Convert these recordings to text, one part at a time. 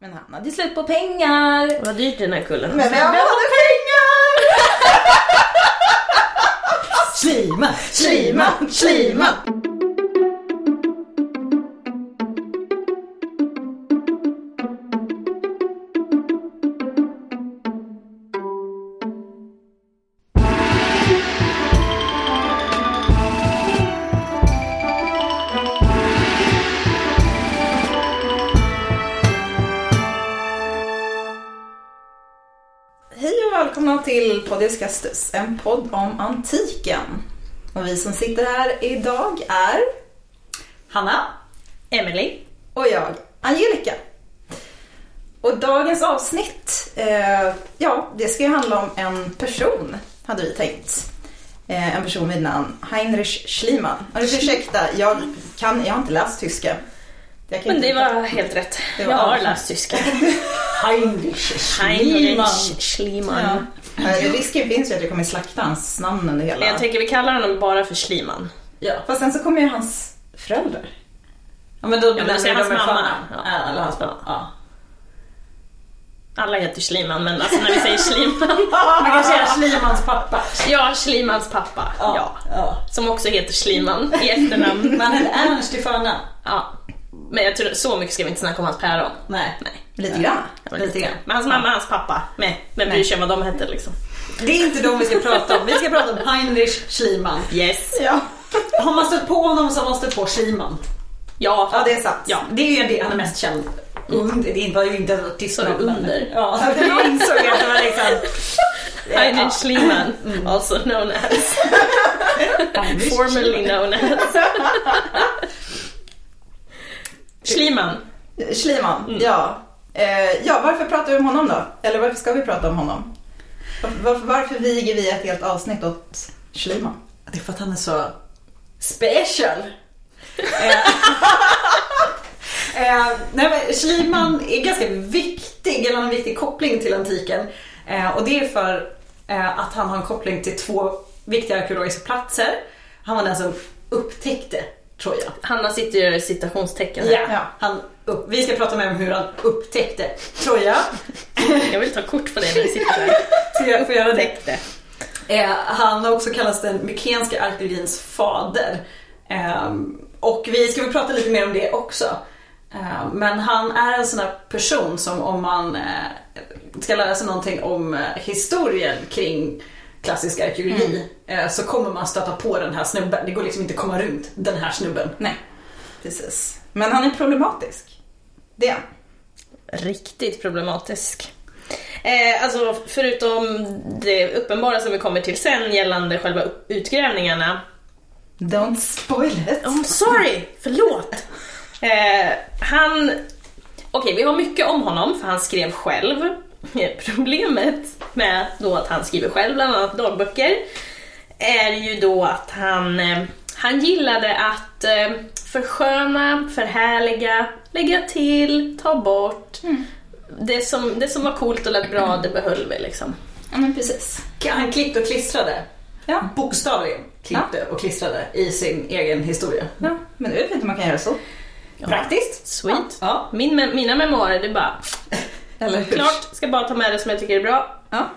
Men han hade slut på pengar. Vad dyrt den här kullen. Men vem hade pengar? Slima, Slima, slima. Till Poddiscastus, en podd om antiken. Och vi som sitter här idag är Hanna. Emily. och jag, Angelica. Och dagens avsnitt, eh, ja, det ska ju handla om en person, hade vi tänkt. Eh, en person vid namn Heinrich Schliemann. Och ursäkta, jag, kan, jag har inte läst tyska. Men det inte- var helt rätt. Det var- Jag har läst tyska. Heinrich Schliemann. Heinrich Schliemann. Ja. Eh, Risken finns ju att jag kommer slakta hans namn under hela... Jag tänker vi kallar honom bara för Schliemann. Ja. Fast sen så kommer ju hans föräldrar. ja, men då säger de hans mamma. Ja. Ja. Eller hans Ja. mamma. Ja. Alla heter Schliemann men alltså när vi säger Schliemann. Man kan säga Schliemans pappa. Ja, Schliemans pappa. Ja. ja. Som också heter Schliemann i efternamn. Men han Ernst i förnamn. Ja. Men jag tror så mycket ska vi inte snacka om hans päron. Nej. Nej. Lite grann. det var Lite grann. Men hans mamma och hans pappa, med. Men bryr sig om vad de hette liksom. Det är inte de vi ska prata om. Vi ska prata om Heinrich Schliemann. Yes. Ja. Har man stött på honom så har man stött på Schliemann. Ja, ja, det är sant. Ja. Det är ju det han är mest känd under. Det var ju inte tyst Så under. Ja, jag insåg att det var liksom... Heinrich Schliemann, also known as. Formerly known as. Schliemann. Schliemann, ja. Eh, ja, varför pratar vi om honom då? Eller varför ska vi prata om honom? Varför, varför, viger vi ett helt avsnitt åt Schliemann? Det är för att han är så special. Eh, eh, nej, men Schliemann är ganska viktig, eller har en viktig koppling till antiken. Eh, och det är för eh, att han har en koppling till två viktiga arkeologiska platser. Han var den som upptäckte Troja. Hanna sitter och gör citationstecken här. Ja. Han upp, vi ska prata med om hur han upptäckte Troja. Jag vill ta kort på det när vi sitter här. Så jag får göra det. Eh, han har också kallats den mykenska arkeologins fader. Eh, och vi ska väl prata lite mer om det också. Eh, men han är en sån här person som om man eh, ska lära sig någonting om eh, historien kring klassisk arkeologi eh, så kommer man stöta på den här snubben. Det går liksom inte att komma runt den här snubben. Nej, precis. Men han är problematisk. Det är han. Riktigt problematisk. Eh, alltså förutom det uppenbara som vi kommer till sen gällande själva utgrävningarna. Don't spoil it. I'm sorry, förlåt. Eh, han... Okej, vi har mycket om honom för han skrev själv. Problemet med då att han skriver själv, bland annat dagböcker, är ju då att han, eh, han gillade att eh, försköna, förhärliga, lägga till, ta bort. Det, som, det som var coolt och lät bra, det behöll vi liksom. Ja, men precis. Han klippte och klistrade. Ja. Bokstavligen klippte och klistrade i sin egen historia. ja, men det är väl fint om man kan göra så. Praktiskt. Sweet. Ja. Min, mina memoarer, det är bara Eller hur? klart, ska bara ta med det som jag tycker är bra. Ja.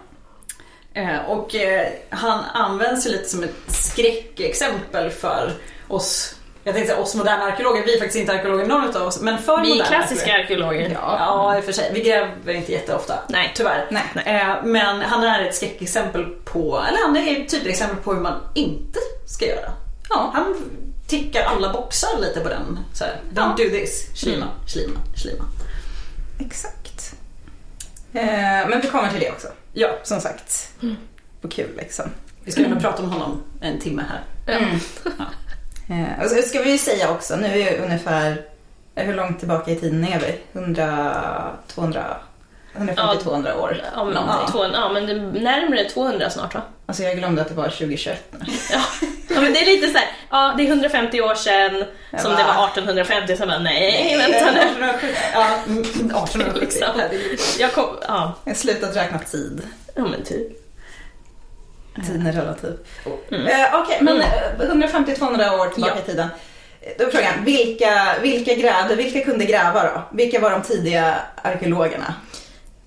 Eh, och eh, han används ju lite som ett skräckexempel för oss, jag tänkte säga oss moderna arkeologer, vi är faktiskt inte arkeologer någon utav oss, men för Vi är klassiska arkeologer. arkeologer. Ja, ja, i och för sig. Vi gräver inte jätteofta. Nej. Tyvärr. Nej. Eh, men han är ett skräckexempel på, eller han är ett typexempel på hur man inte ska göra. Ja, han tickar alla boxar lite på den. Så här, Don't do this. Schliemann, Schliemann, Schliemann. Exakt. Eh, men vi kommer till det också. Ja, Som sagt. Och kul liksom. vi ska nog prata om honom en timme här. Mm. Eh, och så ska vi ju säga också, nu är vi ungefär, hur långt tillbaka i tiden är vi? 100, 200, 150-200 år? Ja men, Någonting. två, ja, men det är närmare 200 snart va? Alltså jag glömde att det var 2021 nu. Ja. ja men det är lite så här, ja det är 150 år sedan som va? det var 1850, så bara nej, vänta nu. Ja, mm, 1870. Liksom. Herregud. Jag kom, ja, Jag har slutat räkna tid. ja men typ. Tiden är relativ. Mm. Eh, Okej, men eh, 150-200 år tillbaka Ja. i tiden. Då är frågan, vilka, vilka grävde, vilka kunde gräva då? Vilka var de tidiga arkeologerna?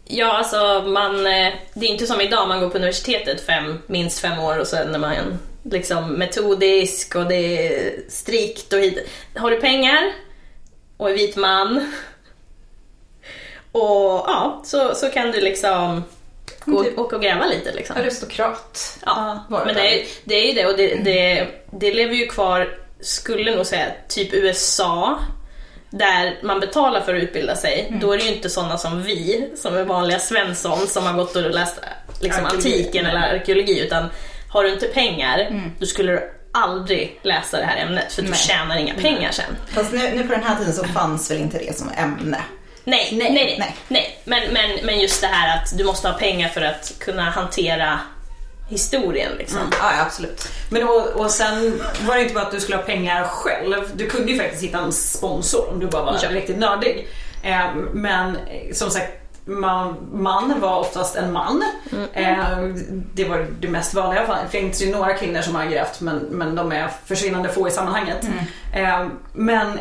Ja, alltså man, eh, det är inte som idag, man går på universitetet fem, minst fem år och sen är man liksom metodisk och det är strikt och hit. Har du pengar och är vit man och ja, så, så kan du liksom gå Typ. och, och gräva lite liksom. Aristokrat. Ja, det men det är, det är ju det och det, det, det lever ju kvar, skulle nog säga, typ USA där man betalar för att utbilda sig, Mm. då är det ju inte sådana som vi, som är vanliga Svensson som har gått och läst liksom, Arkeologi. antiken eller arkeologi, utan har du inte pengar, Mm. då skulle du aldrig läsa det här ämnet för du Nej. tjänar inga pengar sen. Fast nu, nu på den här tiden så fanns väl inte det som ämne? Nej, nej, nej. nej. nej. Men, men, men just det här att du måste ha pengar för att kunna hantera historien liksom. Ja, ja, absolut. Men och, och sen var det inte bara att du skulle ha pengar själv. Du kunde ju faktiskt hitta en sponsor om du bara var Ja. riktigt nördig. Eh, men eh, som sagt, man, man var oftast en man. Eh, det var det mest vanliga. Det finns ju några kvinnor som har grävt men, men de är försvinnande få i sammanhanget. Eh, men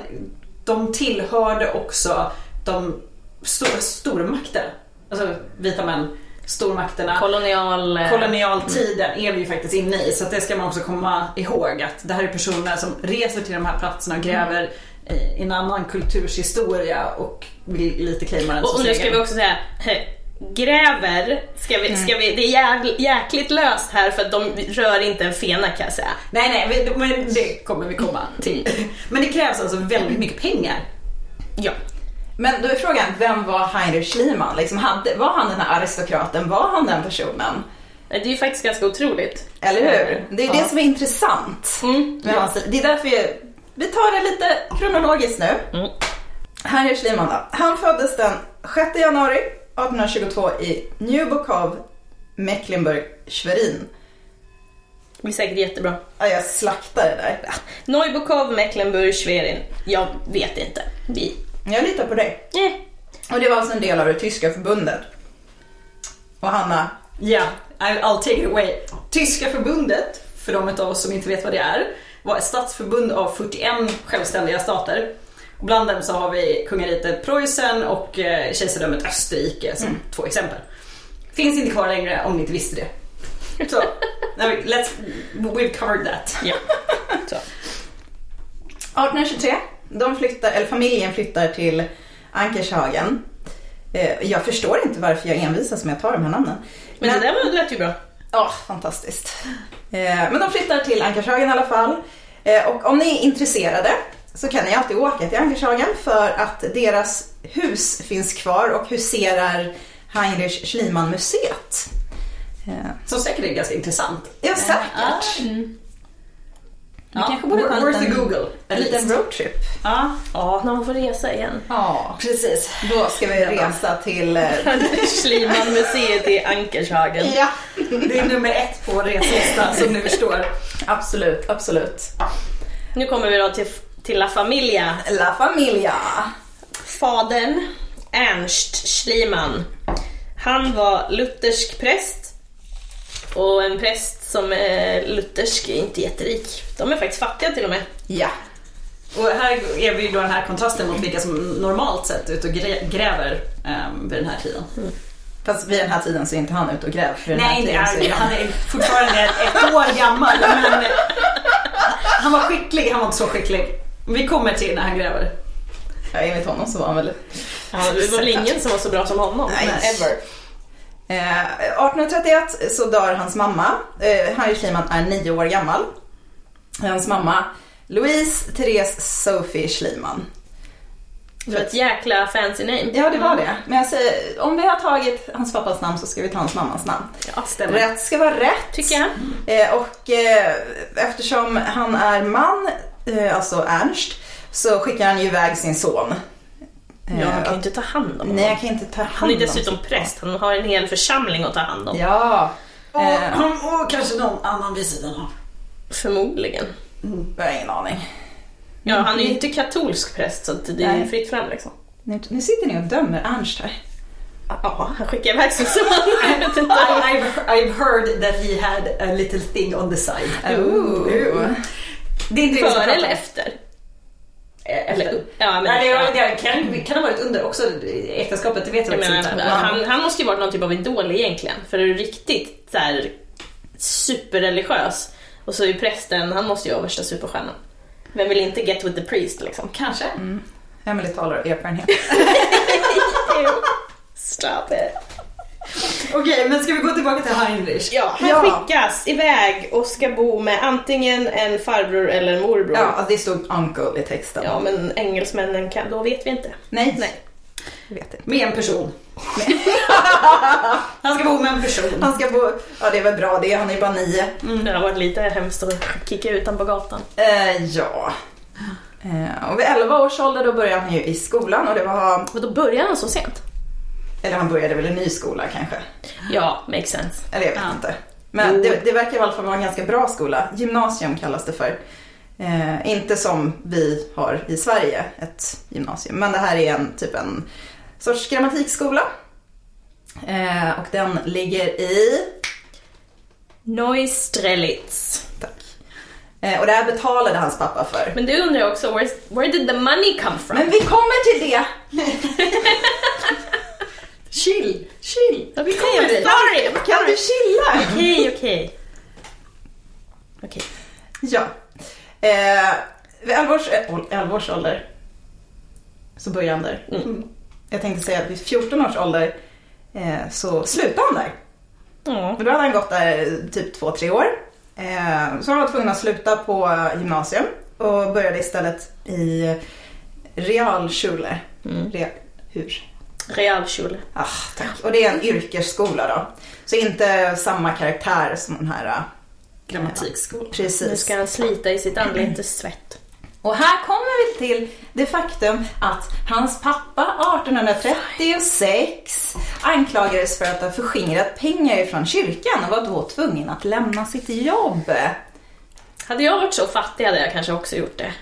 de tillhörde också de stora stormakter. Alltså vita män, stormakterna Kolonial... eh, kolonialtiden är vi ju faktiskt inne i så det ska man också komma ihåg att det här är personer som reser till de här platserna och gräver i en annan kulturs historia och vill lite claima den Och, nu ska vi också säga, gräver, ska vi, ska vi, det är jäk, jäkligt löst här för att de rör inte en fena kan jag säga. Nej nej, men det kommer vi komma till. Men det krävs alltså väldigt mycket pengar. Ja. Men då är frågan, vem var Heinrich Schliemann? Liksom, hade, var han den här aristokraten? Var han den personen? Det är ju faktiskt ganska otroligt. Eller hur? Det är Ja. det som är intressant. Mm. liv. Det är därför vi, vi tar det lite kronologiskt nu. Mm. Heinrich Schliemann då. Han föddes den 6 januari 1822 i Newbokov, Mecklenburg-Schwerin. Det blir säkert jättebra. Ja, jag slaktar det där. Neubukov, Mecklenburg, Schwerin. Jag vet inte. Vi... Jag litar på dig. Eh. Och det var alltså en del av det tyska förbundet. Och Hanna, Ja, I- I'll take it away. Tyska förbundet, för de av oss som inte vet vad det är, var ett statsförbund av 41 självständiga stater. Och bland dem så har vi kungariket Preussen och eh, kejsardömet Österrike som två exempel. Finns inte kvar längre om ni inte visste det. Så, let's, we've covered that. Ja. Så. 1823, de flyttar, eller familjen flyttar till Ankershagen. Eh, Jag förstår inte varför jag envisas med att ta de här namnen. Men det där var- lät ju bra. Ja, fantastiskt. Eh, Men de flyttar till Ankershagen i alla fall. Eh, Och om ni är intresserade så kan ni alltid åka till Ankershagen för att deras hus finns kvar och huserar Heinrich Schliemann-museet. Som säkert är ganska intressant. Ja, säkert. Ja, kanske borde ta en liten- Google. En liten roadtrip. Ja, Ja, när man får resa igen. Ja, precis. då ska vi resa till... eh, Schliemann-museet i Ankershagen. Ja, Det är nummer ett på reslistan som ni förstår. absolut, absolut. Nu kommer vi då till, till La Familia. La Familia. Fadern, Ernst Schliemann, han var luthersk präst. Och en präst som är luthersk är inte jätterik. De är faktiskt fattiga till och med. Ja. Och här är vi ju då den här kontrasten mot vilka som normalt sett är ute och grä- gräver um, vid den här tiden. Fast vid den här tiden så är inte han ute och gräver. För den här Nej, det tiden så är, är han är fortfarande ett år gammal men han var skicklig, han var inte så skicklig. Vi kommer till när han gräver. Ja, enligt honom så var han väl... Ja, det var väl ingen som var så bra som honom. Nej. Ever. Eh, 1831 så dör hans mamma. Eh, Harry Schliemann är nio år gammal. Hans mamma Louise Therese Sophie Schliemann. Det var ett jäkla fancy name. Ja, det var det. Men jag säger, om vi har tagit hans pappas namn så ska vi ta hans mammas namn. Ja, Stämmer. Rätt ska vara rätt. tycker jag. Eh, och eh, eftersom han är man, eh, alltså Ernst, så skickar han ju iväg sin son. Eh, Ja, han kan ju inte ta hand om honom. Nej, jag kan inte ta hand Han är om dessutom präst, han har en hel församling att ta hand om. Ja. Och, Eh, och kanske någon annan vid sidan av. Förmodligen. jag har ingen aning. Ja, han är ju inte katolsk präst så det är Nej. fritt fram liksom. Nu, nu sitter ni och dömer Ernst här. Ja, han skickar iväg sin son. I've, I've heard that he had a little thing on the side. Ooh. Det är inte Före eller efter? Eh, Eller, efter. ja, men, Nej, det, ja. det kan, kan ha varit under också äktenskapet, det vet jag Jag menar, inte. han, han måste ju varit någon typ av idol egentligen. För är du riktigt så här, superreligiös och så är prästen, han måste ju vara värsta superstjärnan. Vem vill inte get with the priest liksom? Kanske. Emily talar av erfarenhet. Stop it. Okej, men ska vi gå tillbaka till Heinrich? Ja, han Ja. skickas iväg och ska bo med antingen en farbror eller en morbror. Ja, alltså det stod uncle i texten. Ja, men engelsmännen kan, då vet vi inte. Nej, Nej. jag vet inte. Med en person. han ska bo med en person. Han ska bo, ja det är väl bra det, han är bara nio. Det har varit lite hemskt att kicka ut honom på gatan. Eh, ja. Eh, och vid 11 års ålder då började han ju i skolan och det var, Och då börjar han så sent? Eller han började väl i ny skola kanske. Ja, makes sense. Eller jag vet Ja. inte. Men det, det verkar i alla fall vara en ganska bra skola. Gymnasium kallas det för. Eh, inte som vi har i Sverige, ett gymnasium. Men det här är en typ en sorts grammatikskola. Eh, och den ligger i... Neustrelitz. Tack. Eh, och det här betalade hans pappa för. Men det undrar också, where, where did the money come from? Men vi kommer till det! Chill, chill. Vi kommer kan, dit. sorry, Kan du chilla? Okej, okej. Okej. Ja. Eh, vid 11 års, eh, 11 års ålder så började han där. Mm. Jag tänkte säga att vid 14 års ålder eh, så slutade han där. Ja. För då hade han gått där eh, typ 2-3 år. Eh, så han var tvungen att sluta på gymnasium och började istället i realschule. Mm. Re, hur? Realschule. Ah, tack. Och det är en yrkesskola då. Så inte samma karaktär som den här. eh, Grammatikskola. Nu Precis. ska han slita i sitt anletes svett. Och här kommer vi till det faktum att hans pappa 1836 anklagades för att ha förskingrat pengar ifrån kyrkan och var då tvungen att lämna sitt jobb. Hade jag varit så fattig hade jag kanske också gjort det.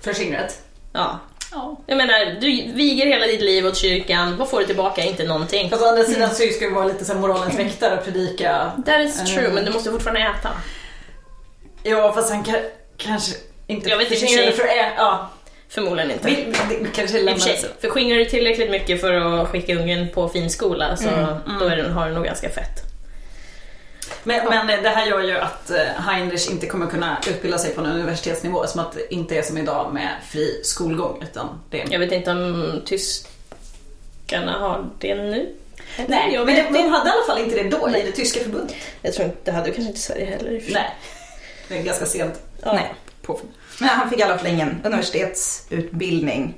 Förskingret. Ja. Ja. Jag menar, du viger hela ditt liv åt kyrkan, vad får du tillbaka? Inte någonting. Fast å andra sidan så ska vi vara lite så här moralens väktare och predika. That is true, Mm. men du måste fortfarande äta. Ja, fast han kan, kanske inte Jag vet inte, för för att ä- Ja, Förmodligen inte. vi, vi, kanske lämnar sig, förskingrar du tillräckligt mycket för att skicka ungen på fin skola så då är den, har den nog ganska fett. Men, men det här gör ju att eh, Heinrich inte kommer kunna utbilda sig på en universitetsnivå som att det inte är som idag med fri skolgång utan det är... Jag vet inte om tyskarna har det nu. Nej, jag men vet de, de inte. hade i alla fall inte det då i det tyska förbundet. Jag tror inte, det hade kanske inte Sverige heller. Nej, det är ganska sent Ja. Nej. Men han fick i alla fall ingen universitetsutbildning.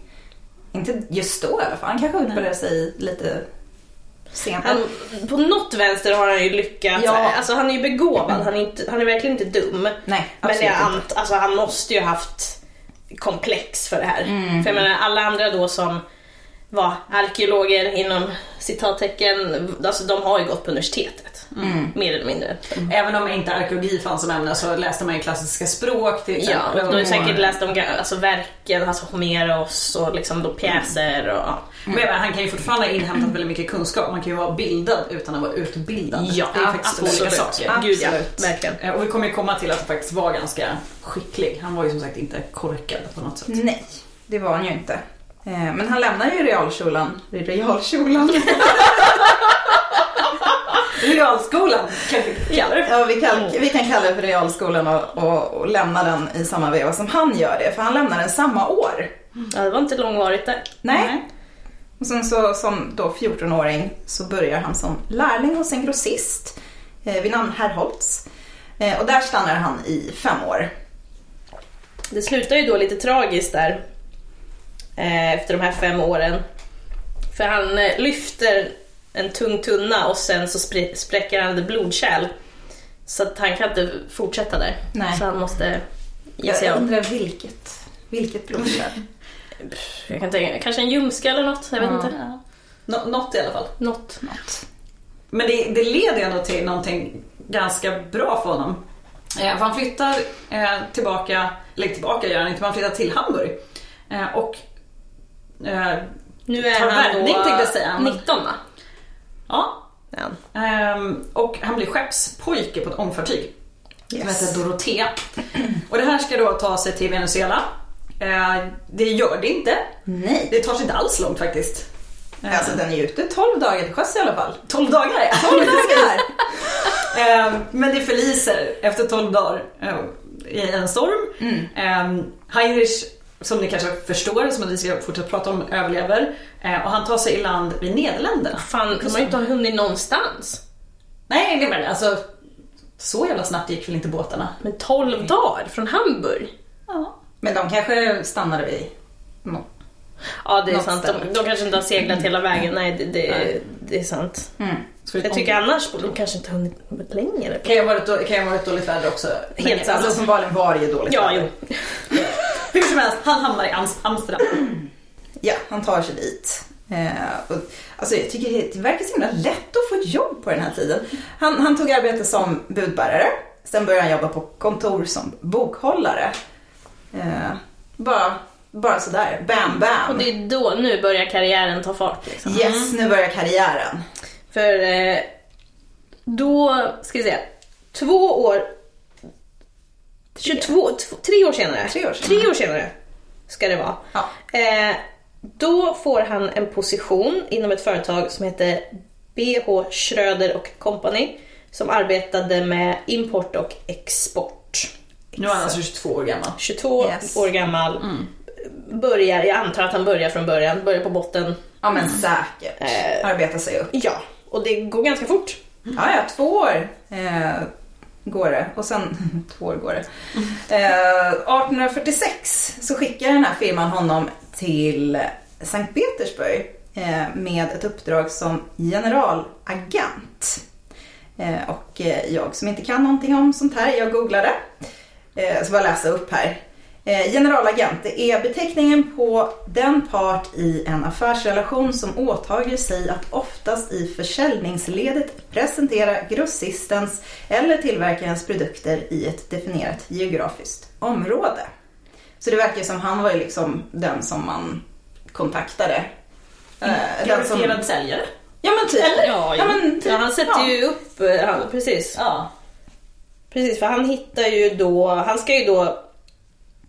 Inte just då i alla fall. Han kanske utbildade sig lite. Han, på något vänster har han ju lyckats. Ja. Alltså han är ju begåvad, han är, inte, han är verkligen inte dum. Nej, Men jag ant, alltså, han måste ju haft komplex för det här. Mm. För jag menar alla andra då som var arkeologer inom citattecken, alltså de har ju gått på universitetet. Mm. Mer eller mindre. Även om inte arkeologi fanns som ämne så läste man ju klassiska språk till Ja, exempel. de har ju Och- säkert läst om alltså, verken, alltså Homeros och liksom då pjäser och ja. Men jag menar, han kan ju fortfarande ha inhämtat väldigt mycket kunskap. Man kan ju vara bildad utan att vara utbildad. Ja, det är faktiskt två olika absolut. saker. Gud ja, Absolut. verkligen. Eh, Och vi kommer ju komma till att han faktiskt var ganska skicklig. Han var ju som sagt inte korkad på något sätt. Nej, det var han ju inte. Eh, Men han lämnar ju realskolan. Realskolan? Realskolan kan vi kalla det. Ja, vi kan, vi kan kalla det för realskolan och, och, och lämna den i samma veva som han gör det. För han lämnar den samma år. Ja, det var inte långvarigt där. Nej. Och sen så som då 14-åring så börjar han som lärling hos en grossist eh, vid namn Herr Holtz. Eh, och där stannar han i fem år. Det slutar ju då lite tragiskt där. Eh, efter de här fem åren. För han eh, lyfter en tung tunna och sen så spr- spräcker han ett blodkärl. Så att han kan inte fortsätta där. Nej. Så han måste ge sig Jag undrar vilket, vilket blodkärl. Jag kan tänka kanske en ljumske eller något. Jag vet Ja. inte. Nå- något i alla fall. Något. Något. Men det, det leder ändå till någonting ganska bra för honom. Eh, för han flyttar eh, tillbaka, eller tillbaka gör han inte, men han flyttar till Hamburg. Eh, och eh, Nu är Tar han värvning, då tänkte jag säga, men- 19 va? Ja. Ehm, och han blir skeppspojke på ett ångfartyg som Yes. heter Dorotea. Och det här ska då ta sig till Venezuela. Eh, det gör det inte. Nej. Det tar sig inte alls långt faktiskt. Eh, Alltså den är ju ute 12 dagar till sjöss i alla fall. 12 dagar ja. 12 dagar! Eh, Men det förliser efter 12 dagar eh, i en storm. Eh, Heinrich, som ni kanske förstår, som vi ska fortsätta prata om, överlever. Eh, Och han tar sig i land vid Nederländerna. Fan, de har ju inte hunnit någonstans. Nej, det men alltså så jävla snabbt gick väl inte båtarna? Men 12 dagar från Hamburg? Ja. Men de kanske stannade vid nå- Ja, det är Något sant. De, de kanske inte har seglat hela vägen. Nej, det, det, det är sant. Mm. Jag tycker annars borde de kanske inte ha hunnit längre. Kan varit, då- kan ju ha varit dåligt väder också. Helt Men, sant. Alltså uppenbarligen var det ju dåligt Ja, väder. jo. Hur som helst, han hamnar i Am- Amsterdam. Ja, han tar sig dit. Eh, och, alltså jag tycker det, det verkar så himla lätt att få ett jobb på den här tiden. Han, han tog arbete som budbärare. Sen började han jobba på kontor som bokhållare. Eh, bara, bara sådär, bam bam. Och det är då, nu börjar karriären ta fart. Liksom. Yes, nu börjar karriären. För eh, då, ska vi se, två år... 22, tv- tre år senare. Tre år senare. Tre år senare ska det vara. Ja. Eh, då får han en position inom ett företag som heter BH Schröder och Company som arbetade med import och export. Nu är han alltså 22 år gammal. 22 Yes. år gammal. Börjar, jag antar att han börjar från början, börjar på botten. Ja men säkert. Eh. Arbeta sig upp. Ja, och det går ganska fort. Ja, ja, två år eh, går det. Och sen, två år går det. Eh, 1846 så skickar den här firman honom till Sankt Petersburg eh, med ett uppdrag som generalagent. Eh, och eh, jag som inte kan någonting om sånt här, jag googlade. Eh, så bara läsa upp här. Eh, generalagent, det är beteckningen på den part i en affärsrelation som åtager sig att oftast i försäljningsledet presentera grossistens eller tillverkarens produkter i ett definierat geografiskt område. Så det verkar som han var ju liksom den som man kontaktade. Eh, den som, säljare. ja men typ. Ja, ja, men typ. ja, han sätter ja. ju upp, eh, han, precis. Ja. Precis, för han hittar ju då, han ska ju då,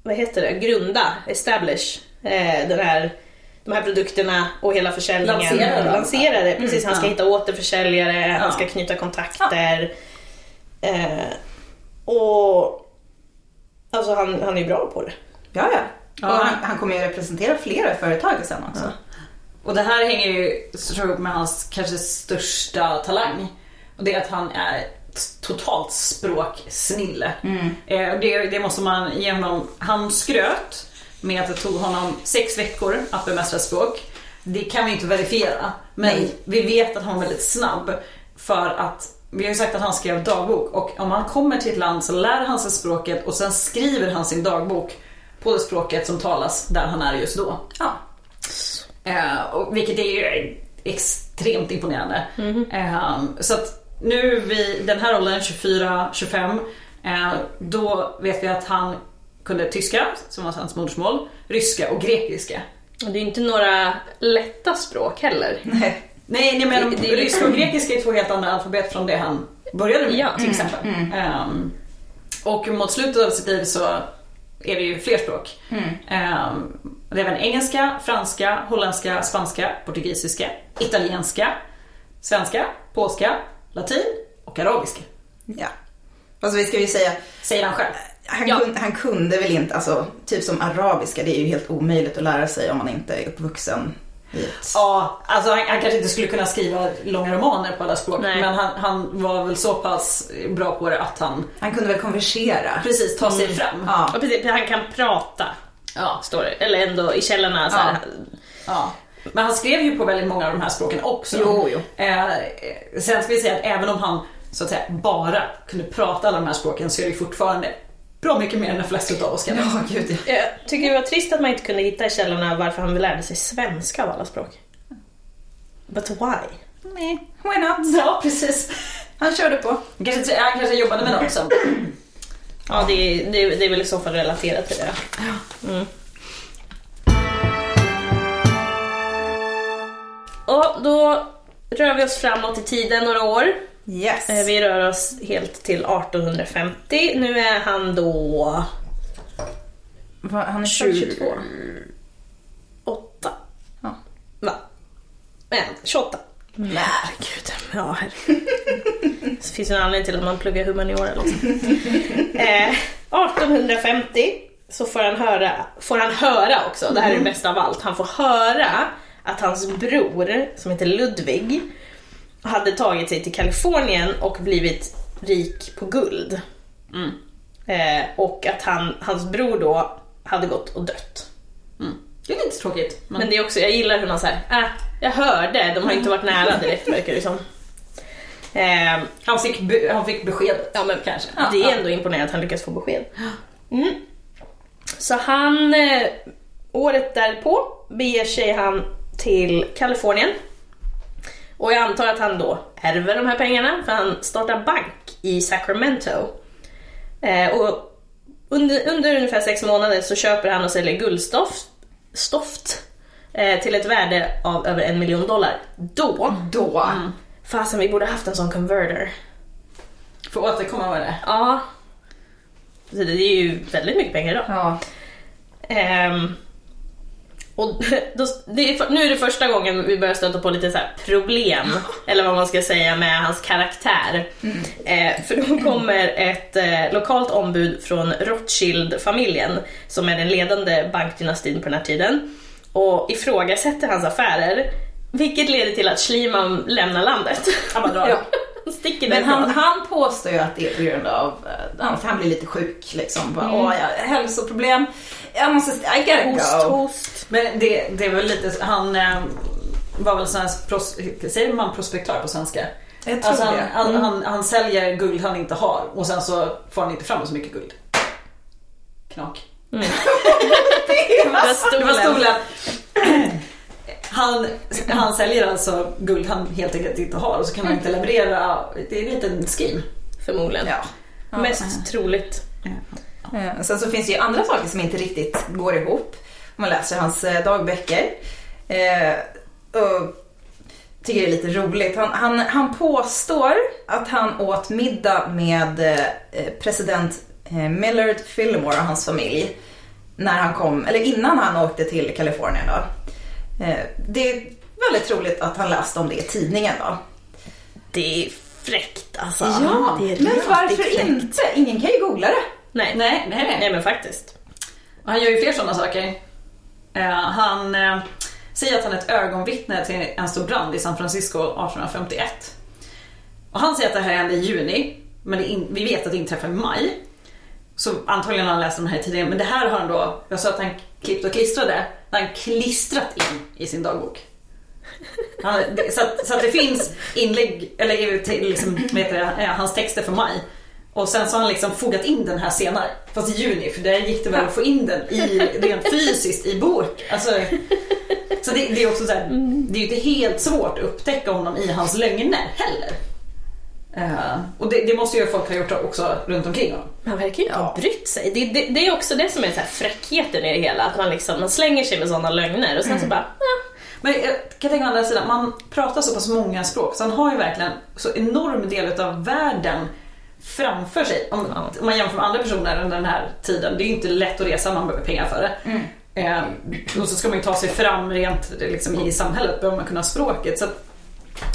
vad heter det, grunda, establish, eh, den här, de här produkterna och hela försäljningen. Lansera. Lansera det, precis. han ska ja. hitta återförsäljare, han Ja. ska knyta kontakter. Eh, och alltså han, han är ju bra på det. Ja, ja. Ja. Och han, han kommer ju representera flera företag sen också. Och det här hänger ju så tror jag, med hans kanske största talang. Och det är att han är totalt språksnille. Eh, det, det måste man ge honom. Han skröt med att det tog honom sex veckor att bemästra språk. Det kan vi inte verifiera. Men Nej. vi vet att han var väldigt snabb. För att vi har ju sagt att han skrev dagbok och om han kommer till ett land så lär han sig språket och sen skriver han sin dagbok på det språket som talas där han är just då. Ja. Eh, och, vilket är ju extremt imponerande. Eh, så att nu vid den här åldern, 24-25, eh, då vet vi att han kunde tyska, som var hans modersmål, ryska och grekiska. Och det är inte några lätta språk heller. Nej. Nej, nej men Det- det ryska och grekiska är två helt andra alfabet från det han började med Ja. till exempel. Ehm, och mot slutet av sitt liv så är det ju fler språk. Ehm, det är även engelska, franska, holländska, spanska, portugisiska, italienska, svenska, polska, latin och arabiska. Ja. Fast vi ska ju säga, Säger han själv. han, Ja. kunde, han kunde väl inte, alltså typ som arabiska, det är ju helt omöjligt att lära sig om man inte är uppvuxen ett... Ja, alltså han, han kanske inte skulle kunna skriva långa romaner på alla språk Nej. men han, han var väl så pass bra på det att han Han kunde väl konversera. precis ta sig fram. Ja. Ja, precis, han kan prata, Ja. står det. Eller ändå i källorna så här. Ja. Men han skrev ju på väldigt många av de här språken också. Jo, jo. Eh, sen ska vi säga att även om han så att säga bara kunde prata alla de här språken så är det ju fortfarande bra mycket mer än de flesta av oss kan. Ja, gud ja. Jag tycker det var trist att man inte kunde hitta i källorna varför han lärde sig svenska av alla språk. But why? Nej, why not? Ja, precis. Han körde på. Han kanske, han kanske jobbade med något sen. Ja, det är, det, är, det är väl i så fall relaterat till det. Mm. Och då rör vi oss framåt i tiden några år. Yes. Eh, Vi rör oss helt till 1850. Nu är han då Va, han är född 22. 8. Ja. Va? Men, 28. Nej. Herregud. Ja. Det finns ju en anledning till att man pluggar humaniora liksom. eh, 1850 så får han höra, får han höra också, det här är det bästa av allt, han får höra att hans bror, som heter Ludvig, hade tagit sig till Kalifornien och blivit rik på guld. Eh, och att han, hans bror då hade gått och dött. Mm. Det är lite tråkigt. Men, Men det är också, jag gillar hur man säger, äh, jag hörde, de har inte varit nära direkt verkar det som. Eh, han, fick be, han fick beskedet. Ja men Kanske. Det är ändå imponerande att han lyckas få besked. Mm. Så han, eh, året därpå beger sig han till Kalifornien. Och jag antar att han då ärver de här pengarna för han startar bank i Sacramento. Eh, och under, under ungefär sex månader så köper han och säljer guldstoft stoft, eh, till ett värde av över en miljon dollar. Då, Då. fasen vi borde haft en sån converter. Får återkomma med det. Ja. Det är ju väldigt mycket pengar idag. Ja. Ehm, och då, är, nu är det första gången vi börjar stöta på lite så här problem, eller vad man ska säga, med hans karaktär. Eh, för då kommer ett eh, lokalt ombud från Rothschild-familjen, som är den ledande bankdynastin på den här tiden, och ifrågasätter hans affärer, vilket leder till att Schliemann lämnar landet. Han bara drar. Ja. Han sticker Men han, han påstår ju att det är på grund av eh, att han blir lite sjuk liksom. Bara, Åh, jag har hälsoproblem. Jag måste, I gotta Host, go. host. Men det, det väl lite, han eh, var väl sån här, säger man prospektör på svenska? Jag tror Alltså han, det. han, Mm. han, han säljer guld han inte har och sen så får han inte fram så mycket guld. Knak. Det var Det var stolen. stolen. Han, han säljer alltså guld han helt enkelt inte har och så kan han inte leverera. Det är en liten skim. Förmodligen. Ja. Ja. Mest troligt. Eh, Sen så finns det ju andra saker som inte riktigt går ihop. Om man läser hans eh, dagböcker. Eh, och tycker det är lite roligt. Han, han, han påstår att han åt middag med eh, president eh, Millard Fillmore och hans familj. När han kom, eller innan han åkte till Kalifornien då. Det är väldigt troligt att han läste om det i tidningen då. Det är fräckt alltså. Ja, men varför fräckt. inte? Ingen kan ju googla det. Nej. Nej, nej, nej. Nej men faktiskt. Och han gör ju fler sådana saker. Eh, han eh, säger att han är ett ögonvittne till en stor brand i San Francisco 1851. Och han säger att det här hände i juni, men det in, vi vet att det inträffade i maj. Så antagligen har han läst de här tidigare, men det här har han då, jag sa att han klippt och klistrade, det har han klistrat in i sin dagbok. Han, det- så, att, så att det finns inlägg, eller till, liksom, heter det, eh, hans texter för maj. Och sen så har han liksom fogat in den här senare, fast i juni, för där gick det väl att få in den i, rent fysiskt i bok. Alltså, så det, det är också så här, det är ju inte helt svårt att upptäcka honom i hans lögner heller. Eh, och det, det måste ju folk ha gjort också runt omkring honom. Man verkar ju inte Ja. ha brytt sig. Det, det, det är också det som är så här fräckheten i det hela. Att man, liksom, man slänger sig med sådana lögner och sen så bara, ah, Men jag kan tänka å andra sidan, man pratar så pass många språk så han har ju verkligen så enorm del av världen framför sig. Om, om man jämför med andra personer under den här tiden. Det är ju inte lätt att resa, man behöver pengar för det. Eh, och så ska man ju ta sig fram rent liksom, i samhället, behöver man kunna språket. Så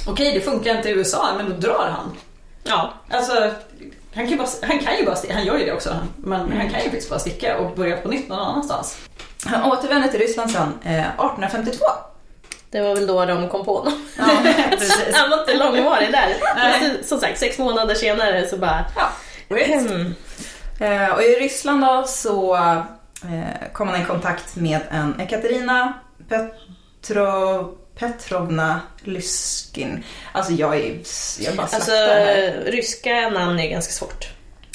Okej, det funkar inte i USA, men då drar han. ja. Alltså, han kan ju bara, han kan ju bara han gör ju det också, men han kan ju faktiskt bara sticka och börja på nytt någon annanstans. Han återvände till Ryssland sen eh, 1852. Det var väl då de kom på honom. Ja. Han var inte långvarig där. Men Som sagt, sex månader senare så bara, Ja. Eh, och i Ryssland då så eh, kom han i kontakt med en Ekaterina Petro, Petrovna Lyskin. Alltså jag är jag bara Alltså här. ryska namn är ganska svårt.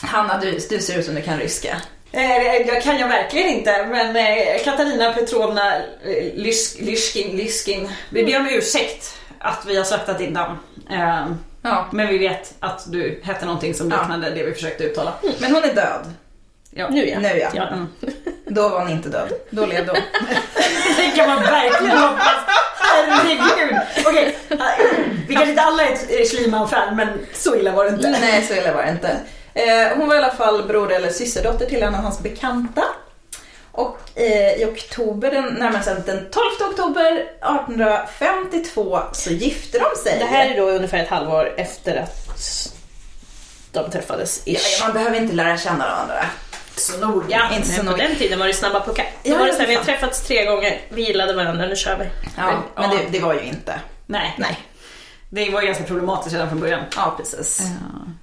Hanna, du, du ser ut som du kan ryska. Eh, Jag kan jag verkligen inte, men eh, Katarina Petrovna eh, Lysk- Lyskin, Lyskin, vi ber om ursäkt att vi har slaktat din namn. Eh, Ja. Men vi vet att du hette någonting som Ja. liknade det vi försökte uttala. Men hon är död. Ja. Nu ja. Nu ja. ja. Mm. Då var hon inte död. Då levde hon. Det kan man verkligen hoppas. Herregud. Okej, eh, vi kanske inte alla är ett Schliemann-fan, men så illa var det inte. Nej, så illa var det inte. Eh, hon var i alla fall bror eller systerdotter till en av hans bekanta. Och eh, i oktober, den, närmare bestämt den 12 oktober 1852 så gifte de sig. Det här är då ungefär ett halvår efter att de träffades. ja, man behöver inte lära känna varandra. Så noga. Ja, inte så men på noga. den tiden var det snabba puckar. Då Ja, var det så här, vi har träffats tre gånger, vi gillade varandra, nu kör vi. Ja, men Ja. det, det var ju inte. Nej. Nej. Det var ganska problematiskt redan från början. Ja, precis.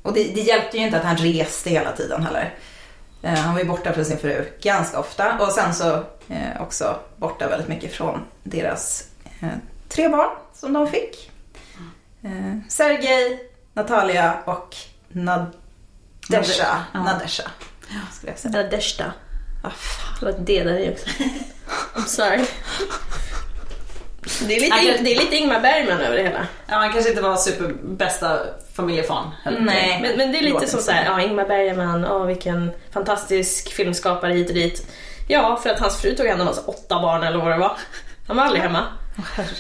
Och det, det hjälpte ju inte att han reste hela tiden heller. Eh, han var ju borta från sin fru ganska ofta och sen så eh, också borta väldigt mycket från deras eh, tre barn som de fick. Eh, Sergej, Natalia och Nadesha. Ja. Nadesha. Skulle jag säga. Eller Deshta. Ah, fan. Det var ett D där i också. I'm sorry. Det är, lite, Nej, det är lite Ingmar Bergman över det hela. Ja, han kanske inte var superbästa familjefan. Nej. Men, men det är lite som så. här, ja Ingmar Bergman, ja vilken fantastisk filmskapare hit och dit. Ja, för att hans fru tog hand om hans åtta barn eller vad det var. Han var aldrig hemma.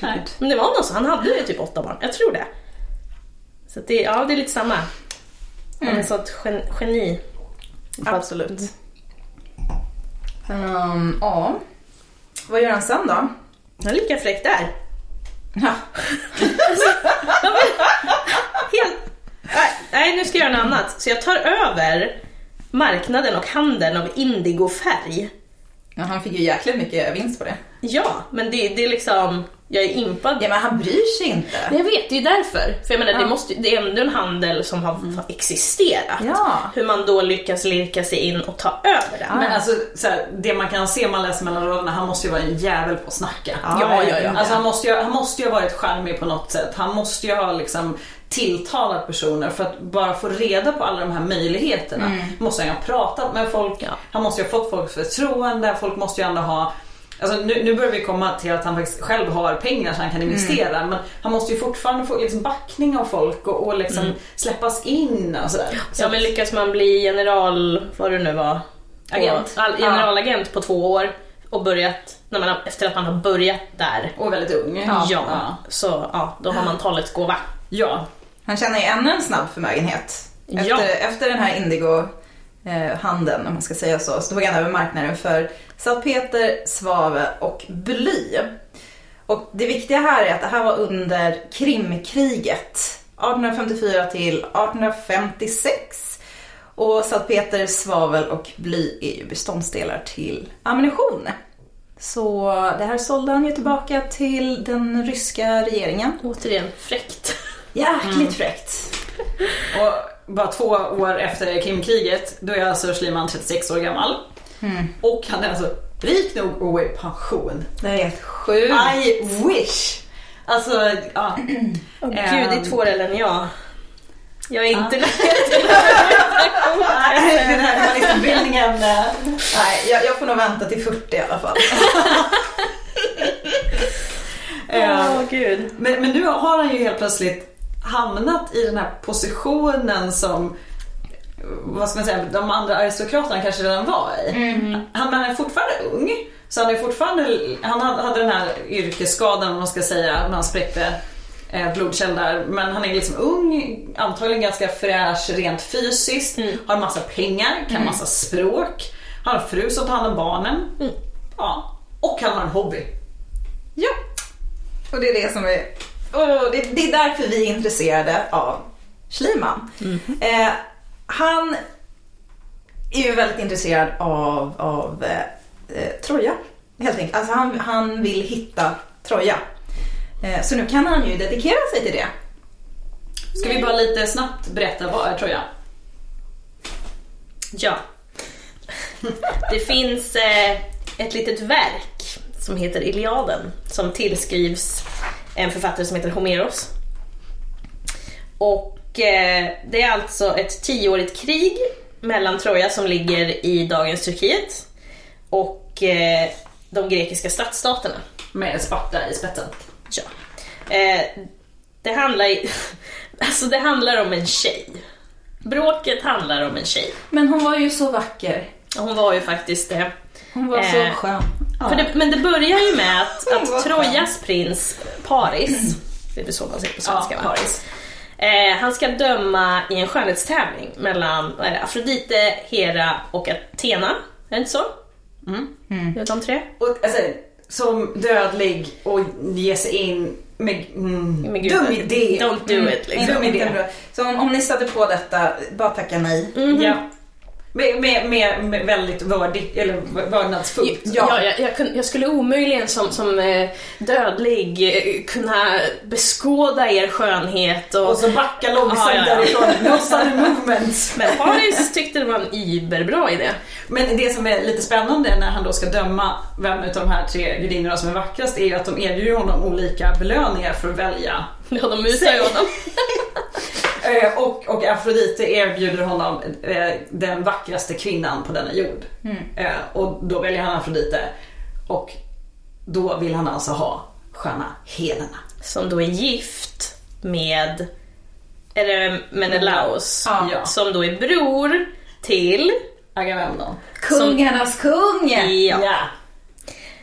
Nej. Men det var något så, han hade ju typ åtta barn, jag tror det. Så att det, ja, det är lite samma. Han är Mm. ett sånt gen, geni. Absolut. Um, ja. Vad gör han sen då? Han är lika fräck där. Ja. Helt... Nej, Nej, nu ska jag göra något annat. Så jag tar över marknaden och handeln av indigofärg. Ja, han fick ju jäkligt mycket vinst på det. Ja, men det, det är liksom... Jag är impad. Ja, men han bryr sig inte. Jag vet, det är ju därför. För jag menar, Ja. det, måste, det är ändå en handel som har existerat. Ja. Hur man då lyckas lirka sig in och ta över den. Men alltså, så här, det man kan se om man läser mellan raderna, han måste ju vara en jävel på att snacka. Ja, Ja, ja, ja. Alltså han måste, ju, han måste ju ha varit charmig på något sätt. Han måste ju ha liksom tilltalat personer för att bara få reda på alla de här möjligheterna. Måste han ju ha pratat med folk, Ja. han måste ju ha fått folks förtroende, folk måste ju ändå ha Alltså nu, nu börjar vi komma till att han faktiskt själv har pengar så han kan investera men han måste ju fortfarande få liksom backning av folk och, och liksom släppas in och sådär. Så Ja men lyckas man bli general, vad det nu var, på- Agent. all, generalagent på två år och börjat, när man, efter att man har börjat där, Och väldigt ung. ja, ja. så ja, då har man talets gåva. ja. Han tjänar ju ännu en snabb förmögenhet. Efter, Ja. efter den här indigo-handeln, om man ska säga så, så tog han över marknaden för salpeter, svavel och bly. Och det viktiga här är att det här var under Krimkriget 1854 till 1856. Och salpeter, svavel och bly är ju beståndsdelar till ammunition. Så det här sålde han ju tillbaka till den ryska regeringen. Återigen, fräckt. Jäkligt fräckt. Och bara två år efter Krimkriget, då är alltså Schliemann 36 år gammal. Och han är alltså rik nog gå i pension. Det är helt sjukt. I wish! Alltså, ja. Ehm. gud, det är tvåare än jag. Jag är inte Nej, den här journalistutbildningen. eh, Nej, jag, jag får nog vänta till 40 i alla fall. Åh gud. Men, men nu har han ju helt plötsligt hamnat i den här positionen som vad ska man säga, de andra aristokraterna kanske redan var i. Han, men han är fortfarande ung. Så han är fortfarande, han hade den här yrkesskadan om man ska säga, när han spräckte eh, blodkärl där. Men han är liksom ung, antagligen ganska fräsch rent fysiskt, har massa pengar, kan massa språk, har en fru som tar hand om barnen. Ja. Och han har en hobby. Ja. Och det är det som är... Åh, det, det är därför vi är intresserade av Schliemann. Eh, han är ju väldigt intresserad av, av eh, eh, Troja. Helt enkelt. Alltså han, han vill hitta Troja. Eh, så nu kan han ju dedikera sig till det. Ska vi bara lite snabbt berätta vad är Troja? Ja. Det finns eh, ett litet verk som heter Iliaden som tillskrivs en författare som heter Homeros. Och eh, det är alltså ett tioårigt krig mellan Troja som ligger i dagens Turkiet och eh, de grekiska stadsstaterna. Med Sparta i spetsen. Ja. Eh, det handlar i, alltså det handlar om en tjej. Bråket handlar om en tjej. Men hon var ju så vacker. Hon var ju faktiskt det. Hon var Eh, så skön. För det, men det börjar ju med att, att. Trojas prins Paris, det är så man säger på svenska Ja, va? Paris. Eh, han ska döma i en skönhetstävling mellan vad är det, Afrodite, Hera och Athena. Är det inte så? Ja, De tre? Och, alltså, som dödlig och ge sig in med, mm, Men gud, dum idé. Don't do it liksom. Dum idé. bra. Så om, om ni stöter på detta, bara tacka nej. Ja. Med, med, med, med väldigt vördigt, eller vördnadsfullt. Ja, jag, jag, kun- jag skulle omöjligen som, som eh, dödlig eh, kunna beskåda er skönhet och... Och så backa långsamt Ja, ja, ja. därifrån. No sudden movements. Men Paris tyckte det var en überbra idé. Men det som är lite spännande när han då ska döma vem utav de här tre gudinnorna som är vackrast är ju att de erbjuder honom olika belöningar för att välja. Ja, de mutar ju honom. Eh, Och, och Afrodite erbjuder honom eh, den vackraste kvinnan på denna jord. Eh, Och då väljer han Afrodite. Och då vill han alltså ha sköna Helena. Som då är gift med, är det Menelaus? Ja. Som då är bror till... Agamemnon. Kungarnas kung! Ja.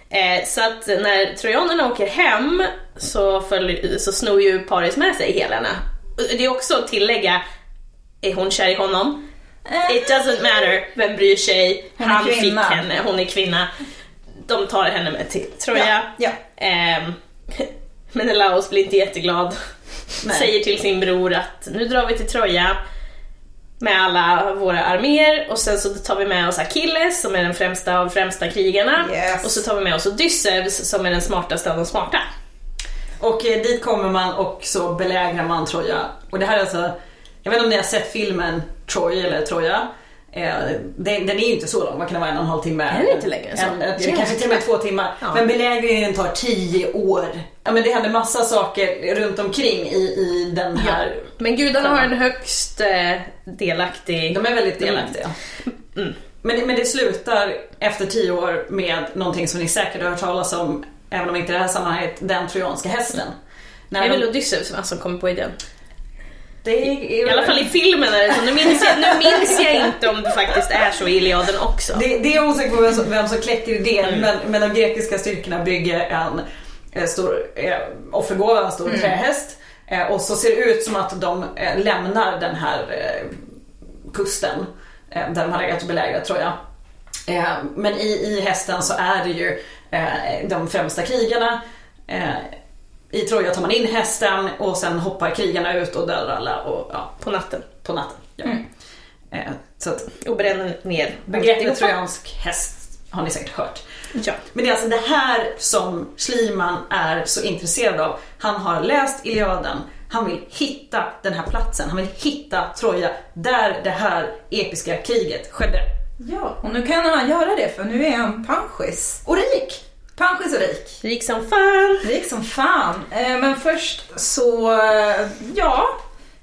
Eh, så att när trojanerna åker hem så, följer, så snor ju Paris med sig Helena. Det är också att tillägga, är hon kär i honom? It doesn't matter, vem bryr sig? Hon Han fick henne, hon är kvinna. De tar henne med till Troja. Ja, ja. Ehm, Menelaus blir inte jätteglad. Nej. Säger till sin bror att nu drar vi till Troja med alla våra arméer och sen så tar vi med oss Achilles som är den främsta av främsta krigarna Yes. och så tar vi med oss Odysseus som är den smartaste av de smarta. Och eh, dit kommer man och så belägrar man Troja. Och det här är alltså, jag vet inte om ni har sett filmen Troy eller Troja. Eh, den, den är ju inte så lång, vad kan vara, en och en halv timme? Är det inte längre än så? En, en, kanske till och med två timmar. Ja. Men belägringen tar tio år. Ja men det händer massa saker runt omkring i, i den här. Men gudarna har en högst eh, delaktig... De är väldigt delaktiga. Mm. Men, men det slutar efter tio år med någonting som ni säkert har hört talas om, även om inte i det här sammanhanget, den trojanska hästen. Det När är väl de- Odysseus va, som kommer på idén. det är, I alla fall i filmen är det så. Nu minns jag, nu minns jag inte om det faktiskt är så i Iliaden också. Det, det är jag osäker på vem som, vem som kläcker idén men, men de grekiska styrkorna bygger en eh, stor eh, offergåva, en stor trähäst. Eh, och så ser det ut som att de eh, lämnar den här kusten där de har legat och belägrat Troja. Eh, men i, i hästen så är det ju de främsta krigarna. Eh, I Troja tar man in hästen och sen hoppar krigarna ut och dödar alla och, ja, På natten. på natten. Ja. Eh, så att Och bränner ner begreppet trojansk häst har ni säkert hört. Ja. Men det är alltså det här som Schliemann är så intresserad av. Han har läst Iliaden, han vill hitta den här platsen, han vill hitta Troja där det här episka kriget skedde. Ja, och nu kan han göra det för nu är han panschis. Och rik! Panschis och rik. Rik som fan. Rik som fan. Eh, Men först så, eh, ja,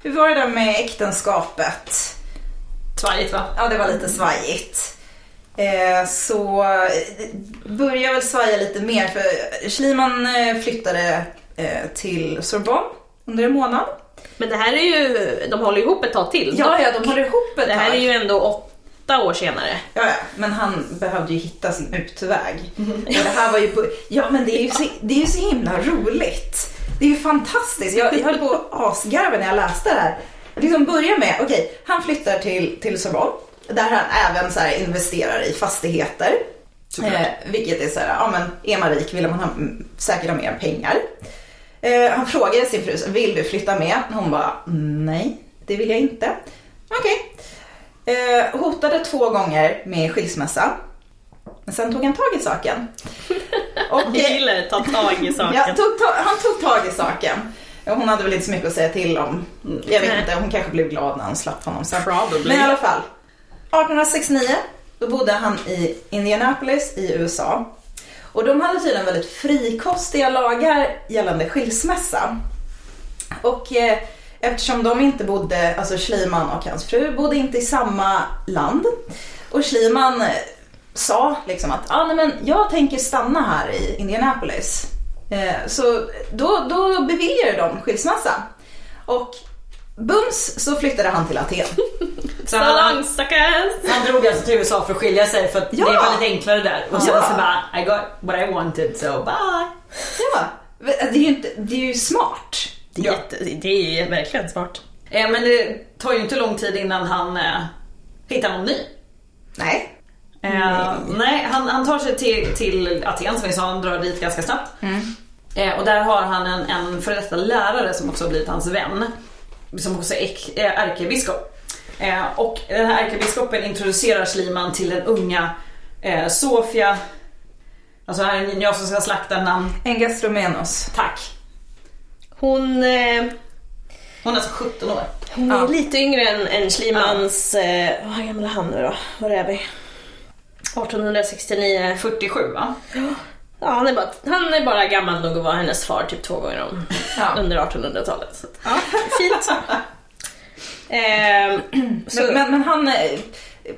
hur var det där med äktenskapet? Svajigt va? Ja, det var lite svajigt. Eh, Så börjar väl svaja lite mer för Schliemann flyttade till Sorbonne under en månad. Men det här är ju, de håller ihop ett tag till. Ja, ja, de håller ihop ett Det här tag. är ju ändå åtta år senare. Ja, ja, men han behövde ju hitta sin utväg. Och det här var ju på, ja men det är ju så, det är ju så himla roligt. Det är ju fantastiskt. Jag, jag höll på att asgarva när jag läste det här. Det liksom börjar med, okej, han flyttar till, till Sorbonne. Där han även så här investerar i fastigheter. Eh, vilket är så här, ja men är man rik vill man ha, mm, säkert ha mer pengar. Eh, han frågade sin fru, vill du flytta med? Hon bara, nej det vill jag inte. Okej. Eh, hotade två gånger med skilsmässa. Men sen tog han tag i saken. Och, Jag gillar att ta tag i saken. ja, tog, ta, han tog tag i saken. Hon hade väl inte så mycket att säga till om. Jag vet Nej. inte, hon kanske blev glad när han slapp honom sen. Probably. Men i alla fall. 1869, då bodde han i Indianapolis i USA. Och de hade tydligen väldigt frikostiga lagar gällande skilsmässa. Och eh, eftersom de inte bodde, alltså Schliemann och hans fru bodde inte i samma land. Och Schliemann eh, sa liksom att ah, nej, men jag tänker stanna här i Indianapolis. Eh, så då, då beviljade de skilsmässa. Och bums så flyttade han till Aten. Så han, han drog alltså till USA för att skilja sig för att Ja. det var lite enklare där. Och sen Ja. så bara, I got what I wanted so bye. Ja, det är ju, inte, det är ju smart. Det är, Ja. jätte, det är verkligen smart. Eh, men det tar ju inte lång tid innan han eh, hittar någon ny. Nej. Eh, nej, han, han tar sig till, till Aten som vi sa, han drar dit ganska snabbt. Mm. Eh, och där har han en, en före detta lärare som också har blivit hans vän. Som också är är ärkebiskop. Eh, och den här ärkebiskopen introducerar Schliemann till den unga eh, Sofia. Alltså här är jag som ska slakta namn. En gastromenos. Tack. Hon, eh, Hon är alltså 17 år. hon är Ja. lite yngre än, än Schlimans, eh, vad gammal är han nu då? Var är vi? 1869. 47 va? Ja, han är, bara, han är bara gammal nog att vara hennes far typ två gånger om Ja. under 1800-talet. Så, att, ja, fint. Så, Men, men, men han, eh,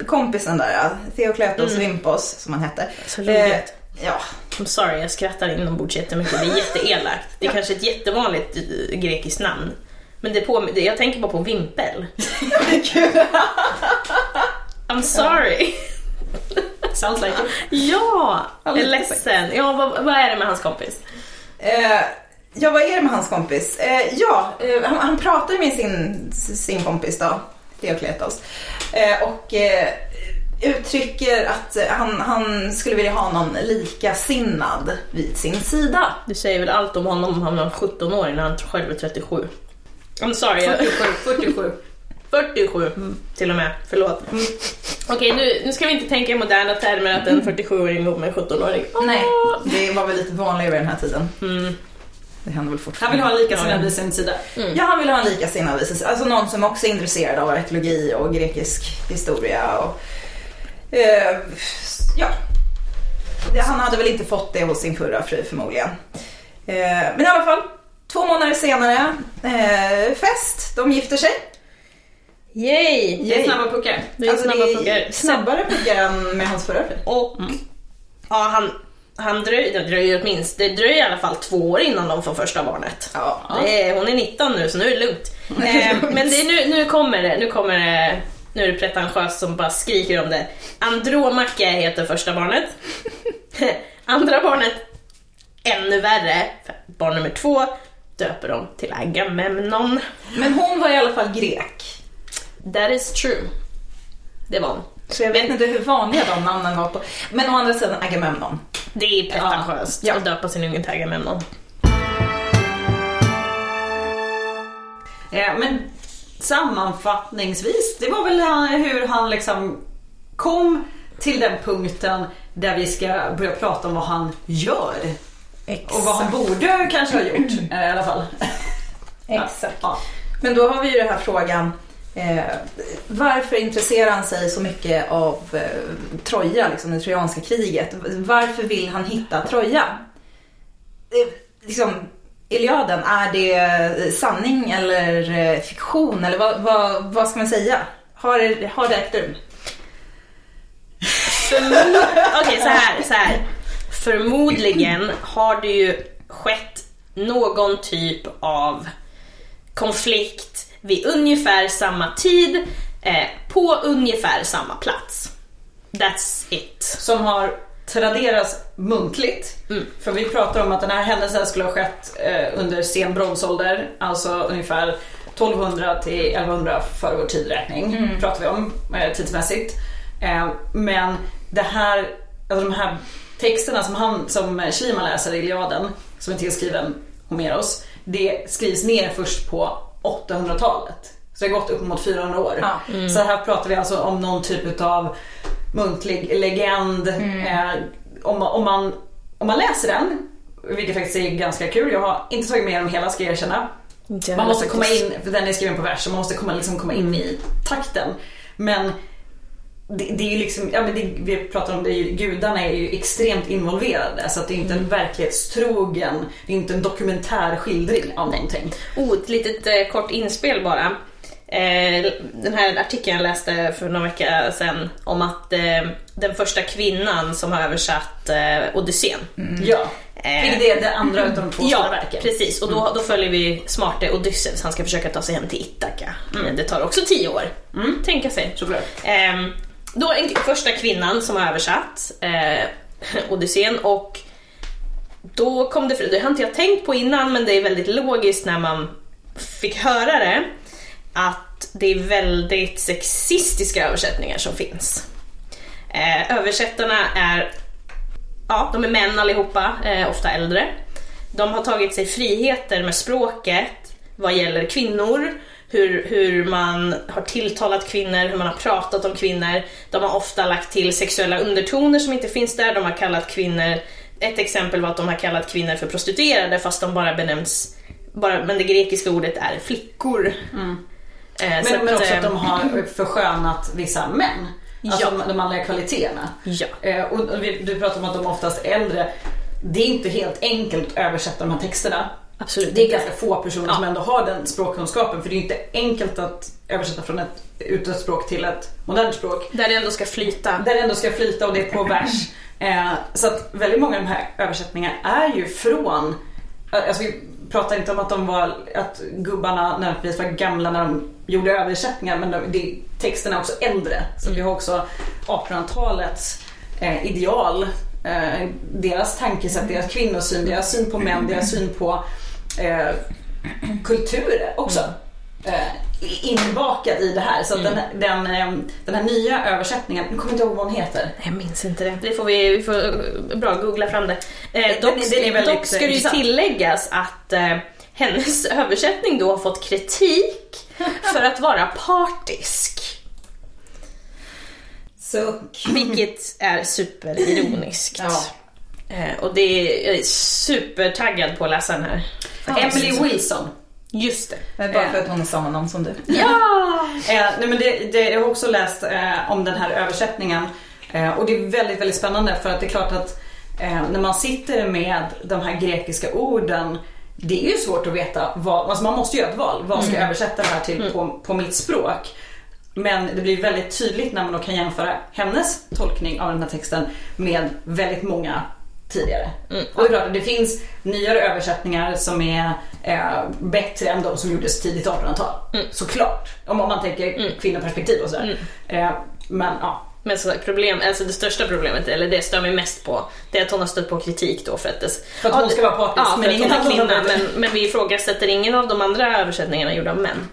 kompisen där, ja, Theokletos Vimpos som han hette. Så roligt. ja, I'm sorry, jag skrattar inombords jättemycket. Det är jätteelakt. Det är kanske ett jättevanligt eh, grekiskt namn. Men det på, jag tänker bara på vimpel. I'm sorry. Sounds like it. Ja, jag är ledsen. Ja, vad, vad är det med hans kompis? Eh, ja, vad är det med hans kompis? Eh, ja, eh, han, han pratar med sin, sin kompis då, Theokletos. Eh, och eh, uttrycker att eh, han, han skulle vilja ha någon likasinnad vid sin sida. Du säger väl allt om honom, han var 17 år när han själv är 37. I'm sorry. jag- 47, 47. 47 till och med, förlåt. Okej, nu, nu ska vi inte tänka i moderna termer att en 47-åring går med en 17-åring. Nej, det var väl lite vanligare vid den här tiden. Mm. Det händer väl Han fortfarande. vill ha en likasinnad vid sin sida. Ja, han vill ha en likasinnad vid sin sida. Alltså någon som också är intresserad av arkeologi och grekisk historia. Och, eh, ja. Han hade väl inte fått det hos sin förra fru förmodligen. Eh, men i alla fall, två månader senare, eh, fest, de gifter sig. Yay! Det är snabba puckar. Det är Alltså, snabba det puckar. snabbare puckar än med hans förra fru. Och ja, han, han dröjer, det dröjer åtminstone, det dröjer i alla fall två år innan de får första barnet. Ja. Det är, hon är 19 nu så nu är det lugnt. Eh, men det nu, nu kommer det, nu kommer det, nu är det pretentiöst som bara skriker om det. Andromache heter första barnet. Andra barnet, ännu värre, barn nummer två, döper de till Agamemnon. Men hon var i alla fall grek. That is true. Det var hon. Så jag vet inte hur vanliga de namnen var på. Men å andra sidan Agamemnon. Det är pretentiöst Ja. att döpa sin unge till Agamemnon. Eh, men sammanfattningsvis, det var väl hur han liksom kom till den punkten där vi ska börja prata om vad han gör. Och vad han borde kanske ha gjort eh, i alla fall. Exakt. Ja. Men då har vi ju den här frågan. Eh, varför intresserar han sig så mycket av eh, Troja, liksom det trojanska kriget? Varför vill han hitta Troja? Eh, liksom, Iliaden, är det sanning eller eh, fiktion? Eller vad, vad, vad ska man säga? Har har det ägt rum? Okej, så här, så här. Förmodligen har det ju skett någon typ av konflikt vid ungefär samma tid eh, på ungefär samma plats. That's it. Som har traderas muntligt. Mm. För vi pratar om att den här händelsen skulle ha skett eh, under sen bronsålder, alltså ungefär 1200 till 1100 före vår tidräkning pratar vi om eh, tidsmässigt. Eh, men det här, alltså de här texterna som, han, som Schliemann läser i Iliaden, som är tillskriven Homeros, det skrivs ner först på 800-talet. Så det har gått upp mot 400 år. Ja. Så här pratar vi alltså om någon typ av muntlig legend. Eh, om, om, man, om man läser den, vilket faktiskt är ganska kul, jag har inte tagit med dem hela ska jag erkänna. Man måste komma in, för den är skriven på vers, så man måste komma, liksom komma in i takten. Men det, det är ju liksom, ja men det, vi pratar om det, ju- gudarna är ju extremt involverade så att det är inte en verklighetstrogen, det är inte en dokumentär skildring av någonting. Oh, ett litet eh, kort inspel bara. Eh, den här artikeln jag läste för några veckor sedan om att eh, den första kvinnan som har översatt eh, Odysseen. Ja. Eh, Vilket är det andra utav de två stora Ja, verken. precis. Och då, då följer vi smarte Odysseus. Han ska försöka ta sig hem till Ithaka. Men det tar också tio år. Mm, tänka sig. Såklart. Ehm, då en första kvinnan som har översatt eh, Odysseen och då kom det, det har inte jag tänkt på innan men det är väldigt logiskt när man fick höra det att det är väldigt sexistiska översättningar som finns. Eh, översättarna är, ja, de är män allihopa, eh, ofta äldre. De har tagit sig friheter med språket vad gäller kvinnor, hur, hur man har tilltalat kvinnor, hur man har pratat om kvinnor. De har ofta lagt till sexuella undertoner som inte finns där. De har kallat kvinnor, ett exempel var att de har kallat kvinnor för prostituerade fast de bara benämns, bara, men det grekiska ordet är flickor. Mm. Eh, så Men, men också eh, att de har förskönat vissa män. Alltså Ja. de, de manliga kvaliteterna. Ja. Eh, och vi- du pratar om att de oftast är äldre. Det är inte helt enkelt att översätta de här texterna. Absolut Det är ganska få personer Ja. som ändå har den språkkunskapen. För det är inte enkelt att översätta från ett utdött språk till ett modernt språk. Där det ändå ska flyta. Där det ändå ska flyta och det är på vers. Eh, så att väldigt många av de här översättningarna är ju från, alltså pratar inte om att de var, att gubbarna nödvändigtvis var gamla när de gjorde översättningar men de, det, texterna är också äldre. Så vi har också 1800-talets eh, ideal, eh, deras tankesätt, deras kvinnosyn, deras syn på män, deras syn på eh, kulturer också. Eh, inbakad i det här. Så att den, den, eh, den här nya översättningen, nu kommer inte ihåg vad hon heter. Jag minns inte det. Det får vi, vi får eh, bra googla fram det. Eh, Den- dock, den väldigt, dock ska det ju tilläggas att eh, hennes översättning då har fått kritik för att vara partisk. Suck. Vilket är superironiskt. Ja. Eh, och det är, jag är supertaggad på att läsa den här. Ja, Emily. Wilson. Just det. Men bara för att hon är samma namn som du. Ja! Eh, nej men det, det, jag har också läst eh, om den här översättningen eh, och det är väldigt, väldigt spännande för att det är klart att eh, när man sitter med de här grekiska orden det är ju svårt att veta vad, alltså man måste göra ett val. Vad ska jag översätta det här till på, på mitt språk? Men det blir väldigt tydligt när man då kan jämföra hennes tolkning av den här texten med väldigt många tidigare. Och det klart det finns nyare översättningar som är eh, bättre än de som gjordes tidigt 1800-tal. Såklart. Om, man tänker kvinnoperspektiv och sådär. Eh, men ja. Men så problem, alltså det största problemet, eller det jag stör mig mest på, det är att hon har stött på kritik då för att det... För att hon ska vara partisk, Ja, men ingen annan kvinna, men, men vi ifrågasätter ingen av de andra översättningarna gjorda av män.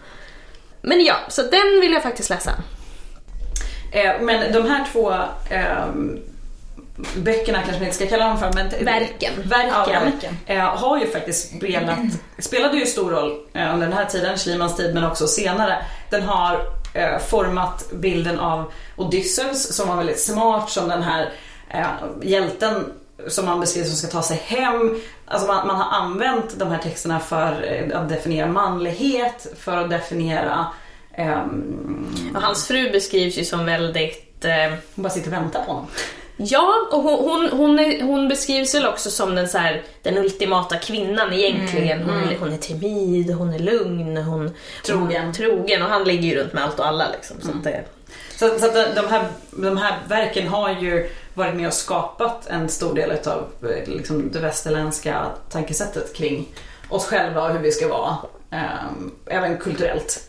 Men ja, så den vill jag faktiskt läsa. Eh, men de här två ehm, böckerna kanske man inte ska kalla dem för, men Verken. verken, Ja, verken. Eh, har ju faktiskt spelat, spelade ju stor roll eh, under den här tiden, Schlimans tid, men också senare. Den har eh, format bilden av Odysseus som var väldigt smart som den här eh, hjälten som man beskriver som ska ta sig hem. Alltså man, man har använt de här texterna för eh, att definiera manlighet, för att definiera ehm, Och hans fru beskrivs ju som väldigt... Eh, hon bara sitter och väntar på honom. Ja, och hon, hon, hon, är, hon beskrivs väl också som den, så här, den ultimata kvinnan egentligen. Hon, är, hon är timid, hon är lugn, hon Trogen. Hon, trogen och han ligger ju runt med allt och alla liksom. Så att det, Så, så att de- här, de här verken har ju varit med och skapat en stor del av liksom, det västerländska tankesättet kring oss själva och hur vi ska vara. ehm, även kulturellt.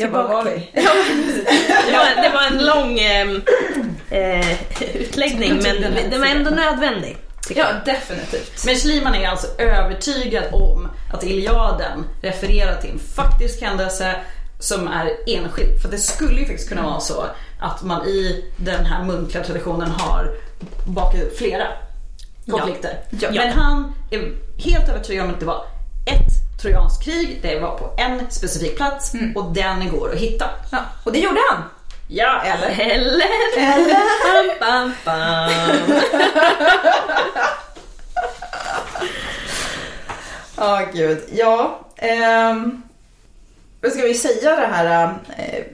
Jag bara, var vi? det, var, det var en lång ehm, eh, utläggning men den var ändå nödvändig. Ja, definitivt. Men Schliemann är alltså övertygad om att Iliaden refererar till en faktisk händelse som är enskild. För det skulle ju faktiskt kunna vara så att man i den här muntliga traditionen har bakat flera konflikter. Ja. Men han är helt övertygad om att det var ett trojanskt krig, det var på en specifik plats och den går att hitta. Ja, och det gjorde han. Ja, Eller? Eller? Eller? Bam, bam, bam. Ja, gud. Ja, ehm, vad ska vi säga det här? Eh,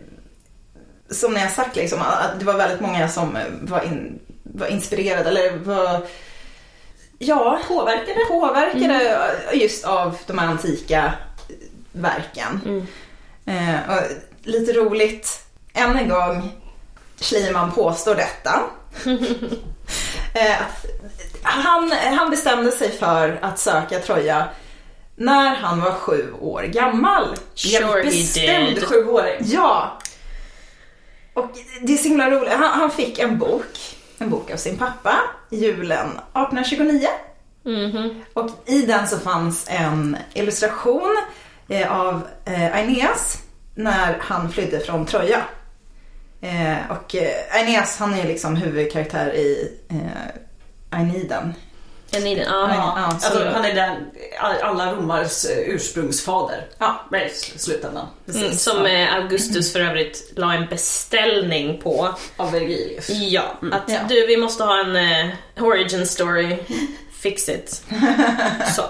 som ni har sagt, liksom, att det var väldigt många som eh, var, in, var inspirerade eller var ja, Påverkade? påverkade just av de här antika verken. Eh, och lite roligt, än en gång, Schliemann påstår detta. eh, han, han bestämde sig för att söka Troja när han var sju år gammal. Sure Bestämd did. sjuåring. Ja! Och det är så himla roligt. Han, han fick en bok, en bok av sin pappa, julen 1829. Mhm. Och i den så fanns en illustration eh, av eh, Aeneas när han flydde från Troja. Eh, och Aeneas han är liksom huvudkaraktär i eh, Aeneiden. Aeneiden, ja. Ja, Ja, så- alltså, han är den, alla romars eh, ursprungsfader. Ja. I slutändan. Mm, som eh, Augustus för övrigt la en beställning på. Av Vergilius. Ja, att Ja. du vi måste ha en eh, origin story. Fix it. Så.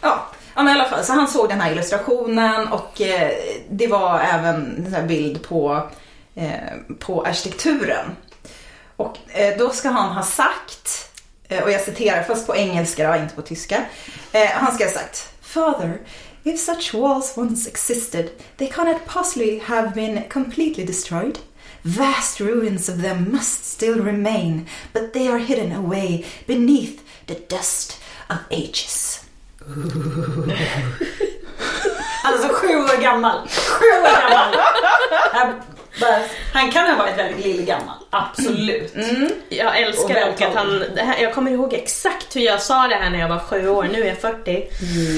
Ja. ja, men i alla fall så han såg den här illustrationen och eh, det var även en bild på, eh, på arkitekturen. Och eh, då ska han ha sagt, och jag citerar först på engelska då, inte på tyska. Eh, han ska ha sagt Father, if such walls once existed, they cannot possibly have been completely destroyed. Vast ruins of them must still remain, but they are hidden away beneath the dust of ages. Han är så sju år gammal. Sju år gammal! Han, kan ha varit väldigt lillgammal, absolut. Jag Och älskar dock att han, här, jag kommer ihåg exakt hur jag sa det här när jag var sju år, nu är jag 40.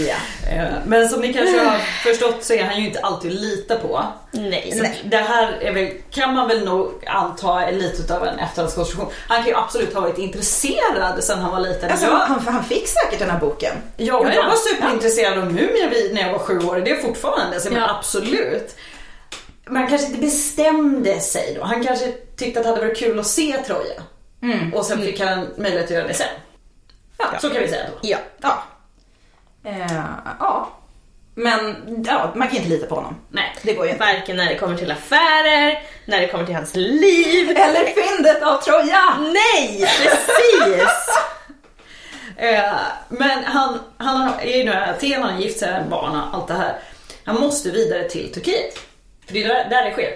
Ja. Eh, Men som ni kanske har förstått så är han ju inte alltid att lita på. Nej. Så det här är väl, kan man väl nog anta är lite utav en efterhandskonstruktion. Han kan ju absolut ha varit intresserad sen han var liten. Alltså, jag, han, han fick säkert den här boken. ja, och Ja, jag ja. var superintresserad av Mumia vid- när jag var sju år, det är fortfarande så men Ja. absolut. Men han kanske inte bestämde sig då. Han kanske tyckte att det hade varit kul att se Troja. Och sen fick han möjlighet att göra det sen. Ja, så kan vi säga då. Ja. Ja. Eh, ja. Men ja, man kan inte lita på honom. Nej. Det går ju inte. Varken när det kommer till affärer, när det kommer till hans liv. Eller fyndet av Troja! Nej, precis! Eh, men han, han är ju nu i Aten, han har gift sig, barn och allt det här. Han måste vidare till Turkiet. För det är där, där det sker.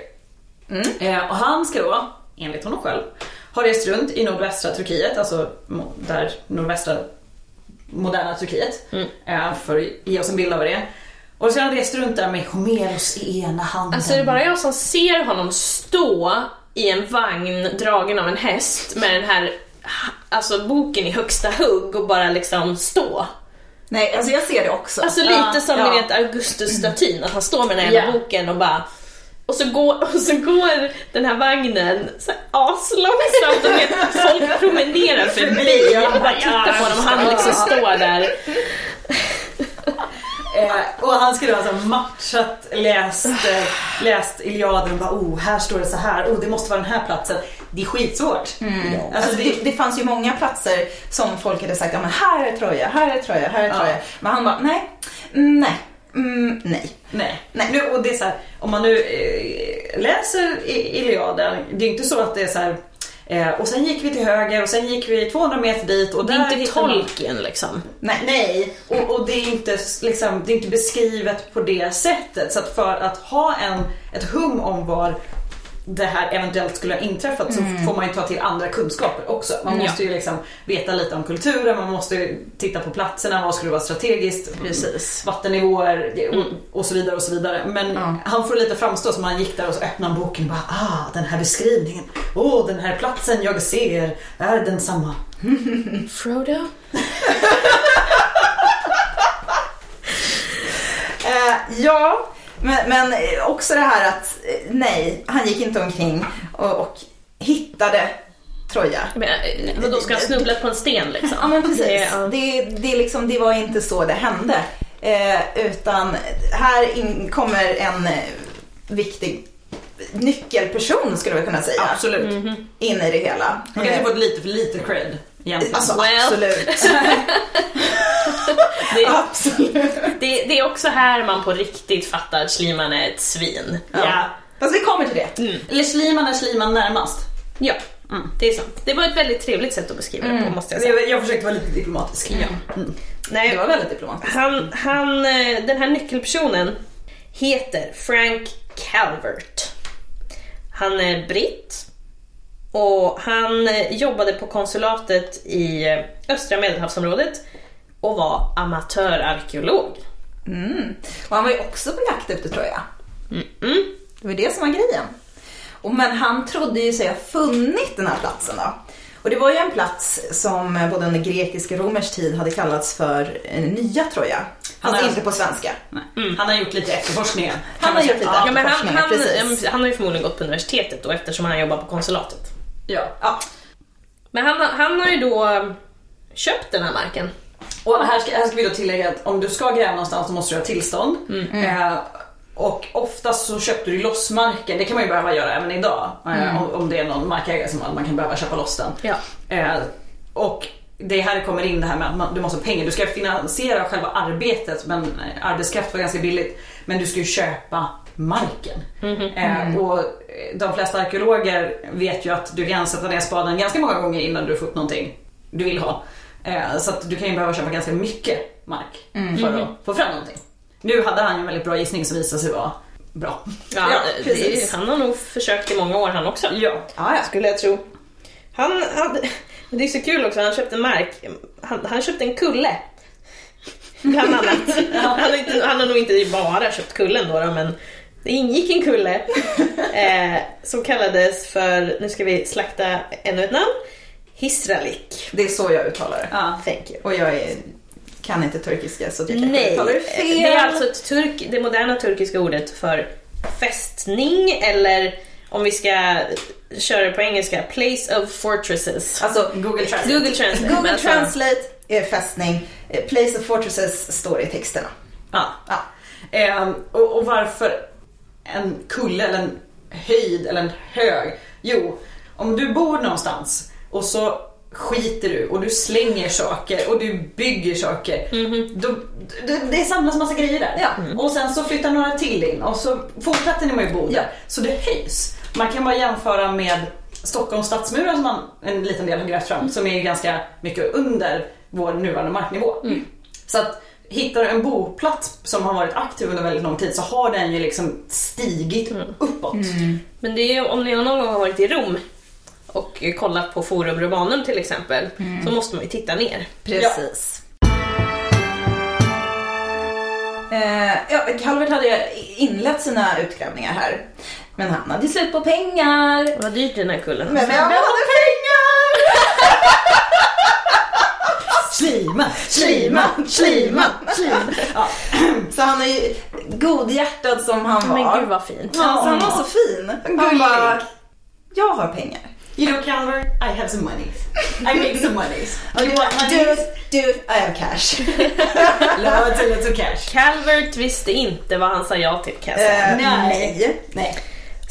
Eh, och han ska då, enligt honom själv, ha rest runt i nordvästra Turkiet, alltså där nordvästra moderna Turkiet. Eh, för att ge oss en bild av det. Och så har han rest runt där med Homeros i ena handen. Alltså är det bara jag som ser honom stå i en vagn dragen av en häst med den här alltså, boken i högsta hugg och bara liksom stå. Nej, alltså jag ser det också. Alltså Ja, lite som ja. ni vet Augustus-statyn, att han står med den här Ja. boken och bara och så, går, och så går den här vagnen så aslångsamt och vet, folk promenerar förbi och bara tittar på honom och han liksom står där. Eh, och han skulle alltså matchat, läst, eh, läst Iliaden och bara oh, här står det så här, oh, det måste vara den här platsen. Det är skitsvårt. Alltså, Alltså det, det, det fanns ju många platser som folk hade sagt, ja men här är Troja, här är Troja, här är Ja. Troja. Men han bara, nej, mm, nej, mm, nej. nej. Nej. Nu, och det är så här, om man nu eh, läser I- Iliaden, det är inte så att det är så här eh, och sen gick vi till höger och sen gick vi 200 meter dit och Det är där inte hittar man- Tolkien liksom. Nej. Nej, och, och det, är inte, liksom, det är inte beskrivet på det sättet. Så att för att ha en, ett hum om var det här eventuellt skulle ha inträffat så får man ju ta till andra kunskaper också. Man Mm. måste ju liksom veta lite om kulturen, man måste ju titta på platserna, vad skulle vara strategiskt, Precis. vattennivåer det- och, och så vidare och så vidare. Men Ja. han får lite framstå som han gick där och så öppnade han boken och bara ah, den här beskrivningen, åh den här platsen jag ser är densamma. Frodo? Eh, ja, men, men också det här att eh, nej, han gick inte omkring och, och hittade Troja. Men, eh, Vadå, ska han snubbla på en sten liksom? Ja men precis. Det, Det, ja. det, liksom, det var inte så det hände. Eh, utan här in, kommer en eh, viktig nyckelperson skulle vi kunna säga. Absolut. In i det hela. Han kanske Eh, fått lite för lite cred egentligen. Alltså Well. absolut. Det, absolut. det, det är också här man på riktigt fattar att Schliemann är ett svin. ja. Fast vi kommer till det. Eller Schliemann är Schliemann närmast. Ja, det är sant. Det var ett väldigt trevligt sätt att beskriva det på måste jag säga. Jag, jag försökte vara lite diplomatisk. Ja. Det Nej, var väldigt diplomatiskt. han, han, eh, den här nyckelpersonen heter Frank Calvert. Han är britt och han eh, jobbade på konsulatet i eh, östra medelhavsområdet och var amatörarkeolog. Mm. Och han var ju också på jakt efter Troja. Mm. Det var det som var grejen. Och, men han trodde ju sig ha funnit den här platsen då. Och det var ju en plats som både under grekisk och romersk tid hade kallats för eh, Nya Troja. Fast har- inte på svenska. Nej. Han har gjort lite efterforskningar. Han har gjort lite. Ja, men han, han, han har ju förmodligen gått på universitetet då eftersom han jobbar på konsulatet. Ja. Ja. Men han, han har ju då köpt den här marken. Och här ska, här ska vi då tillägga att om du ska gräva någonstans så måste du ha tillstånd. Eh, och oftast så köpte du loss marken, det kan man ju behöva göra även idag. Eh, om, om det är någon markägare som man kan behöva köpa loss den. Ja. Eh, och det här kommer in det här med att man, du måste ha pengar. Du ska finansiera själva arbetet men eh, arbetskraft var ganska billigt. Men du ska ju köpa marken. Eh, och eh, de flesta arkeologer vet ju att du kan sätta ner spaden ganska många gånger innan du får upp någonting du vill ha. Eh, så att du kan ju behöva köpa ganska mycket mark för att få fram någonting. Nu hade han ju en väldigt bra gissning som visade sig vara bra. Ja, Ja, det, precis. han har nog försökt i många år han också. Ja. Ja, ja. Skulle jag tro. Han hade, men det är så kul också, han köpte mark. Han, han köpte en kulle. Bland annat. Han, har inte, han har nog inte bara köpt kullen då, då men det ingick en kulle eh, som kallades för, nu ska vi slakta ännu ett namn, Hisralik. Det är så jag uttalar det. Ja. Thank you. Och jag är, kan inte turkiska så jag kanske Nej, uttalar det fel. det är alltså ett turk, det moderna turkiska ordet för fästning eller om vi ska köra det på engelska, place of fortresses. Alltså, Google Translate. Google Translate. Google alltså- Translate är fästning, eh, Place of Fortresses står i texterna. Ja. Ja. Ehm, och, och varför en kulle eller en höjd eller en hög? Jo, om du bor någonstans och så skiter du och du slänger saker och du bygger saker. Då, det, det samlas massa grejer där. Ja. Och sen så flyttar några till in och så fortsätter ni med att bo där. Ja. Så det höjs. Man kan bara jämföra med Stockholms stadsmurar som man, en liten del har grävt fram som är ganska mycket under vår nuvarande marknivå. Så att hittar du en boplats som har varit aktiv under väldigt lång tid så har den ju liksom stigit uppåt. Men det är ju, om ni någon gång har varit i Rom och kollat på Forum Romanum till exempel, så måste man ju titta ner. Precis. Eh, ja, Calvert hade ju inlett sina utgrävningar här. Men han hade slut på pengar. Det var dyrt den här kullen. Men vem hade pengar? Slima, Sliman, sliman, sliman. Ja. Så han är ju godhjärtad som han var. Men gud vad fint. Ja, så han var så fin. Han bara, jag har pengar. You know Calvert, I have some money. I make some money. You want Dude, money? dude, I have cash. Loads and loads of cash. Calvert visste inte vad han sa ja till kan jag säga. Eh, Nej. nej. Nej.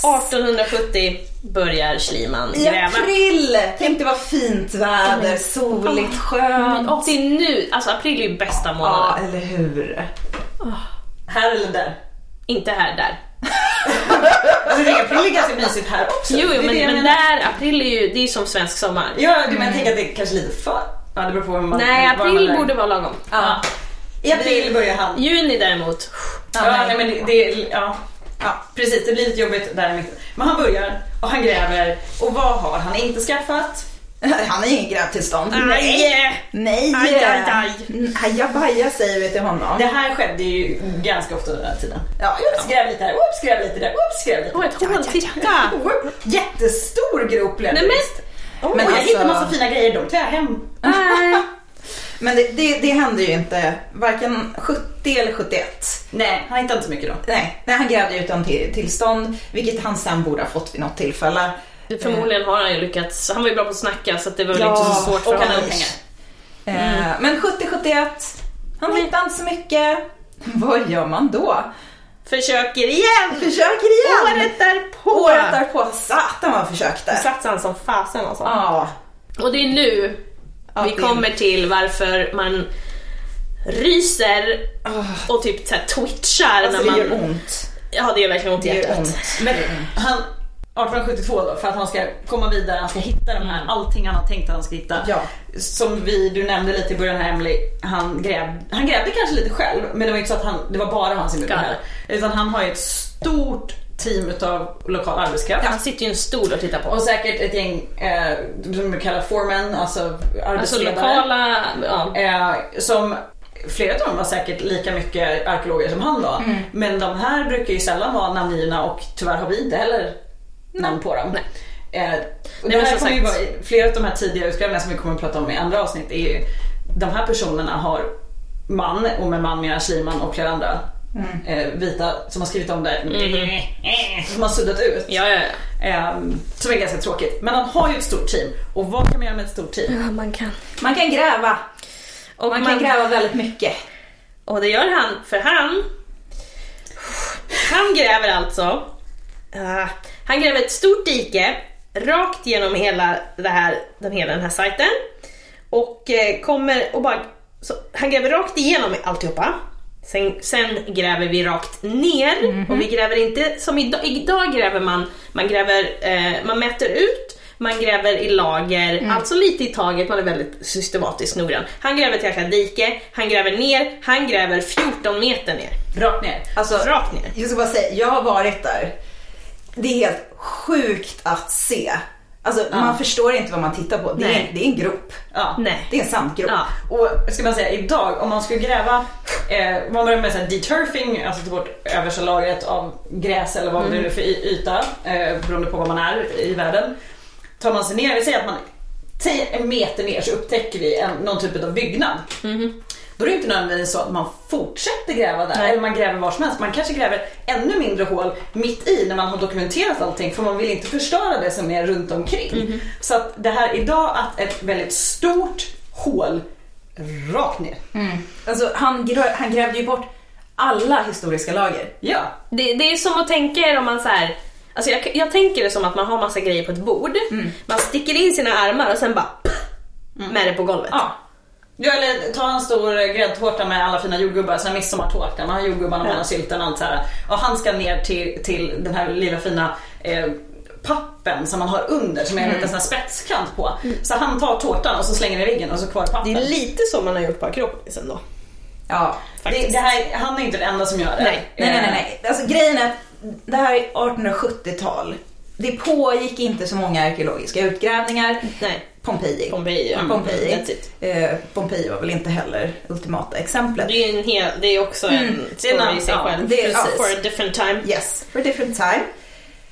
1870 börjar Schliemann I gräva. april! Tänk det var fint väder, soligt, skönt. Och till nu, alltså april är ju bästa Ja, månaden. eller hur? Här eller där? Inte här, där. Alltså april är ganska mysigt här också. Jo, jo men, men menar. där, april är ju, det är ju som svensk sommar. Ja, men jag tänker att det är kanske lite för... Ja, det beror på hur man... Nej, man april är. borde vara lagom. Ja. I april börjar han. Juni däremot, Ja, nej, men det, det, ja. Ja, precis. Det blir lite jobbigt där i mitten. Men han börjar och han gräver. Och vad har han inte skaffat? Han har ingen grävtillstånd. Aj! Nej! Aj, aj, aj. Ajabaja säger vi till honom. Det här skedde ju ganska ofta under den här tiden. Ja, Oops, gräv lite här, oops, gräv lite där, oops, gräv lite Åh, ett hål, titta! Jättestor grop blev det Nej, men- Men Och jag alltså- hittade massa fina grejer, de tar jag hem. nej. Men det, det, det hände ju inte varken 70 eller 71. Nej, han hittade inte så mycket då. Nej, nej han grävde utan till, tillstånd, vilket han sen borde ha fått vid något tillfälle. Förmodligen har han ju lyckats, han var ju bra på att snacka så att det var väl Ja, inte så svårt för honom. Eh, Men 70-71, han hittade inte så mycket. Vad gör man då? Försöker igen! Försöker igen! Året därpå! Året därpå, satan vad han försökte. satsade han som fasen alltså. Ja. Och det är nu Ja, vi det- kommer till varför man ryser Åh, och typ så här twitchar Alltså när det man... gör ont. Ja, det gör verkligen ont i Det hjärtat. ont. Men han, 1872 då, för att han ska komma vidare, han ska hitta de här, allting han har tänkt att han ska hitta. Ja. Som vi, du nämnde lite i början här Emily, han, gräv, han grävde kanske lite själv, men det var inte så att han, det var bara han som gjorde det här. Utan han har ju ett stort team utav lokal arbetskraft. Han sitter ju i en stol och tittar på. Och säkert ett gäng eh, som vi kallar foremen, alltså Alltså arbetsledare. lokala... Ja. Eh, som flera av dem var säkert lika mycket arkeologer som han var. Mm. Men de här brukar ju sällan vara namngivna och tyvärr har vi inte heller namn på dem. Eh, Nej, det men här kommer ju vara, flera av de här tidiga utgrävningarna som vi kommer att prata om i andra avsnitt är ju, de här personerna har man, och med man menar Schliemann och flera andra Mm. eh, vita som har skrivit om det. Som har suddat ut. Ja, ja, ja. Ehm, som är ganska tråkigt. Men han har ju ett stort team. Och vad kan man göra med ett stort team? ja man kan. Man kan gräva. Och Man kan gräva väldigt mycket. Och det gör han, för han... Han gräver alltså... ah, han gräver ett stort dike rakt genom hela, det här, den, hela den här sajten. Och eh, kommer och bara... Så, han gräver rakt igenom alltihopa. Sen, sen gräver vi rakt ner och vi gräver inte som idag, idag gräver man, man gräver, eh, man mäter ut, man gräver i lager, alltså lite i taget, man är väldigt systematiskt noggrann. Han gräver ett jäkla dike, han gräver ner, han gräver 14 meter ner. Rakt ner. Alltså, Rakt ner. Jag ska bara säga, jag har varit där. Det är helt sjukt att se. Alltså man förstår inte vad man tittar på. Det är, det är en grop. Ja. Nej. Det är en sandgrop. Ja. Och ska man säga idag, om man skulle gräva, eh, man börjar med så här deturfing, alltså ta bort översta lagret av gräs eller vad det är för yta, eh, beroende på var man är i världen. Tar man sig ner, vi säger att man, säg en meter ner så upptäcker vi en, någon typ av byggnad. Då är det inte nödvändigtvis så att man fortsätter gräva där, Nej. eller man gräver var som helst. Man kanske gräver ännu mindre hål mitt i när man har dokumenterat allting för man vill inte förstöra det som är runt omkring. Så att det här idag att ett väldigt stort hål rakt ner. Alltså han, han grävde ju bort alla historiska lager. Ja. Det, det är som att tänka er om man så här. Alltså jag, jag tänker det som att man har massa grejer på ett bord. Man sticker in sina armar och sen bara med det på golvet. Ja. Ja, eller ta en stor gräddtårta med alla fina jordgubbar, här midsommartårta. Man har jordgubbarna, man har sylten och allt så här. Och han ska ner till, till den här lilla fina eh, pappen som man har under som är en liten sån spetskant på. Så han tar tårtan och så slänger den i väggen och så kvar pappen. Det är lite så man har gjort på Akropolis ändå. Ja. Det, det här, han är inte den enda som gör det. Nej, Nej, nej, nej. nej. Alltså grejen är att det här är 1870-tal. Det pågick inte så många arkeologiska utgrävningar. Nej, Pompeji. Pompeji. ja. Pompeji. It. Eh, Pompeji var väl inte heller ultimata exemplet. Det är, en hel, det är också en Mm. En story annan- i sig ja, själv. det är- ja. For a different time. Yes, for a different time.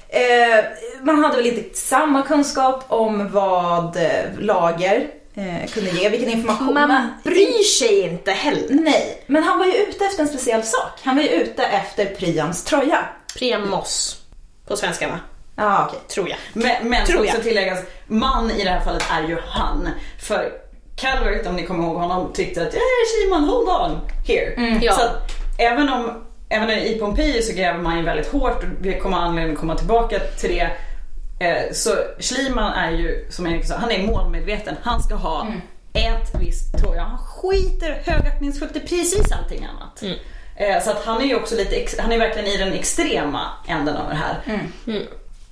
Eh, man hade väl inte samma kunskap om vad eh, lager eh, kunde ge, vilken information. Man bryr sig inte heller. Nej, men han var ju ute efter en speciell sak. Han var ju ute efter Priams tröja. Priam Moss. På svenska va? Ja, okej. Tror jag. Men, men Tror också jag. tilläggas, man i det här fallet är ju han. För Calvert, om ni kommer ihåg honom, tyckte att hey, Simon, hold on here. Ja. Så att även om Även i Pompeji så gräver man ju väldigt hårt och vi kommer anledning att komma tillbaka till det. Eh, Så Schliemann är ju, som Erik sa, han är målmedveten. Han ska ha ett visst tröja. Han skiter högaktningsfullt i precis allting annat. Eh, Så att han är ju också lite, han är verkligen i den extrema änden av det här.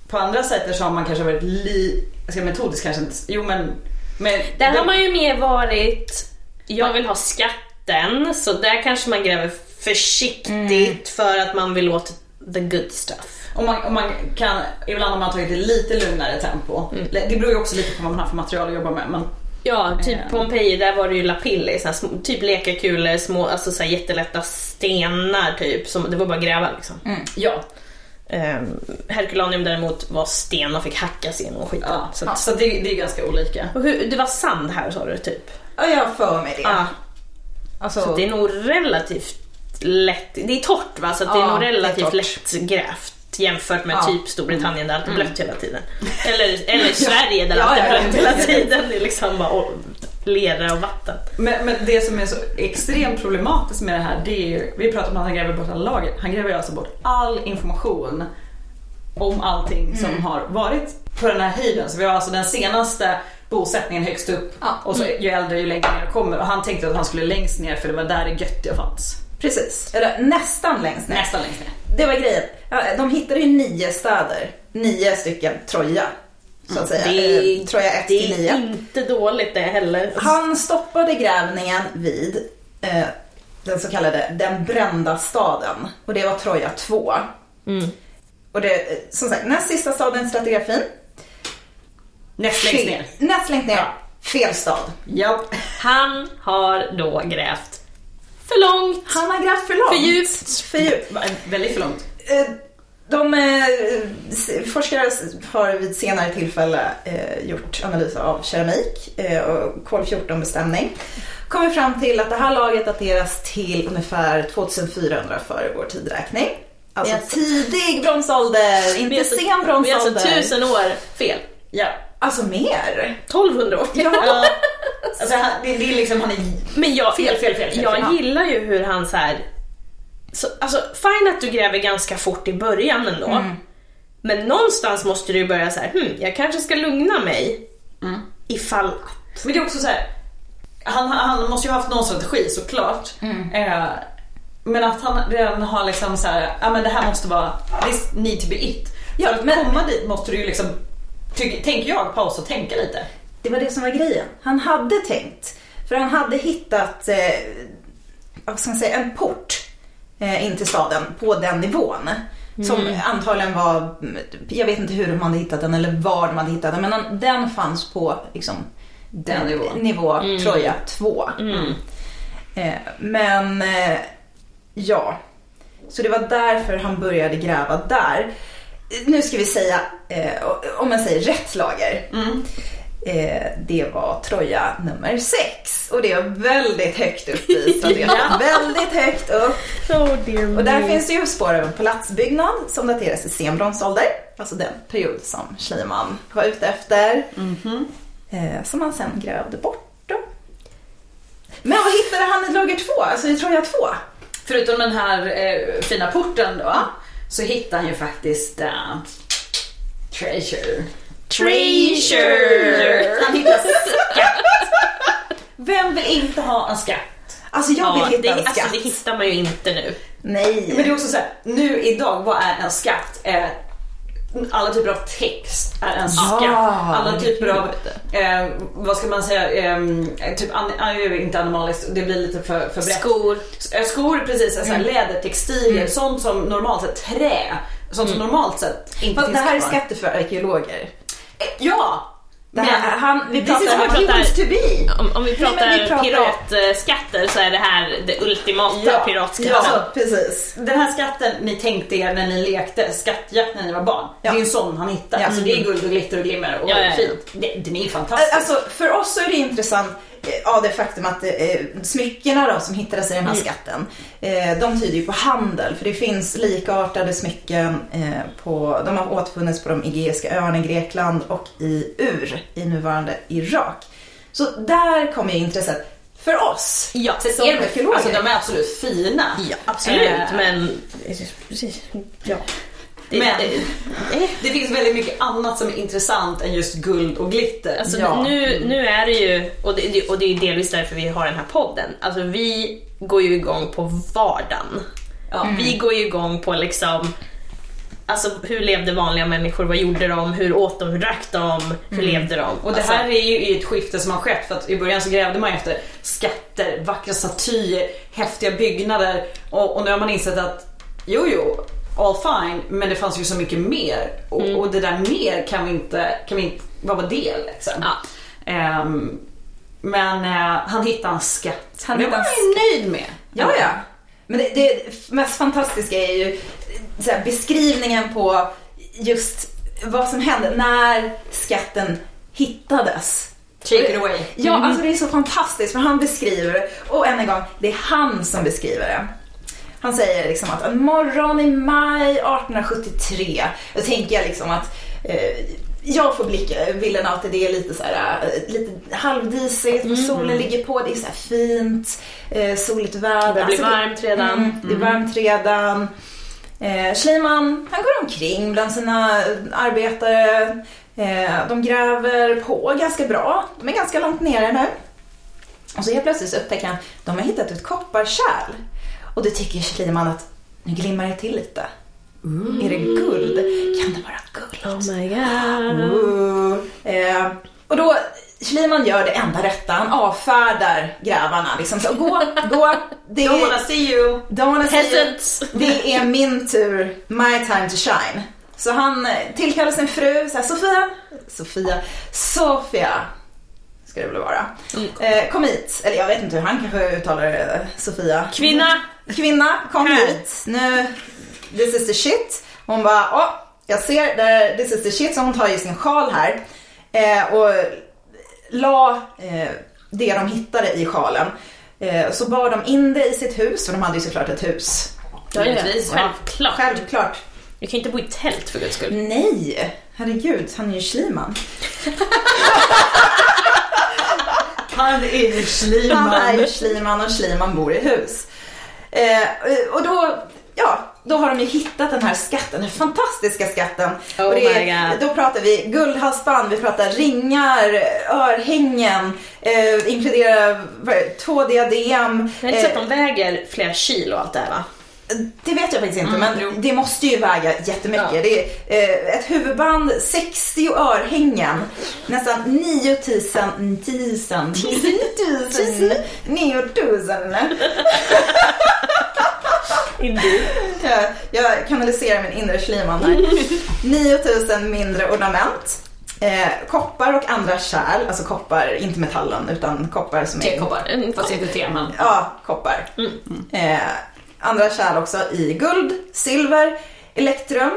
På andra sajter så har man kanske varit li... Jag ska metodiskt kanske inte... Jo men... men Där har man ju mer varit, jag vill ha skatten, så där kanske man gräver försiktigt för att man vill åt the good stuff. Och man, och man kan, ibland har man tagit det lite lugnare tempo. Mm. Det beror ju också lite på vad man har för material att jobba med. Men, Ja, typ Eh. Pompeji, där var det ju lapilli, såna små, typ lekakulor, små, alltså så här jättelätta stenar typ. Som, det var bara att gräva liksom. ja, Um, Herculaneum däremot var sten och fick hackas igenom skiten. ja. Så att, så det, det är ganska olika. hur, det var sand här sa du typ? Ja, jag har för mig det. Ja. Alltså, Så det är nog relativt lätt, det är torrt va? Så att det är Ja, nog relativt torrt. lätt grävt jämfört med Ja. typ Storbritannien där allt är blött hela tiden. Eller, eller Sverige där Ja, allt är ja, blött ja. hela tiden. Det är liksom bara lera och vatten. Men, men det som är så extremt problematiskt med det här, det är ju, vi pratar om att han gräver bort alla lager. Han gräver alltså bort all information om allting som Mm. har varit på den här höjden. Så vi har alltså den senaste bosättningen högst upp Ja. och så ju äldre ju längre ner kommer. Och han tänkte att han skulle längst ner för det var där det göttiga fanns. Precis, eller nästan längst ner. Nästan längst ner. Det var grejen. De hittade ju nio städer. Nio stycken Troja. Så att säga. Det, Eh, Troja 1 det till är 9. inte dåligt det heller. Han stoppade grävningen vid eh, den så kallade den brända staden. Och det var Troja 2. Mm. Och det, eh, som sagt, näst sista staden i strategafin. Näst längst ner. Näst längst ner. Ja. Fel stad. Japp. Han har då grävt för långt, Han har grävt för långt. för djupt. För djupt. Väldigt för långt. Eh, De eh, forskare har vid senare tillfälle eh, gjort analyser av keramik eh, och kol-14 bestämning kommer fram till att det här laget dateras till ungefär 2400 före vår tidräkning. Alltså Yes. tidig bronsålder, inte så- sen Vi är alltså bronsålder. tusen år fel. Ja. Alltså mer. 1200 år. Ja. Alltså, det, det är liksom, han är Fel, fel, fel, fel, jag fel. gillar ju hur han så här. Så, alltså fine att du gräver ganska fort i början ändå. Mm. Men någonstans måste du börja så här, hm, jag kanske ska lugna mig. Mm. Ifall att. Men det är också så här. Han, han måste ju ha haft någon strategi såklart. Eh, men att han redan har liksom så här, ja men det här måste vara, this need to be it. Ja, För att men- komma dit måste du ju liksom, ty, tänker jag, pausa och tänka lite. Det var det som var grejen. Han hade tänkt. För han hade hittat, eh, vad ska man säga, en port in till staden på den nivån. Som antagligen var, jag vet inte hur de hade hittat den eller var de hade hittat den. Men den, fanns på liksom, Den nivån. nivå Troja 2. Mm. Eh, men eh, ja, så det var därför han började gräva där. Eh, Nu ska vi säga, eh, om man säger rätt lager. Eh, det var Troja nummer 6 och det är väldigt högt upp i strategin. Väldigt högt upp. Oh Och där finns det ju spår av en palatsbyggnad som dateras i sen bronsålder. Alltså den period som Schliemann var ute efter. Eh, som han sen grävde bort då. Men vad hittade han i lager 2? Alltså i Troja 2? Förutom den här eh, fina porten då, så hittar han ju faktiskt uh, treasure. Treasure! Han hittar skatt. Vem vill inte ha en skatt? Alltså jag vill Ja, hitta det, en skatt. alltså, det hittar man ju inte nu. Nej. Men det är också så här, nu idag, vad är en skatt? Eh, alla typer av text är en skatt. alla typer av, eh, vad ska man säga, eh, typ, an, an, inte animaliskt, det blir lite för, för brett. Skor. Eh, Skor precis, så Mm. läder, textilier, sånt som normalt sett, trä, sånt som normalt sett inte Fast finns det här är kvar. skatter för arkeologer. Ja! Det här, Men- han, vi This is pratar what he wants pratar- to be. Om, om vi pratar, men vi pratar- piratskatter så är det här det ultimata piratskatten. Ja, precis. Den här skatten ni tänkte er när ni lekte skattjakt när ni var barn. Ja. Det är ju en sån han hittar. Ja. Alltså det är guld och glitter och glimmer och Ja, ja, ja. fint. Det, den är ju fantastisk. Alltså för oss så är det intressant av det faktum att eh, smyckena då som hittades i den här skatten, eh, de tyder ju på handel. För det finns likartade smycken eh, på, de har återfunnits på de Egeiska öarna i Grekland och i Ur i nuvarande Irak. Så där kommer ju intresset för oss. Ja, som är alltså de är absolut fina. Ja, absolut. Eh, men... Precis. Ja. Det, Men- det, eh, Det finns väldigt mycket annat som är intressant än just guld och glitter. Alltså Ja. nu, nu är det ju, och det, och det är delvis därför vi har den här podden, alltså vi går ju igång på vardagen. Ja. Vi går ju igång på liksom, alltså hur levde vanliga människor, vad gjorde de, hur åt de, hur drack de, hur levde de? Och det Alltså, här är ju ett skifte som har skett för att i början så grävde man efter skatter, vackra statyer, häftiga byggnader och, och nu har man insett att jo jo, all fine, men det fanns ju så mycket mer och, Mm. och det där mer kan vi inte, kan vi inte, vad var det liksom? Ja. Ehm, men eh, han hittade en skatt. Han det var han ju nöjd med. Ja, ja. Men det, det mest fantastiska är ju så här, beskrivningen på just vad som hände när skatten hittades. Take it away. Ja, alltså det är så fantastiskt för han beskriver och än en gång, det är han som beskriver det. Han säger liksom att en morgon i maj 1873, då tänker jag liksom att eh, jag får blicka bilden av att det är lite så här, eh, lite halvdisigt, Mm. solen ligger på, det är så fint, eh, soligt väder. Det blir Alltså, varmt redan. Mm, det är varmt redan. Eh, Schliemann, han går omkring bland sina arbetare. Eh, de gräver på ganska bra. De är ganska långt nere nu. Och så helt plötsligt så upptäcker han att de har hittat ett kopparkärl. Och då tycker Schliemann att nu glimmar det till lite. Är det guld? Kan det vara guld? Oh my god. Ooh. Eh, och då, Schliemann gör det enda rätta. Han avfärdar grävarna. Liksom. Så, gå, gå. Det Don't wanna see you. don't wanna see you. Det är min tur, my time to shine. Så han eh, tillkallar sin fru, så här, Sofia, Sofia, Sofia ska det väl vara. Eh, kom hit, eller jag vet inte hur han kanske uttalar det, Sofia. Kvinna. Kvinna, kom Här. hit. Nu, this is the shit. Hon bara, åh, jag ser, där, this is the shit. Så hon tar ju sin sjal här eh, och la eh, det de hittade i sjalen. Eh, så bar de in det i sitt hus, för de hade ju såklart ett hus. Givetvis, självklart. Självklart. Du kan inte bo i tält för guds skull. Nej, herregud, han är ju Schliemann. Han är ju Han är Schliemann. ju Schliemann och Schliemann bor i hus. Eh, och då, ja, då har de ju hittat den här skatten, den fantastiska skatten. Oh och det är. Då pratar vi guldhalsband, vi pratar ringar, örhängen, eh, inkluderar är det, två diadem. Jag har inte sett eh, att de väger flera kilo och allt det här va? Det vet jag faktiskt inte, Mm, jo. men det måste ju väga jättemycket. Ja. Det är eh, ett huvudband, 60 örhängen, nästan 9000, 1000, 10 9000. Indeed. Jag, jag kanaliserar min inre Schliemann här. 9000 mindre ornament. Eh, koppar och andra kärl, alltså koppar, inte metallen utan koppar som är... Tekoppar. Fast inte te men. Ja, koppar. Eh, andra kärl också i guld, silver, elektrum.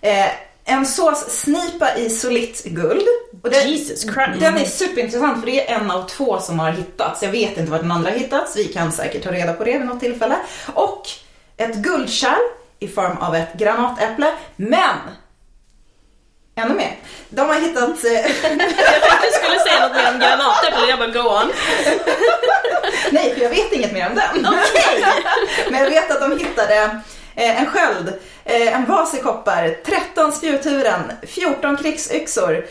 Eh, en såssnipa i solitt guld. Och det- Jesus Christ. Den är superintressant för det är en av två som har hittats. Jag vet inte var den andra har hittats. Vi kan säkert ta reda på det vid något tillfälle. Och ett guldkärl i form av ett granatäpple. Men! Ännu mer. De har hittat... eh, Jag tänkte du skulle säga något mer om granatäpple, jag bara go on. Nej, för jag vet inget mer om den. Men jag vet att de hittade eh, en sköld, eh, en vas i koppar, 13 spjuthuven, 14 krigsyxor,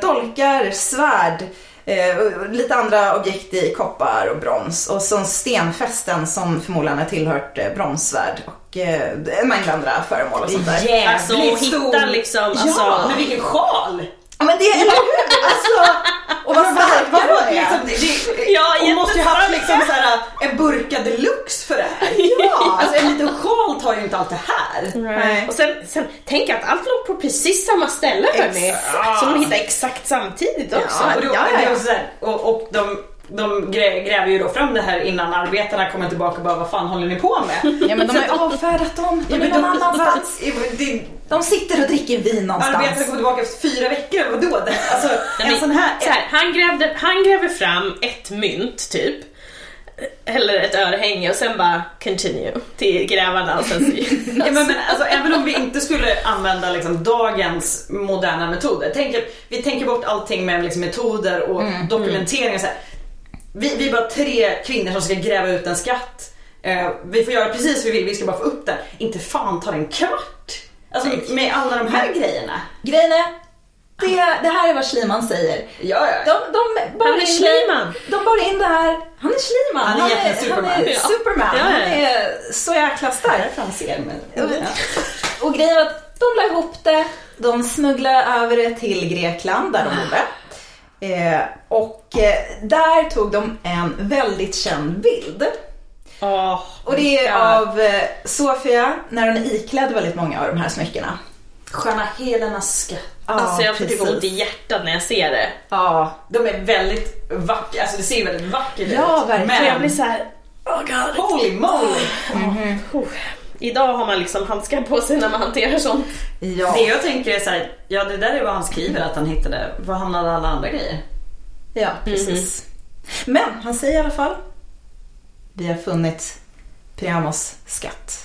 dolkar, svärd, eh, lite andra objekt i koppar och brons och så stenfästen som förmodligen har tillhört eh, bronssvärd och eh, en mängd andra föremål och sånt där. Alltså att hitta liksom, alltså. Ja. Men vilken sjal! Ja men det, eller hur? Alltså, och vad starka de är. liksom, det, det, Ja, hon måste ju ha haft liksom såhär, en burka deluxe för det här. Ja. Alltså en liten sjal tar ju inte allt det här. Nej. Och sen, sen tänk att allt låg på precis samma ställe hörni. Som de hittade exakt samtidigt också. Och, då, Ja, ja, är ja. så här, och, och de, de grä- gräver ju då fram det här innan arbetarna kommer tillbaka och bara vad fan håller ni på med? Ja men de har ju avfärdat dem, de är men någon de- annanstans. det- De sitter och dricker vin någonstans. kommer tillbaka efter fyra veckor, eller vadå? Alltså en sån här... så här, han, grävde, han gräver fram ett mynt typ. Eller ett örhänge och sen bara continue till grävarna och sen så, Ja, men, men, alltså, även om vi inte skulle använda liksom, dagens moderna metoder. Tänk vi tänker bort allting med liksom, metoder och dokumentering. Och så här. Vi, vi är bara tre kvinnor som ska gräva ut en skatt. Eh, vi får göra precis vad vi vill, vi ska bara få upp den. Inte fan tar det en kvart. Alltså med alla de här grejerna. Grejen är, det, det här är vad Schliemann säger. Ja, ja. De, de bar Han är Schliemann. De bar in det här. Han är Schliemann. Han är egentligen han Superman. är Ja. Superman. Ja, ja. Han är så jäkla stark. Jag fan ser men... Och, och grejen var att de la ihop det, de smugglade över det till Grekland där de bodde. Eh, och eh, där tog de en väldigt känd bild. Åh, Och det är God. av eh, Sofia när hon är iklädd väldigt många av de här smyckena. Sköna Helenas skatt. Alltså jag får typ ont i hjärtat när jag ser det. Ja, De är väldigt vackra, alltså det ser väldigt vackert Ja, ut. verkligen. För jag Men, blir så här, oh god. holy moly! Oh. Idag har man liksom handskar på sig när man hanterar sånt. ja. Det jag tänker är så här, ja det där är vad han skriver att han hittade. Var hamnade alla andra grejer? Ja, precis. Men han säger i alla fall, vi har funnit Priamos skatt.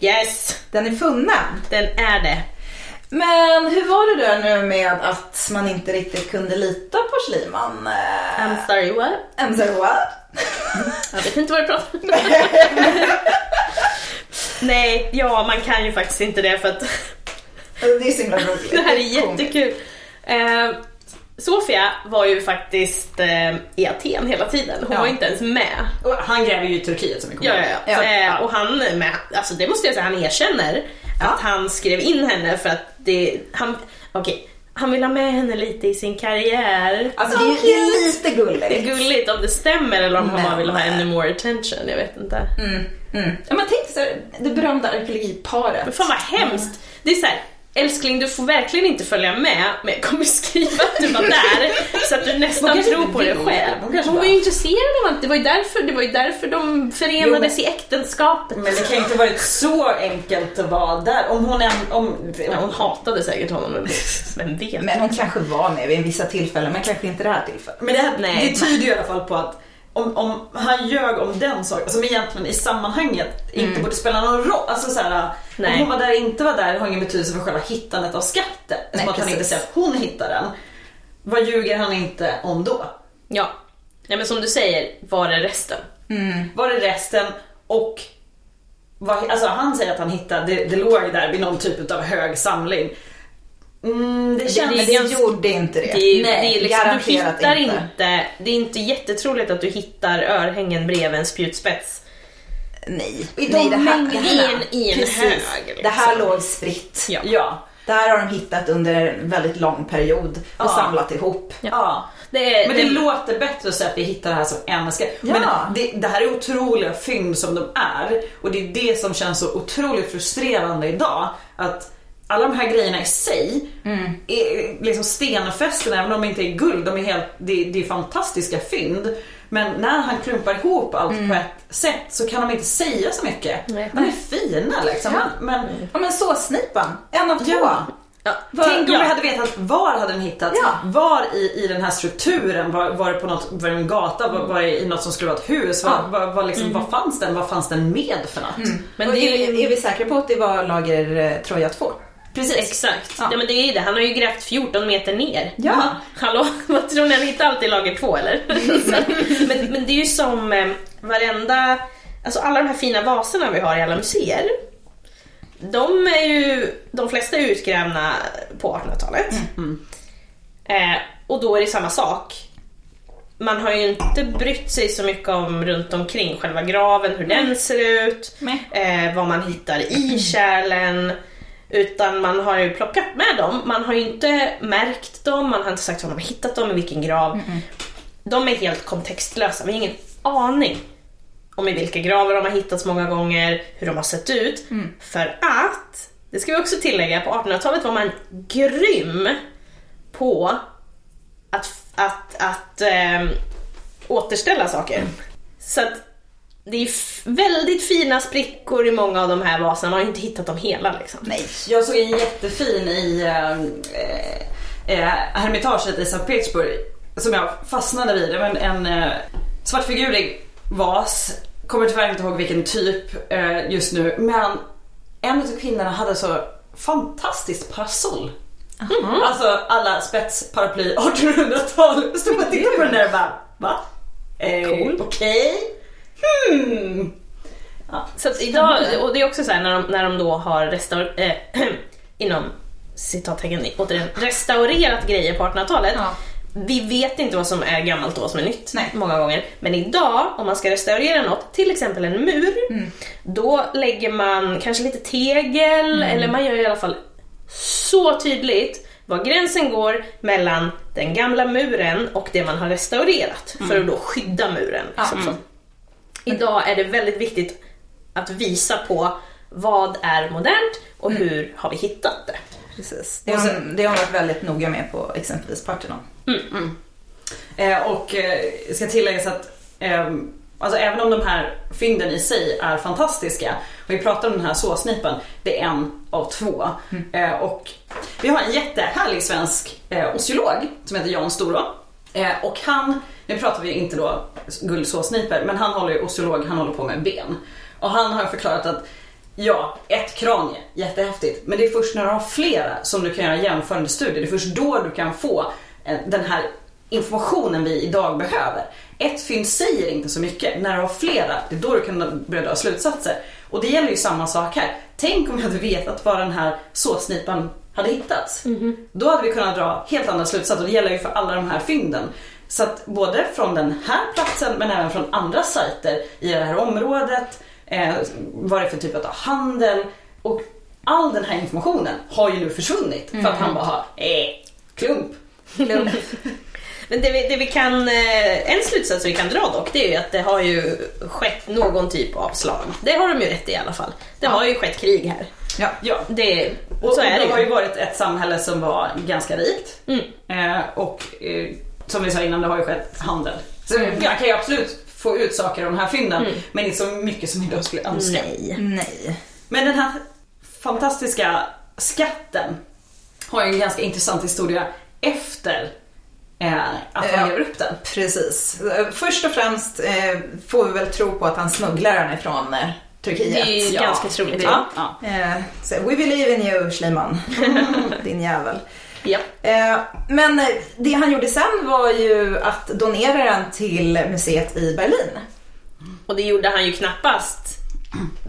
Yes, Den är funnen. den är det. Men hur var det där nu med att man inte riktigt kunde lita på Schliemann? I'm sorry what? I'm sorry what? Jag vet inte vad du pratar om. Nej, ja man kan ju faktiskt inte det för att Det är så himla roligt. det här är jättekul. Eh, Sofia var ju faktiskt eh, i Aten hela tiden. Hon Ja. var inte ens med. Och han gräver ju i Turkiet som vi kommer Ja, ja, ja. Ja. Eh, och han är med, alltså det måste jag säga, han erkänner att han skrev in henne för att det, han, okej, han vill ha med henne lite i sin karriär. Alltså det är ju lite gulligt. Det är gulligt om det stämmer eller om Men- han vill ha ännu more attention, jag vet inte. Mm, mm. Ja, men tänk så här, det berömda arkeologiparet. Men fan vad hemskt! Det är så här, Älskling, du får verkligen inte följa med, men jag kommer skriva att du var där så att du nästan tror på det vill. själv. Hon var ju intresserad av allt, det var ju därför, det var ju därför de förenades Jo, i äktenskapet. Men det kan ju inte varit så enkelt att vara där. Om hon. Om, Ja, hon hatade säkert honom, men vem vet? Men hon kanske var med vid vissa tillfällen, men kanske inte det här tillfället. Men det, här, Nej. det tyder ju i alla fall på att om, om han ljög om den saken, som egentligen i sammanhanget inte borde spela någon roll. Alltså så här, Nej. om hon var där inte var där har ingen betydelse för själva hittandet av skatten. Som att han inte säger att hon hittar den. Vad ljuger han inte om då? Ja. Nej men som du säger, var är resten? Var det resten och vad, alltså han säger att han hittade, det, det låg där vid någon typ av hög samling. Mm, det känns... Men det gjorde inte det. Det är, Nej, det är liksom, du garanterat hittar inte. det är inte jättetroligt att du hittar örhängen bredvid en spjutspets. Nej. I de Nej, det här, mängderna. det här, I en precis. hög, liksom. Det här låg spritt. Ja. Ja. Det här har de hittat under en väldigt lång period och Ja. samlat ihop. ja. Det är, Men det, det, låter bättre att säga att vi hittar det här som en. Men Ja. det, det här är otroliga fynd som de är och det är det som känns så otroligt frustrerande idag. Att alla de här grejerna i sig är liksom stenfästen, även om de inte är guld. De är helt, det, det är fantastiska fynd. Men när han klumpar ihop allt på ett sätt så kan de inte säga så mycket. Nej. De är fina liksom. Ja. Men, Ja men såsnipan, en av två. Ja. ja, Tänk om ja. vi hade vetat var hade den hittats, Ja. var i, i den här strukturen, var, var det på något, var det en gata, var, var det i något som skulle vara ett hus, var, var, var, liksom, vad fanns den, vad fanns den med för något? Men Men är är vi säkra på att det var lager eh, Troja 2? Precis. Exakt. Ja. Ja. men det är ju det. Han har ju grävt 14 meter ner. Ja. Hallå, vad tror ni? Han hittar alltid lager två eller? men, men det är ju som eh, varenda, alltså alla de här fina vaserna vi har i alla museer. De är ju, de flesta är utgrävna på 1800-talet. Eh, och då är det samma sak. Man har ju inte brytt sig så mycket om runt omkring själva graven, hur den ser ut, eh, vad man hittar i kärlen. Utan man har ju plockat med dem, man har ju inte märkt dem, man har inte sagt var de har hittat dem, i vilken grav. De är helt kontextlösa, vi har ingen aning om i vilka gravar de har hittats många gånger, hur de har sett ut. För att, det ska vi också tillägga, på 1800-talet var man grym på att, att, att ehm, återställa saker. Så att det är väldigt fina sprickor i många av de här vaserna, man har ju inte hittat dem hela liksom. Nej. Jag såg en jättefin i eh, eh, Hermitaget i Sankt Petersburg som jag fastnade vid. Det var en, en eh, svartfigurig vas, kommer tyvärr inte ihåg vilken typ eh, just nu, men en av kvinnorna hade så fantastiskt parasoll. Alltså alla spetsparaply 1800-tal. Stod och tittade på den där och bara, va? Eh, Cool. Okej. Hmm. Så att idag, och det är också så här när de, när de då har restaur, eh, inom citattecken återigen, restaurerat grejer på 1800-talet. Ja. Vi vet inte vad som är gammalt och vad som är nytt Nej. många gånger. Men idag, om man ska restaurera något, till exempel en mur, då lägger man kanske lite tegel, eller man gör i alla fall så tydligt var gränsen går mellan den gamla muren och det man har restaurerat för att då skydda muren. Liksom så. Idag är det väldigt viktigt att visa på vad är modernt och hur har vi hittat det. Precis. Det har, de- det har varit väldigt noga med på exempelvis Parthenon. Eh, och eh, ska tilläggas att eh, alltså även om de här fynden i sig är fantastiska, och vi pratar om den här såsnipan, det är en av två. Eh, och vi har en jättehärlig svensk eh, osteolog som heter Jan Storå. Eh, och han, nu pratar vi inte då guldsåsnipor, men han håller ju osteolog, han håller på med ben. Och han har förklarat att Ja, ett kranie, jättehäftigt. Men det är först när du har flera som du kan göra jämförande studier. Det är först då du kan få eh, den här informationen vi idag behöver. Ett fynd säger inte så mycket. När du har flera, det är då du kan börja dra slutsatser. Och det gäller ju samma sak här. Tänk om vi hade vetat var den här såsnipan hade hittats. Då hade vi kunnat dra helt andra slutsatser. Och det gäller ju för alla de här fynden. Så att både från den här platsen men även från andra sajter i det här området. Eh, vad det är för typ av handel. Och all den här informationen har ju nu försvunnit. För att han bara har, eh, klump. Men det vi, det vi kan, eh, en slutsats vi kan dra dock, det är ju att det har ju skett någon typ av slag. Det har de ju rätt i i alla fall. Det har ju skett krig här. Ja. Ja. Det, Och, så är och det det har ju ju. varit ett samhälle som var ganska rikt. Mm. Eh, och eh, som vi sa innan, det har ju skett handel. Så Mm. man kan ju absolut få ut saker av de här fynden, Mm. men inte så mycket som idag skulle önska. Nej. Nej. Men den här fantastiska skatten har ju en ganska intressant historia efter eh, att han lever upp den. Precis. Först och främst eh, får vi väl tro på att han smugglar den ifrån eh, Turkiet. Det är ju Ja, ganska troligt. Ja. ja. Så, We believe in you, Schliemann. Din jävel. Ja. Eh, men det han gjorde sen var ju att donera den till museet i Berlin. Och det gjorde han ju knappast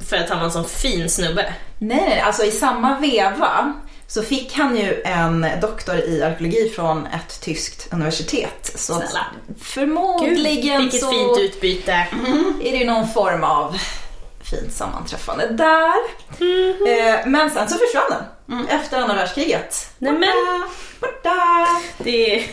för att han var en sån fin snubbe. Nej, alltså i samma veva så fick han ju en doktor i arkeologi från ett tyskt universitet. Så Snälla. förmodligen Vilket så fint utbyte. är det ju någon form av fint sammanträffande där. Eh, men sen så försvann den efter andra världskriget. Nej, men- Borta. Det är,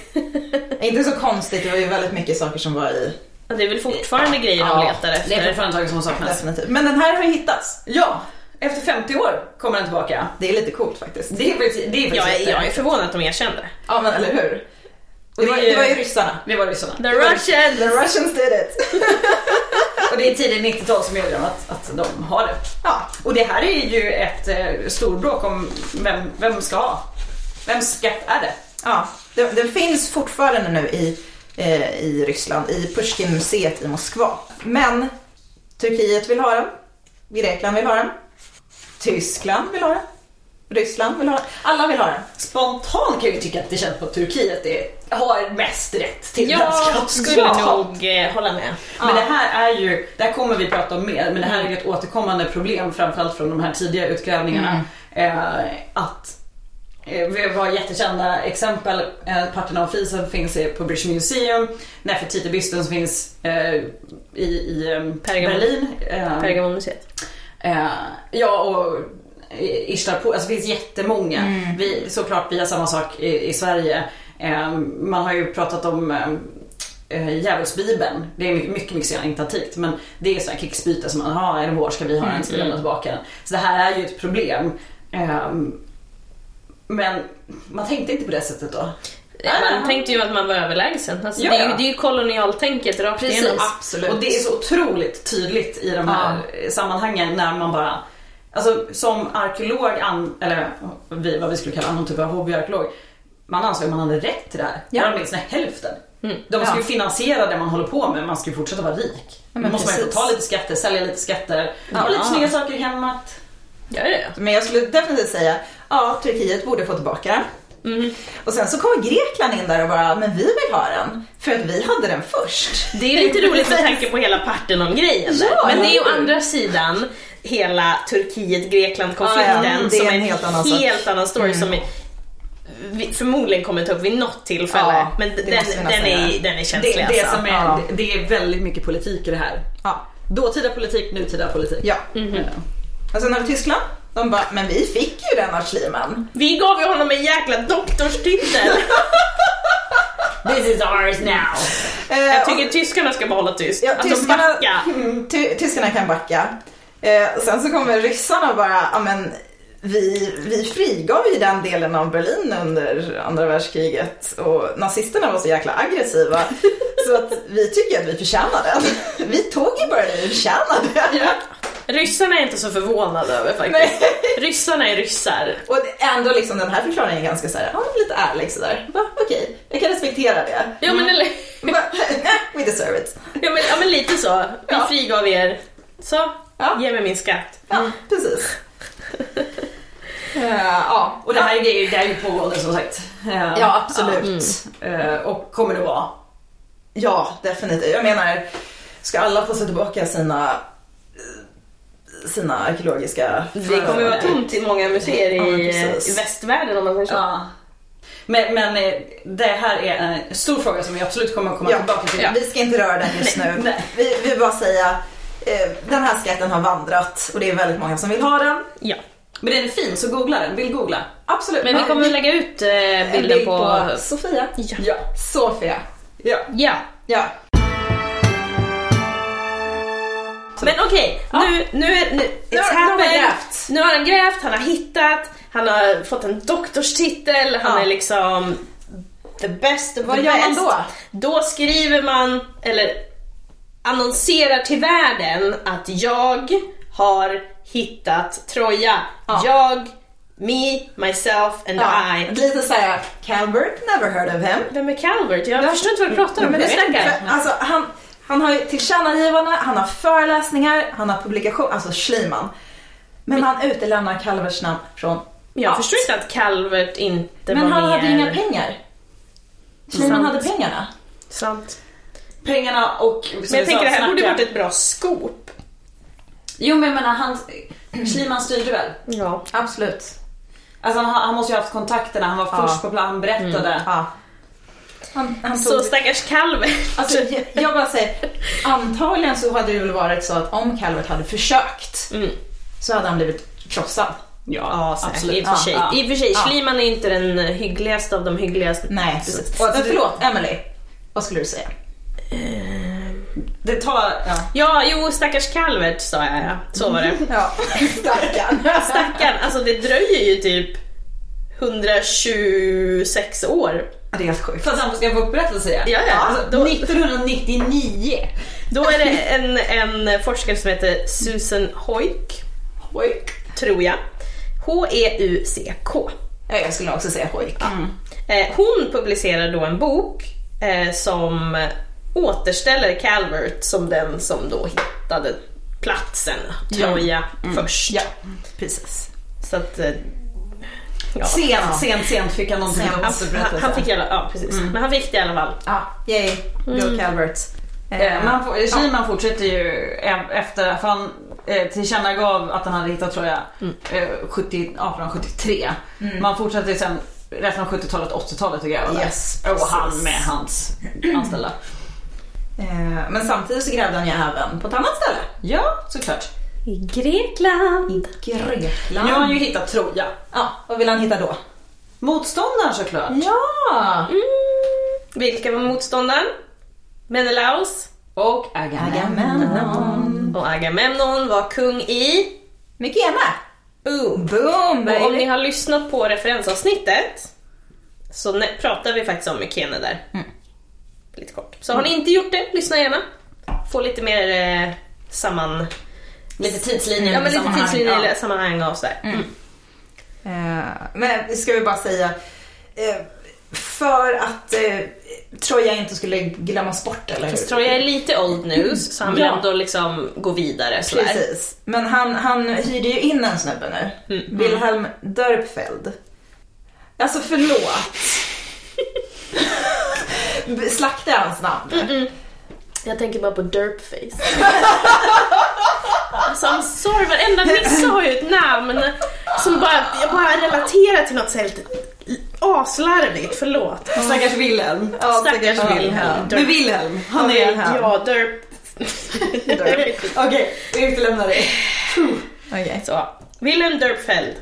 Inte så konstigt, det var ju väldigt mycket saker som var i. det är väl fortfarande grejer de Ja, letar Det är efter. fortfarande saker som saknas. Definitivt. Men den här har ju hittats. Ja, efter 50 år kommer den tillbaka. Det är lite coolt faktiskt. Det är det är Jag är, jätte- jag är förvånad att de erkände. Ja men eller hur? Det det var, ju- det var ju ryssarna. Det var ryssarna. The Russians! The Russians did it. Och det är tidigt 90-tal som gör att, att de har det. Ja, Och det här är ju ett eh, storbråk om vem, vem ska ha. Vems skatt är det? ja. Den, den finns fortfarande nu i, eh, i Ryssland, i Pushkin-museet i Moskva. Men Turkiet vill ha den. Grekland vill ha den. Tyskland vill ha den. Ryssland vill ha. Alla vill ha den. Spontant kan jag tycka att det känns på Turkiet är, har mest rätt till Jag skatten. skulle Ja. nog eh, hålla med. Men det här är ju, det här kommer vi prata om mer, men det här är ju ett återkommande problem framförallt från de här tidiga utgrävningarna. Eh, att eh, vi har jättekända exempel, eh, finns på British Museum, Nefertiti-bysten som finns i, i. Berlin. Pergamonmuseet. Ja och Ishtar på, alltså det finns jättemånga. Mm. Vi, såklart vi har samma sak i, i Sverige. Eh, man har ju pratat om eh, eh, Djävulsbibeln. Det är mycket, mycket, mycket senare, inte antikt. Men det är sådana krigsbyte som man har, är det vår ska vi ha den, ska vi lämna tillbaka den. Så det här är ju ett problem. Eh, men man tänkte inte på det sättet då. Man tänkte ju att man var överlägsen. Alltså, Ja, det, är ju, det är ju kolonialtänket rakt Precis, igenom. Absolut. Och det är så otroligt tydligt i de här sammanhangen när man bara Alltså som arkeolog, an, eller vi, vad vi skulle kalla någon typ av hobbyarkeolog Man ansåg att man hade rätt till det här. Ja. Ja. Åtminstone hälften. Mm. De ska ju Ja. finansiera det man håller på med, man ska ju fortsätta vara rik. men Då måste man ju få precis. ta lite skatter, sälja lite skatter, Ja. ha lite snygga saker i hemmet. Ja, ja, ja. Men jag skulle definitivt säga, ja Turkiet borde få tillbaka den. Mm. Och sen så kommer Grekland in där och bara, men vi vill ha den. För att vi hade den först. Det är lite roligt med tanke på hela Parthenon-grejen. Ja, Men det är ju å andra sidan hela Turkiet-Grekland-konflikten Ja, ja, det är som en helt annan helt annan story Mm. som vi förmodligen kommer ta upp vid något tillfälle. Ja, men det den, den, är, den är Det, känslig det, alltså. som är, Ja. det, det är väldigt mycket politik i det här. Ja. Dåtida politik, nutida politik. Ja. Mhm. Ja. Och sen har vi Tyskland. De bara, men vi fick ju den av Schliemann. Vi gav ju honom en jäkla doktorstitel. This is ours now. Eh, Jag och- tycker tyskarna ska behålla tyst. Ja, alltså tyskarna- backa. Mm, ty- tyskarna kan backa. Eh, sen så kommer ryssarna bara, ja men vi, vi frigav ju den delen av Berlin under andra världskriget och nazisterna var så jäkla aggressiva så att vi tycker att vi förtjänar den. Vi tog ju bara det vi förtjänade. Ryssarna är inte så förvånade över faktiskt. Nej. Ryssarna är ryssar. Och ändå liksom den här förklaringen är ganska såhär, ja lite ärlig sådär. Va, Okej, jag kan respektera det. Ja men, eller, Bara, eh, We deserve it. ja, men, ja, men lite så. Vi Ja. frigav er. Så, Ja. ge mig min skatt. Ja, precis. Eh, ja, Och det här är grejer, det här är ju pågående som sagt. Eh, Ja, absolut. eh, och kommer det vara. Ja, definitivt. Jag menar, ska alla få se tillbaka sina sina arkeologiska Det kommer ju vara tomt i många museer Ja, i, västvärlden om man säger så. Ja. Men, men det här är en stor fråga som vi absolut kommer att komma Ja, tillbaka till. ja. Vi ska inte röra den just nu. Nej. Vi vi vill bara säga, den här skatten har vandrat och det är väldigt många som vill ha den. Ja. Men den är fin, så googla den. Vill googla. Absolut. Men vi Ja, kommer att lägga ut eh, en bilden bild på... Sofia. Ja. Ja. Sofia. ja. ja. Ja. Men okej, nu, nu, är- nu, Nu har- nu har han grävt. Nu har han grävt, han har hittat, han har fått en doktorstitel, han Ja. är liksom the best of Vad the gör man då? Då skriver man, eller annonserar till världen att jag har hittat Troja. Ja. Jag, me, myself and Ja, I. lite såhär, Calvert, never heard of him. Vem är Calvert? Jag Ja. förstår inte vad du pratar om. Inte. stämmer. Alltså, han, han har ju tillkännagivande, han har föreläsningar, han har publikation, alltså Schliemann. Men han utelämnar Calverts namn från Jag allt. förstår inte att Calvert inte Men var han mer... hade inga pengar. Schliemann hade pengarna. Sant. Pengarna och... som Men jag sa, tänker det här borde snacka- varit ett bra scoop. Jo men jag menar, han... Schliemann styrde väl? Ja. Absolut. Alltså han, han måste ju ha haft kontakterna, han var Ja. först på plan, han berättade. Ja. Han, han Så tog... stackars Calvert. Alltså, jag, jag bara säger, antagligen så hade det väl varit så att om Calvert hade försökt Mm. så hade han blivit krossad. Ja, absolut. I och för sig, Ja, ja. I för sig Ja. Schliemann är inte den hyggligaste av de hyggligaste. Nej, precis. Så- Men förlåt, Emily. Vad skulle du säga? Det tar... Ja. Ja, jo, stackars Calvert sa jag ja. Så var det. Ja, stackarn. Stackarn, alltså det dröjer ju typ 126 år. Det är helt sjukt. För att han ska få upprättelse ja. Ja, ja. Alltså, Då- 1999. Då är det en, en forskare som heter Susan Hoyk, Hojk. tror jag. H-E-U-C-K. Ja, jag skulle också säga hojk. Eh, hon publicerar då en bok eh, som återställer Calvert som den som då hittade platsen, Troja, först. Ja, precis. Så att... Eh, ja. Sent, sent, sent fick han någonting Sent. av Han, han fick ja, precis. Men han fick det i alla fall. Ja, yay. Go Calvert. Eh, får- Schliemann fortsätter ju efter, för han eh, tillkännagav att han hade hittat tror jag eh, 70, 1873. Men han fortsatte sen resten av 70-talet, 80-talet och gräva. Yes, Och han med hans anställda. Eh, Men samtidigt så grävde han ju även på ett annat ställe. Ja, såklart. I Grekland. Grekland. Nu har han ju hittat Troja. Ja, vad vill han hitta då? Motståndaren såklart. Ja! Mm. Vilka var motståndaren? Menelaus. Och Agamemnon. Agamemnon. Och Agamemnon var kung i... Mykene. Boom. Boom Och om ni har lyssnat på referensavsnittet så pratar vi faktiskt om Mykene där. Lite kort. Så har ni inte gjort det, lyssna gärna. Få lite mer eh, samman... Lite tidslinjer Ja men lite sammanhang. tidslinje Ja. sammanhang och sådär. Mm. Eh, Men ska vi bara säga, eh, för att eh, Troja inte skulle glömmas bort, eller hur? Fast Troja är lite old news så han vill Ja. ändå liksom gå vidare sådär. Precis. Men han, han hyrde ju in en snubbe nu. Mm. Wilhelm Dörpfeld. Alltså förlåt. Slakta hans namn. Jag tänker bara på Derpface. alltså I'm sorry, varenda nisse har ju ett namn som bara, jag bara relaterar till något så här lite aslarvigt, förlåt. Stackars Wilhelm. Ja, Stackars stackars Wilhelm. Men Wilhelm, han är... Wilhelm. Ja, Derp... Okej, vi utelämnar det. Okej. Så. Wilhelm Dörpfeld.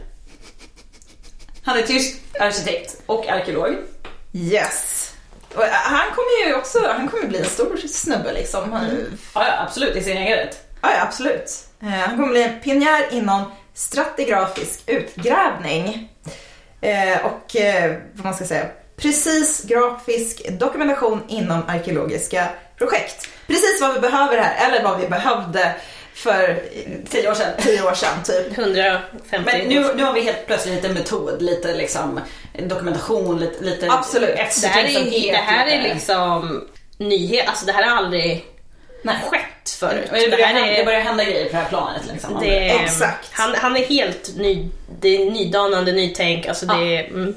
Han är tysk arkitekt och arkeolog. Yes. Eh, han kommer ju också, han kommer bli en stor snubbe liksom. Han- Ja, absolut, i sin egen rätt. Ja, ja absolut. Eh, Han kommer bli en pionjär inom stratigrafisk utgrävning. Eh, och eh, vad man ska säga, precis grafisk dokumentation inom arkeologiska projekt. Precis vad vi behöver här, eller vad vi behövde för Tio år sedan. tio år sedan typ. 150 Men nu, nu har vi helt plötsligt lite metod, lite liksom dokumentation, lite, lite Absolut. det här, är, det här är liksom nyhet, alltså det här har aldrig Nej. skett förut. Det börjar, här hända, är- det börjar hända grejer på det här planet liksom. Det Exakt. Han, han är helt ny, det är nydanande nytänk. Alltså det är, mm,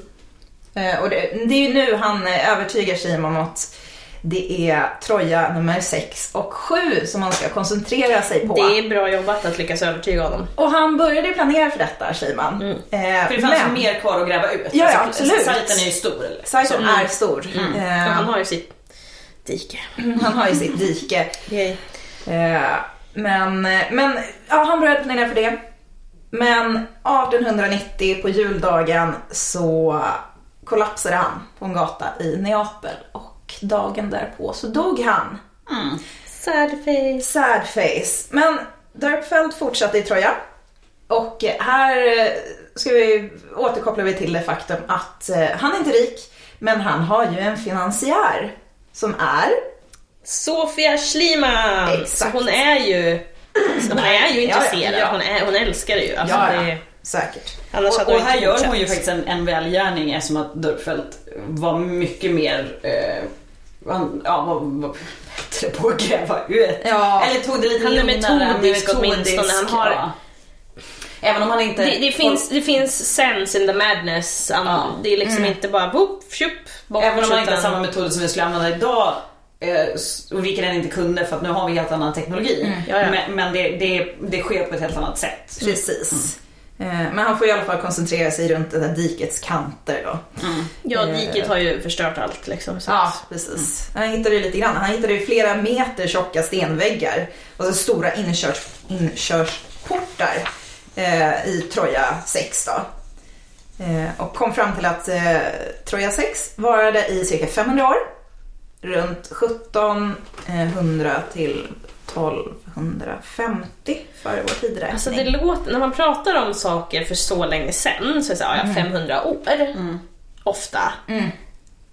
Eh, och det, det är ju nu han eh, övertygar sig om att det är Troja nummer 6 och 7 som han ska koncentrera sig på. det är bra jobbat att lyckas övertyga honom. Och han började planera för detta, Scheiman. Mm. Eh, För det fanns men mer kvar att gräva ut. Ja, ja, Alltså, absolut. Sajten är ju stor. Eller? sajten Så. är stor. Och Eh, han har ju sitt dike. han har ju sitt dike. Yay. Eh, men men ja, han började planera för det. Men 1890 på juldagen så kollapsade han på en gata i Neapel och dagen därpå så dog han. Mm. Sad face. Sad face. Men Dörpfeld fortsatte i Troja. Och här eh, ska vi, återkopplar vi till det faktum att eh, han är inte rik, men han har ju en finansiär som är Sofia Schliemann! Exakt. Så hon är ju, hon är ju Ja, ja, intresserad, ja. Hon, är, hon älskar det ju. Alltså, Ja, ja. det, säkert. Och, och här gör hon ju faktiskt en, en välgärning eftersom att Dörpfeld var mycket mer eh, ja, var, var bättre på att gräva ut. Ja. Eller tog det lite Han är metodisk åtminstone, han har- ja. Även om han inte... Det, det, finns, det finns sense in the madness. Um, Ja. Det är liksom inte bara boop, tjup, bort. Även om man inte har samma metoder som vi skulle använda idag, eh, och vilket den inte kunde för att nu har vi helt annan teknologi. Ja. Men, men det, det, det sker på ett helt annat sätt. Precis. Eh, Men han får i alla fall koncentrera sig runt det där dikets kanter då. Ja, diket har ju förstört allt liksom. Så Ja, precis. Han hittade ju lite grann. Han hittade ju flera meter tjocka stenväggar och så stora inkörs, inkörsportar eh, i Troja 6 då. Eh, och kom fram till att eh, Troja 6 varade i cirka 500 år. Runt 1700 till 1250 före vår tideräkning. Alltså det låter, när man pratar om saker för så länge sedan så är det så här, ja, 500 år. Ofta. Mm.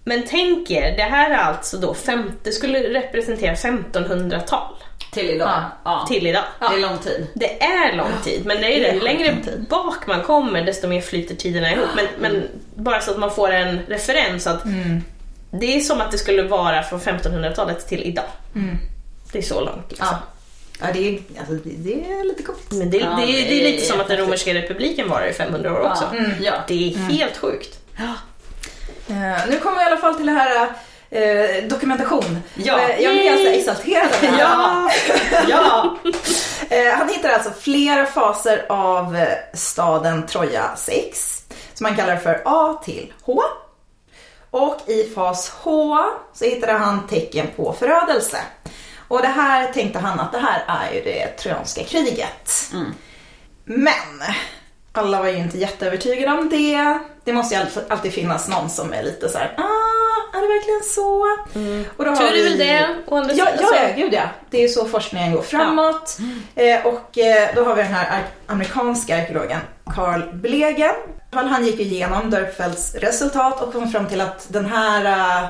Men tänk er, det här är alltså då, fem, det skulle representera 1500-tal Till idag. Ja. Ja. till idag. Det är lång tid. Det är lång tid, men det är Det är det. Ju längre bak man kommer desto mer flyter tiderna ihop. Men, men bara så att man får en referens att Mm. det är som att det skulle vara från 1500-talet till idag. Mm. Det är så långt. Liksom. Ja. Ja, det är, alltså, det, det är lite coolt. Men det, Ja, det, det är- det är lite som att den romerska republiken var i 500 år också. Ja. Ja. Det är helt sjukt. Eh, nu kommer vi i alla fall till det här eh, dokumentation. Ja. Eh, jag blir alltså exalterad av det här. Ja! ja! Eh, han hittar alltså flera faser av staden Troja 6, som han kallar för A till H. Och i fas H så hittade han tecken på förödelse. Och det här tänkte han att det här är ju det trojanska kriget. Men alla var ju inte jätteövertygade om det. Det måste ju alltid- finnas någon som är lite så här: ah, är det verkligen så? Och då har Tur är väl vi- det. Ja, sidan, ja, ja, gud ja. Det är ju så forskningen går framåt. Eh, och eh, då har vi den här amerikanska arkeologen Carl Blegen. Han gick igenom Dörpfelds resultat och kom fram till att den här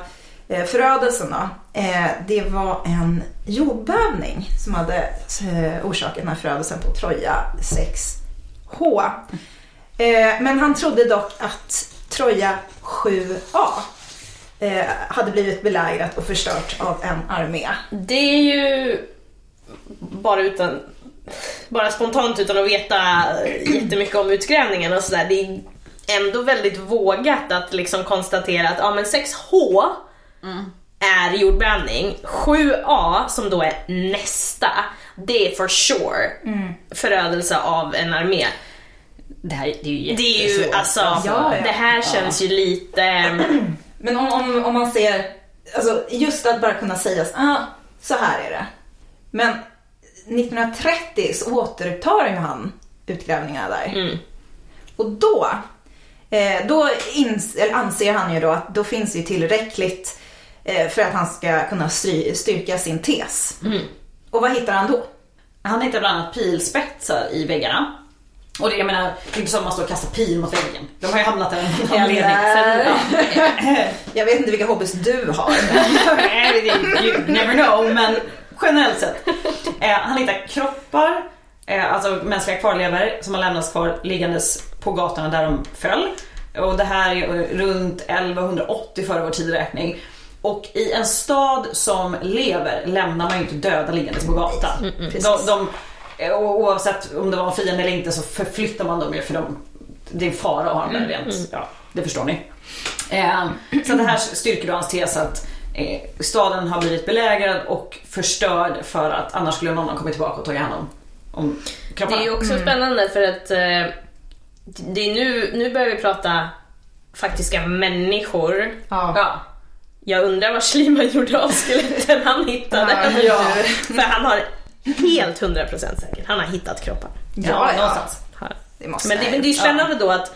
Eh, förödelsen då, eh, det var en jordbävning som hade eh, orsakat den här förödelsen på Troja 6H. Men han trodde dock att Troja 7A hade blivit belägrat och förstört av en armé. Det är ju bara utan bara spontant utan att veta jättemycket om utgrävningen och sådär. Det är ändå väldigt vågat att liksom konstatera att ja, men 6H är jordbävning. 7A som då är nästa, det är for sure förödelse av en armé. Det här det är ju Det är ju alltså, Ja, ja. det här känns ju lite... Men om, om, om man ser, alltså just att bara kunna säga ah, så här är det. Men 1930 så återupptar ju han utgrävningarna där. Mm. Och då, eh, då ins, eller anser han ju då att då finns det ju tillräckligt eh, för att han ska kunna styrka sin tes. Mm. Och vad hittar han då? Han hittar bland annat pilspetsar i väggarna. Och det, jag menar, det är inte så att man står och kastar pil mot väggen. De har ju hamnat där av anledning. Jag vet inte vilka hobbys du har. You never know, men generellt sett. Eh, han hittar kroppar, eh, alltså mänskliga kvarlevor som har lämnats kvar liggandes på gatorna där de föll. Och det här är eh, runt 1180 före vår tideräkning. Och i en stad som lever lämnar man ju inte döda liggandes på gatan. precis. de, de, eh, och oavsett om det var en fiende eller inte så förflyttar man dem ju för de, det är fara att ha dem där rent. Ja, det förstår ni. Eh, så det här styrker då hans tes att eh, staden har blivit belägrad och förstörd för att annars skulle någon ha kommit tillbaka och tagit hand om, om Det kropparna. är ju också spännande för att eh, det är nu, nu börjar vi prata faktiska människor. Ja. Ja. Jag undrar vad Schliemann gjorde av skeletten han hittade. Ja. För han har helt 100% säkert, han har hittat kroppar. Ja, ja. någonstans. Det måste Men det, men det är spännande då att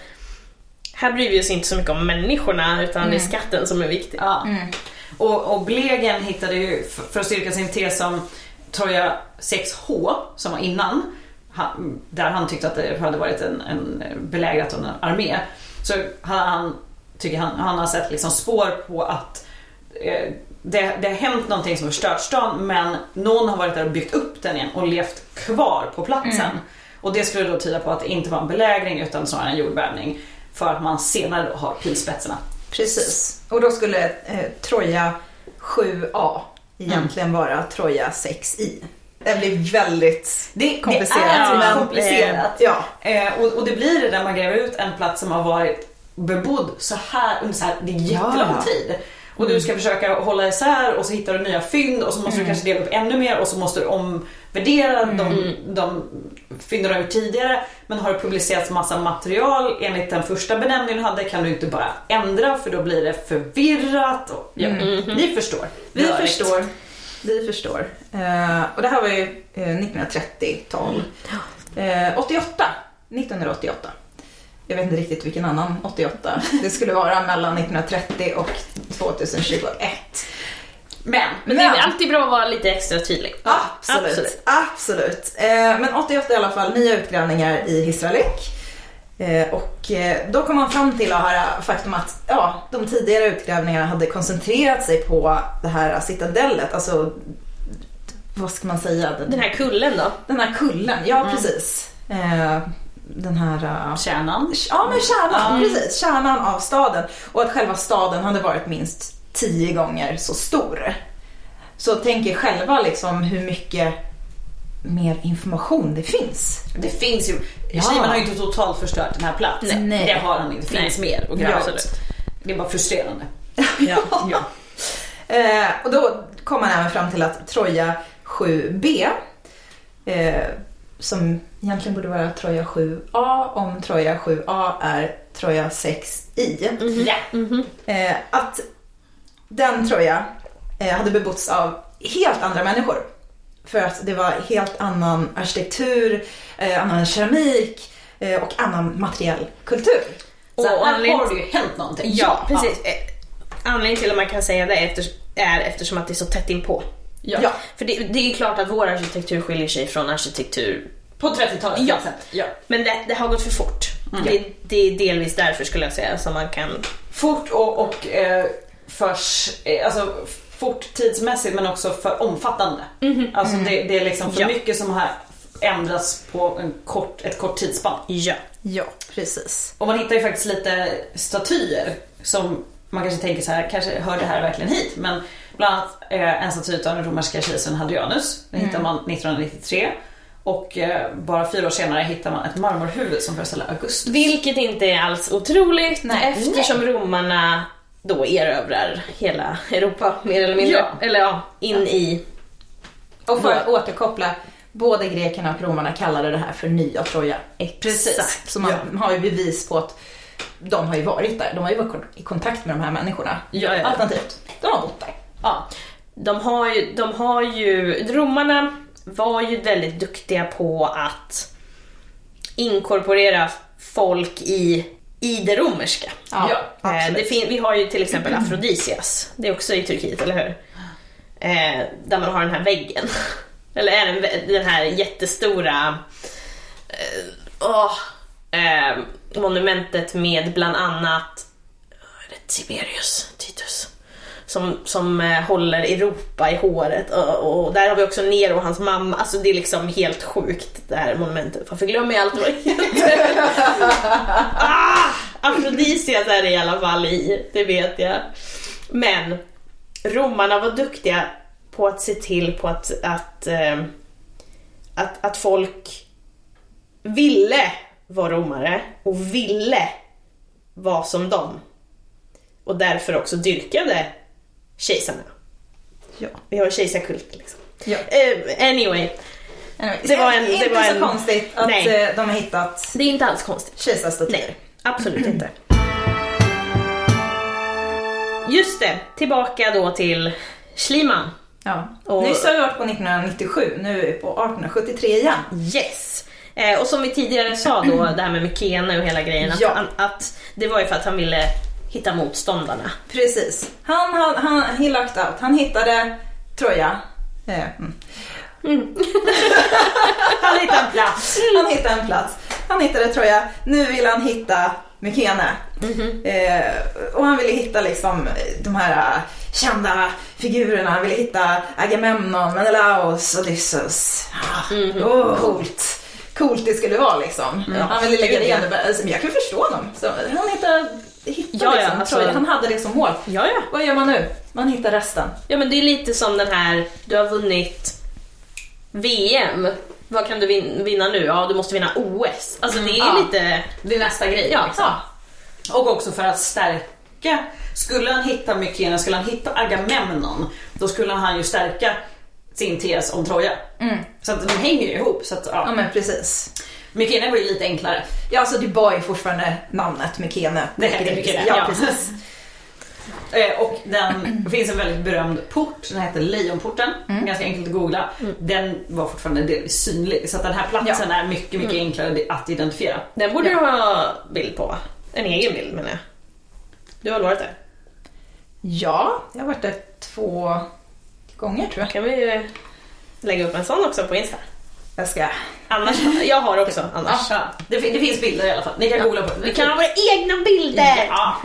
här bryr vi oss inte så mycket om människorna utan det är skatten som är viktig. Ja. Och, och Blegen hittade ju, för att styrka sin tes om Troja 6H som var innan, han, där han tyckte att det hade varit en, en belägrat av en armé, så hade han, tycker han, han har sett liksom spår på att det, det har hänt någonting som har förstört stan men någon har varit där och byggt upp den igen och levt kvar på platsen. Och det skulle då tyda på att det inte var en belägring utan snarare en jordbävning för att man senare då har pilspetsarna. Precis. Och då skulle eh, Troja 7A egentligen vara Troja 6I. Det blir väldigt Det, komplicerat. det är men, komplicerat. eh, ja. Eh, och, och det blir det när man gräver ut en plats som har varit bebodd så här under så här, det är jättelång Ja. tid. Och du ska försöka hålla isär och så hittar du nya fynd och så måste du kanske dela upp ännu mer och så måste du omvärdera de, de fynden du har gjort tidigare. Men har det publicerats massa material enligt den första benämningen du hade kan du inte bara ändra för då blir det förvirrat. Och, ja, Ni förstår. Vi Rörigt. förstår. Vi förstår. Eh, och det här var ju eh, 1930-tal. Eh, 88. 1988. Jag vet inte riktigt vilken annan 88 det skulle vara mellan 1930 och 2021. Men, Men det är alltid bra att vara lite extra tydlig. Absolut. Absolut. Absolut. Eh, men 88 i alla fall, nya utgrävningar i Hisralik. Eh, och eh, då kom man fram till det här faktum att ja, de tidigare utgrävningarna hade koncentrerat sig på det här citadellet, alltså vad ska man säga? Den, Den här kullen då? den här kullen, ja precis. Den här... eh, kärnan. Ja men kärnan, precis. Kärnan av staden. Och att själva staden hade varit minst tio gånger så stor. Så tänk er själva liksom hur mycket mer information det finns. Det finns ju, Ja. Har ju inte totalt förstört den här platsen. Nej. Det har han inte, det finns mer att gräva Ja. Det är bara frustrerande. Ja. Ja. Eh, och då kom man även fram till att Troja 7B, eh, som egentligen borde vara Troja 7A, om Troja 7A är Troja 6I. Ja. Eh, att den Troja eh, hade bebotts av helt andra människor. För att det var helt annan arkitektur, eh, annan keramik eh, och annan materiell kultur. Så Och här anledningen- har det ju hänt någonting. Ja, precis. Eh, Anledningen till att man kan säga det är, efter, är eftersom att det är så tätt inpå. Ja. Ja. För det, det är klart att vår arkitektur skiljer sig från arkitektur, På 30-talet Ja. Ja. men det, det har gått för fort. Det, det är delvis därför skulle jag säga som man kan... Fort och, och eh, förs, eh, alltså fort tidsmässigt men också för omfattande. Alltså det, det är liksom för Ja. mycket som har ändrats på en kort, ett kort tidsspann. Ja. Ja, precis. Och man hittar ju faktiskt lite statyer som man kanske tänker så här, kanske hör det här verkligen hit? Men bland annat eh, en staty av den romerska kejsaren Hadrianus. Den hittar man 1993. Och eh, bara fyra år senare hittar man ett marmorhuvud som föreställer Augustus. Vilket inte är alls otroligt Nej. eftersom romarna då erövrar hela Europa mer eller mindre. Ja. Eller ja, in i... Och för att återkoppla, både grekerna och romarna kallade det här för Nya Troja. Precis. Så man har ju bevis på att de har ju varit där. De har ju varit i kontakt med de här människorna. Ja, ja. Alternativt, de har bott där. Ja, de har ju, de har ju, romarna var ju väldigt duktiga på att inkorporera folk i, i det romerska. Ja, Eh, det fin- vi har ju till exempel Afrodisias, det är också i Turkiet, eller hur? Eh, där man har den här väggen. Eller är den, den här jättestora eh, eh, monumentet med bland annat Tiberius, Titus, som, som eh, håller Europa i håret. Och, och där har vi också Nero och hans mamma. Alltså det är liksom helt sjukt det här monumentet. Varför glömmer jag allt vad det heter? ah, Afrodisias är det i alla fall i, det vet jag. Men romarna var duktiga på att se till på att, att, eh, att, att folk ville vara romare och ville vara som dem. Och därför också dyrkade kejsarna. Ja. Vi har kejsarkult liksom. Ja. Eh, anyway, Anyway, Det var en- det inte var så en- konstigt att Nej. eh, de har hittat det är inte alls konstigt. kejsarstatyer. Nej, absolut inte. Just det, tillbaka då till Schliemann. Ja. Och- Nyss har vi varit på 1997, nu är vi på 1873 igen. Yes! Eh, och som vi tidigare sa då, det här med Mykene och hela grejen, att, Ja. han, att det var ju för att han ville hitta motståndarna. Precis. Han, han, han he lucked out. Han hittade Troja. Eh, mm. Han hittade en plats. Han hittade en plats. Han hittade Troja. Nu vill han hitta Mykene. Eh, och han ville hitta liksom de här eh, kända figurerna. Han ville hitta Agamemnon, Menelaos, Odysseus. Ah, oh, coolt. Coolt det skulle vara liksom. Han ville lägga under, alltså, jag kan förstå honom. Så han hittade, hittade Ja, ja, liksom alltså- Troja. Han hade det som mål. Ja, ja. Vad gör man nu? Man hittar resten. Ja men det är lite som den här, du har vunnit VM. Vad kan du vin- vinna nu? Ja, du måste vinna OS. Alltså det är Ja. lite... Det är nästa grej. Ja, liksom. Och också för att stärka, skulle han hitta Mykene, skulle han hitta Agamemnon, då skulle han ju stärka sin tes om Troja. Så att de hänger ju ihop. Så att, Ja ja. men precis. Mykene var ju lite enklare. Ja alltså Dubai är fortfarande namnet Mykene. Det heter Mykene, Ja, ja. precis. Eh, och den, det finns en väldigt berömd port, den heter Lejonporten, ganska enkelt att googla. Den var fortfarande delvis synlig, så den här platsen är mycket, mycket enklare att identifiera. Den borde du ha bild på va? En egen bild menar jag. Du har varit där. Ja, jag har varit där två gånger tror jag. Kan vi ju lägga upp en sån också på Insta? Jag ska... Annars, jag har också annars. Ja, det, det finns bilder i alla fall, ni kan googla på det. Vi kan ha våra egna bilder! Ja,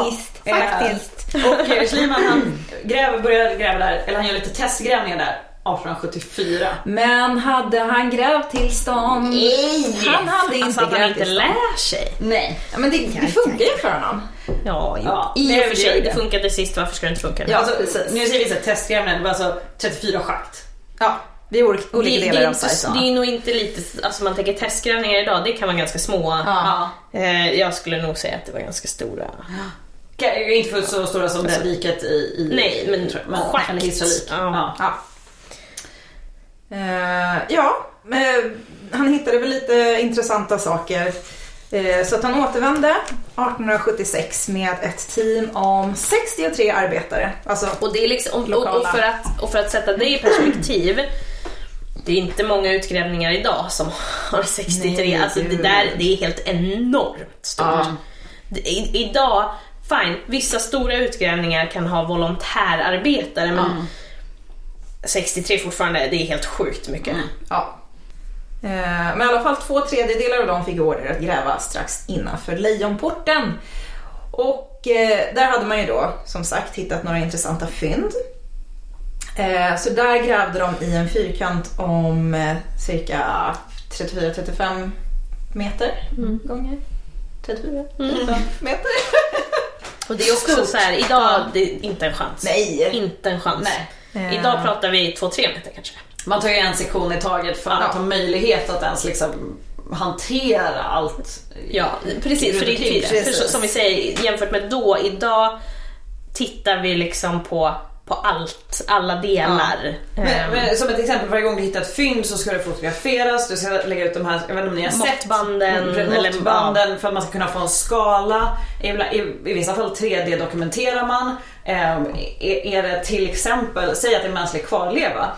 Faktiskt, faktiskt. Och eh, Schliemann han gräver, börjar gräva där, eller han gör lite testgrävningar där 1874. Men hade han grävtillstånd? Han hade inte Alltså att han inte lär sig. Nej. Ja, men det, det funkar ju för honom. Ja, Ja, i och för sig. Det funkade sist, varför ska det inte funka nu? Ja, alltså. Nu säger vi så här, testgrävningar, det var alltså 34 schakt. Ja, vi är olika, det, olika det, delar är av sajten. det är nog inte lite, alltså man tänker testgrävningar idag, det kan vara ganska små. Ja. Eh, jag skulle nog säga att det var ganska stora. Ka- Inte fullt så stora som det här diket i, i Nej, men tror jag, schakt. Ja. Ja. Ja. Eh, ja, men han hittade väl lite intressanta saker. Eh, så att han återvände 1876 med ett team om 63 arbetare. Alltså, Och, det är liksom, och, och, för att, och för att sätta det i perspektiv, det är inte många utgrävningar idag som har 63, Nej, alltså det där det är helt enormt stort. Ja. I, idag, fine, vissa stora utgrävningar kan ha volontärarbetare men 63 fortfarande, det är helt sjukt mycket. Ja. Eh, Men i alla fall två tredjedelar av dem fick order att gräva strax innanför Lejonporten. Och eh, där hade man ju då som sagt hittat några intressanta fynd. Eh, Så där grävde de i en fyrkant om eh, cirka 34-35 meter gånger 34 35 meter. Och det är också Stort. så här, idag, det är inte en chans. Nej! Inte en chans. Nej. Eh. Idag pratar vi 2-3 meter kanske. Man tar ju en sektion i taget för att Ja. ha möjlighet att ens liksom hantera allt. Ja, precis. För, det, för, som vi säger, jämfört med då, idag tittar vi liksom på, på allt, alla delar. Men, Ehm, men, som ett exempel, varje gång du hittar ett fynd så ska det fotograferas, du ska lägga ut de här, jag vet inte om ni har sett Måttbanden, Mm, måttbanden för att man ska kunna få en skala. I, i, i vissa fall 3D-dokumenterar man. Ehm, är, är det till exempel, säg att det är mänsklig kvarleva.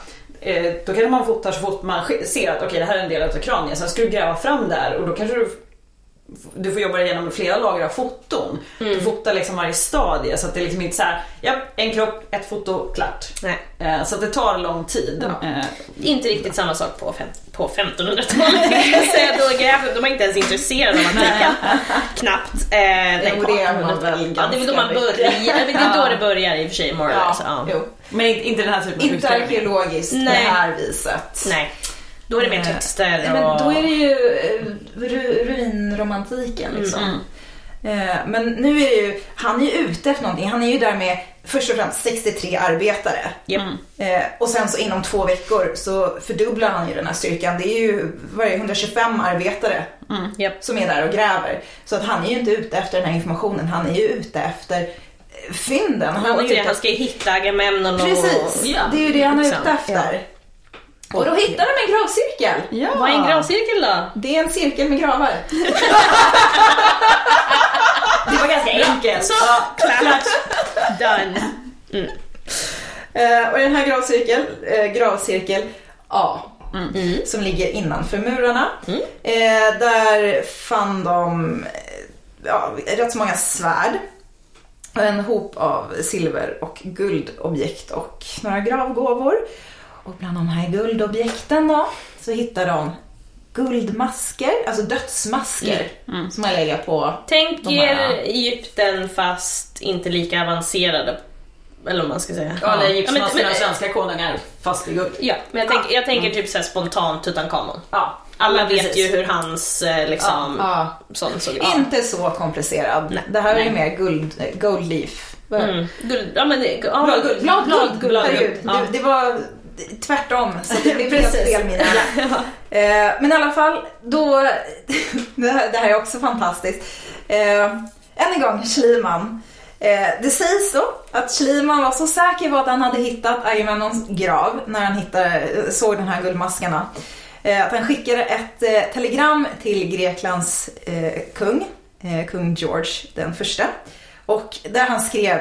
Eh, då kanske man fotar så fort man ser att okej det här är en del av kraniet. Sen ska du gräva fram där och då kanske du du får jobba dig igenom flera lager av foton. Du fotar liksom varje stadie så att det är liksom inte så här, ja, en kropp, ett foto, klart. nej, Eh, Så att det tar lång tid. Ja. Eh, inte riktigt samma sak på, fem, på 1500-talet tänkte jag säga. Då de var inte ens intresserade av att trycka. Knappt. Eh, nej, Jo, det är man 1800-talet. väl Ja, det är då man börjar. Det är då det börjar i och för sig, more Ja. Ja. Men inte, inte den här typen av Inte arkeologiskt på Nej. det här viset. Nej, då är det mer Eh, texter och... Men då är det ju eh, ru, ruinromantiken liksom. Eh, Men nu är det ju, han är ju ute efter någonting. Han är ju där med först och främst 63 arbetare. Eh, och sen så inom två veckor så fördubblar han ju den här styrkan. Det är ju vad är det, 125 arbetare Japp. som är där och gräver. Så att han är ju inte ute efter den här informationen. Han är ju ute efter fynden. Han, är återigen, ute han ska ju hitta Agamemnon och... Precis, Ja, det är ju det han är liksom. ute efter. Och då hittar de en gravcirkel. Ja. Vad är en gravcirkel då? Det är en cirkel med gravar. Det var ganska enkelt. Så, Ja. klart. Done. Eh, och den här gravcirkel, eh, gravcirkel A, som ligger innanför murarna. Eh, där fann de ja, rätt så många svärd. Och en hop av silver och guldobjekt och några gravgåvor. Och bland de här guldobjekten då så hittar de guldmasker, alltså dödsmasker som har legat på Tänk De här- er Egypten fast inte lika avancerade. Eller vad man ska säga. Ja, eller Ja, egyptmaskerna och svenska konungar fast i guld. Ja, men jag, tänker- jag tänker typ såhär spontant Tutankhamon. Ja, Alla vet precis. ju hur hans eh, liksom, Ja. sån såg ut. Inte så komplicerad. Det här är ju mer guld, gold leaf. Mm. Guld, ja, men det, ja, Blad- guld. Blad, blad, Blad- blad- Herregud, ja. det, det var tvärtom. Så det blev helt fel mina. Eh, Men i alla fall, då... Det här, det här är också fantastiskt. Eh, än en gång, Schliemann. Eh, det sägs då att Schliemann var så säker på att han hade hittat Agamemnons grav när han hittade, såg de här guldmaskarna. Eh, att han skickade ett telegram till Greklands kung, kung George den första. Och där han skrev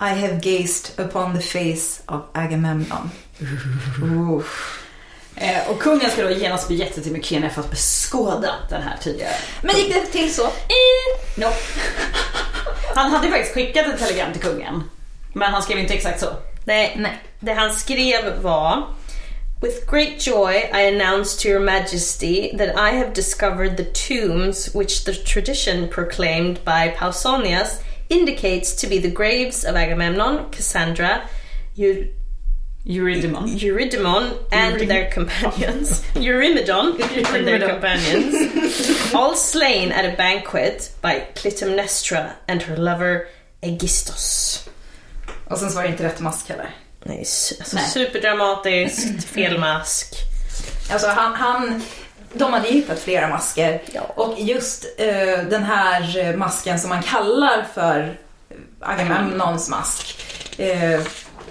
I have gazed upon the face of Agamemnon. Ooh. Eh, och kungen ska då genast bege sig till Mykene för att beskåda den här tidigare. Men gick det till så? No. Han hade faktiskt skickat ett telegram till kungen. Men han skrev inte exakt så. Nej, Nej. det han skrev var With great joy I announce to your majesty that I have discovered the tombs which the tradition proclaimed by Pausanias indicates to be the graves of Agamemnon, Cassandra, Eu- Eurydemon. Eurydemon and their companions. Eurymedon and their companions. all slain at a banquet by Clytemnestra and her lover Aegisthus. Och sen så var det inte rätt mask heller. Nej, alltså Nej. superdramatiskt, fel mask. Alltså han, han, de hade ju hittat flera masker. Ja. Och just eh, den här masken som man kallar för Agamemnons mask. Eh,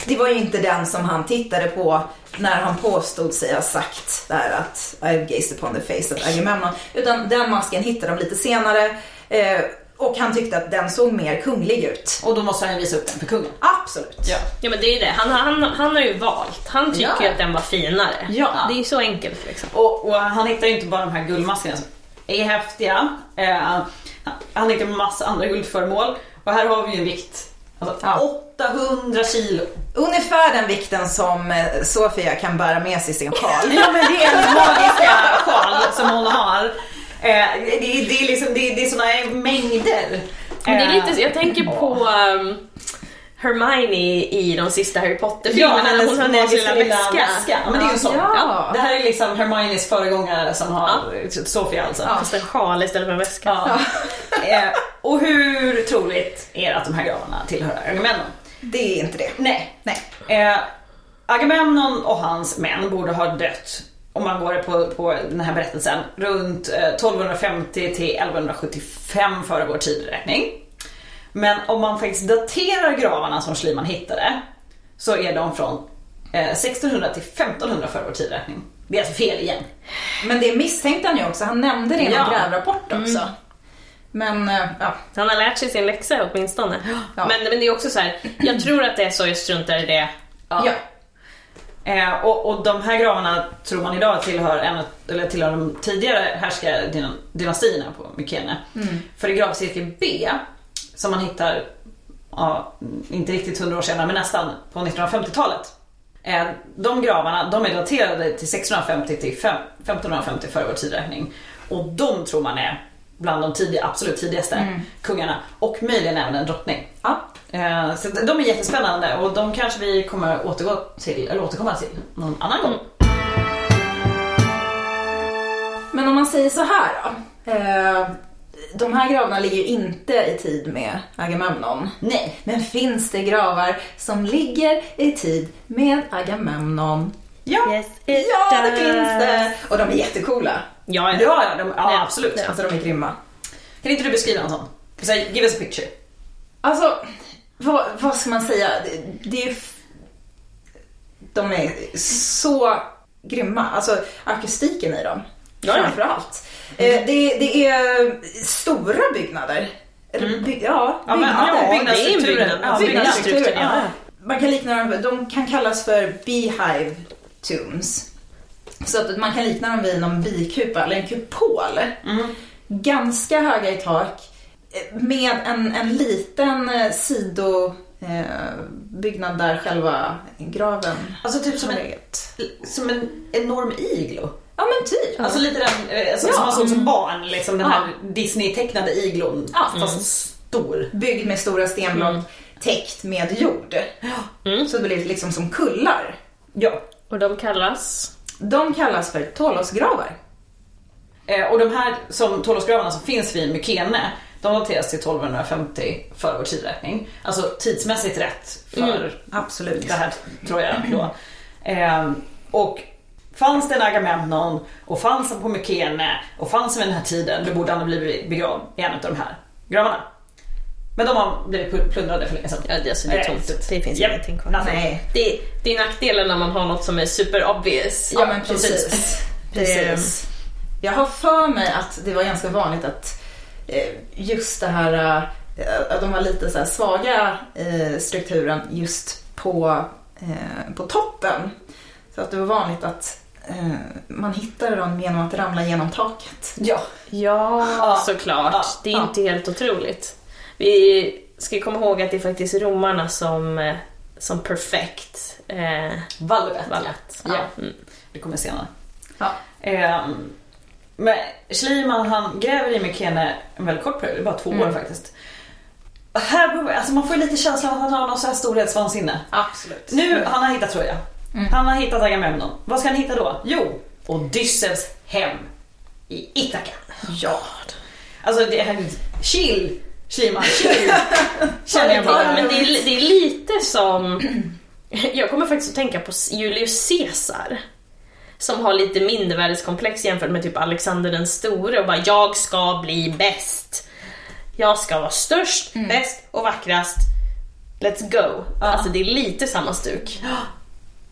det var ju inte den som han tittade på när han påstod sig ha sagt där att I've gazed upon the face of Agamemnon. Utan den masken hittade de lite senare. Eh, och han tyckte att den såg mer kunglig ut. Och då måste han visa upp den för kungen. Absolut. Ja. Ja men det är ju det, han, han, han har ju valt. Han tycker Ja. ju att den var finare. Ja. Det är ju så enkelt liksom. Och, och han hittar ju inte bara de här guldmaskerna som är häftiga. Eh, han hittar en massa andra guldföremål. Och här har vi ju en vikt. Alltså Ja. 800 kilo. Ungefär den vikten som eh, Sofia kan bära med sig i sin sjal. Ja men det är en magiska sjal som hon har. Eh, det, är- det är liksom, det det är såna mängder. Men det är Eh, lite, jag tänker på um, Hermione i de sista Harry Potter-filmerna när hennes hon har magiska lilla väska. Ja, men det är ju så. Ja. Det här är liksom Hermiones föregångare som har Sofia alltså. Fast en sjal istället för en väska. Ja. Eh, och hur troligt är det att de här gravarna tillhör Agamemnon? Det är inte det. Nej. Nej. Eh, Agamemnon och hans män borde ha dött, om man går på, på den här berättelsen, runt eh, 1250 till 1175 före vår tideräkning. Men om man faktiskt daterar gravarna som Schliemann hittade så är de från eh, 1600 till 1500 före vår tideräkning. Det är alltså fel igen. Men det misstänkte han ju också. Han nämnde det i Ja. grävrapport också. Men, eh, ja. Han har lärt sig sin läxa åtminstone. Ja. Men, men det är också så här. jag tror att det är så, jag struntar i det. ja. Eh, och, och de här gravarna tror man idag tillhör, en, eller tillhör de tidigare härskardynastierna på Mykene. För i gravcirkel B, som man hittar, ja, inte riktigt 100 år senare, men nästan på 1950-talet. Eh, de gravarna de är daterade till 1650 till fem- 1550 före vår tideräkning. Och de tror man är bland de tidiga, absolut tidigaste kungarna. Och möjligen även en drottning. ja. Eh, Så de är jättespännande och de kanske vi kommer återgå till, eller återkomma till någon annan gång. Men om man säger så här då. Eh, de här gravarna ligger ju inte i tid med Agamemnon. Nej. Men finns det gravar som ligger i tid med Agamemnon? Ja. Yes, Ja, det finns det! Och de är jättecoola. Ja, Ja, ja. ja, de, ja, Ja. absolut. Alltså de är grymma. Kan inte du beskriva en sån? Så, give us a picture. Alltså, vad, vad ska man säga? Det, det är... De är så grymma. Alltså akustiken i dem. Ja, ja. Framförallt. Eh, det, det är stora byggnader. Eller by, ja, byggnader. ja, byggnadsstrukturen. Ja, byggnadsstrukturen. ja. Man kan likna dem, de kan kallas för beehive tombs. Så att man kan likna dem vid någon bikupa eller en kupol. Mm. Ganska höga i tak eh, med en, en liten eh, sido byggnad där själva graven Alltså typ som en, som en enorm iglo. Ja men typ. Alltså lite den alltså, Ja. som man såg som barn, liksom den här Disney-tecknade iglon. Ja. Fast stor. Byggd med stora stenblock, täckt med jord. Mm. Så det blir liksom som kullar. Ja. Och de kallas? De kallas för tolosgravar. Eh, och de här som tolvårsgravarna som finns vid Mykene, de dateras till 1250 före vår tidräkning. Alltså tidsmässigt rätt för Mm. Absolut. det här tror jag då. Eh, och fanns det en Agamemnon och fanns han på Mykene och fanns han vid den här tiden, då borde han ha blivit begravd i en av de här gravarna. Men de har blivit pl- plundrade för länge sedan. Ja, det, alltså, det är Eh, tomt. så- Det finns Japp. ingenting kvar. Nej. Det, det är nackdelen när man har något som är super obvious. Ja men precis. precis. Det- precis. Jag har för mig att det var ganska vanligt att eh, just det här, eh, att de var lite så här svaga i strukturen just på, på toppen. Så att det var vanligt att man hittade dem genom att ramla genom taket. Ja. Ja, Ja. såklart. Ja. Det är Ja. inte helt otroligt. Vi ska komma ihåg att det är faktiskt romarna som, eh, som perfekt eh, Valvet. vallat. Ja. Mm. Det kommer senare. Ja. Ehm, men Schliemann han gräver i Mykene en väldigt kort period, bara två Mm. år faktiskt. Här, alltså man får ju lite känslan att han har någon så här storhetsvansinne. Absolut. Nu, han har hittat Troja. Mm. Han har hittat Agamemnon. Vad ska han hitta då? Jo, Odysseus hem i Ithaka. Ja. Alltså det är chill, Schliemann, chill. Känner jag bara. Men det är, det är lite som... Jag kommer faktiskt att tänka på Julius Caesar. Som har lite mindervärdeskomplex jämfört med typ Alexander den store och bara jag ska bli bäst. Jag ska vara störst, bäst och vackrast. Let's go. Ja. Alltså det är lite samma stuk.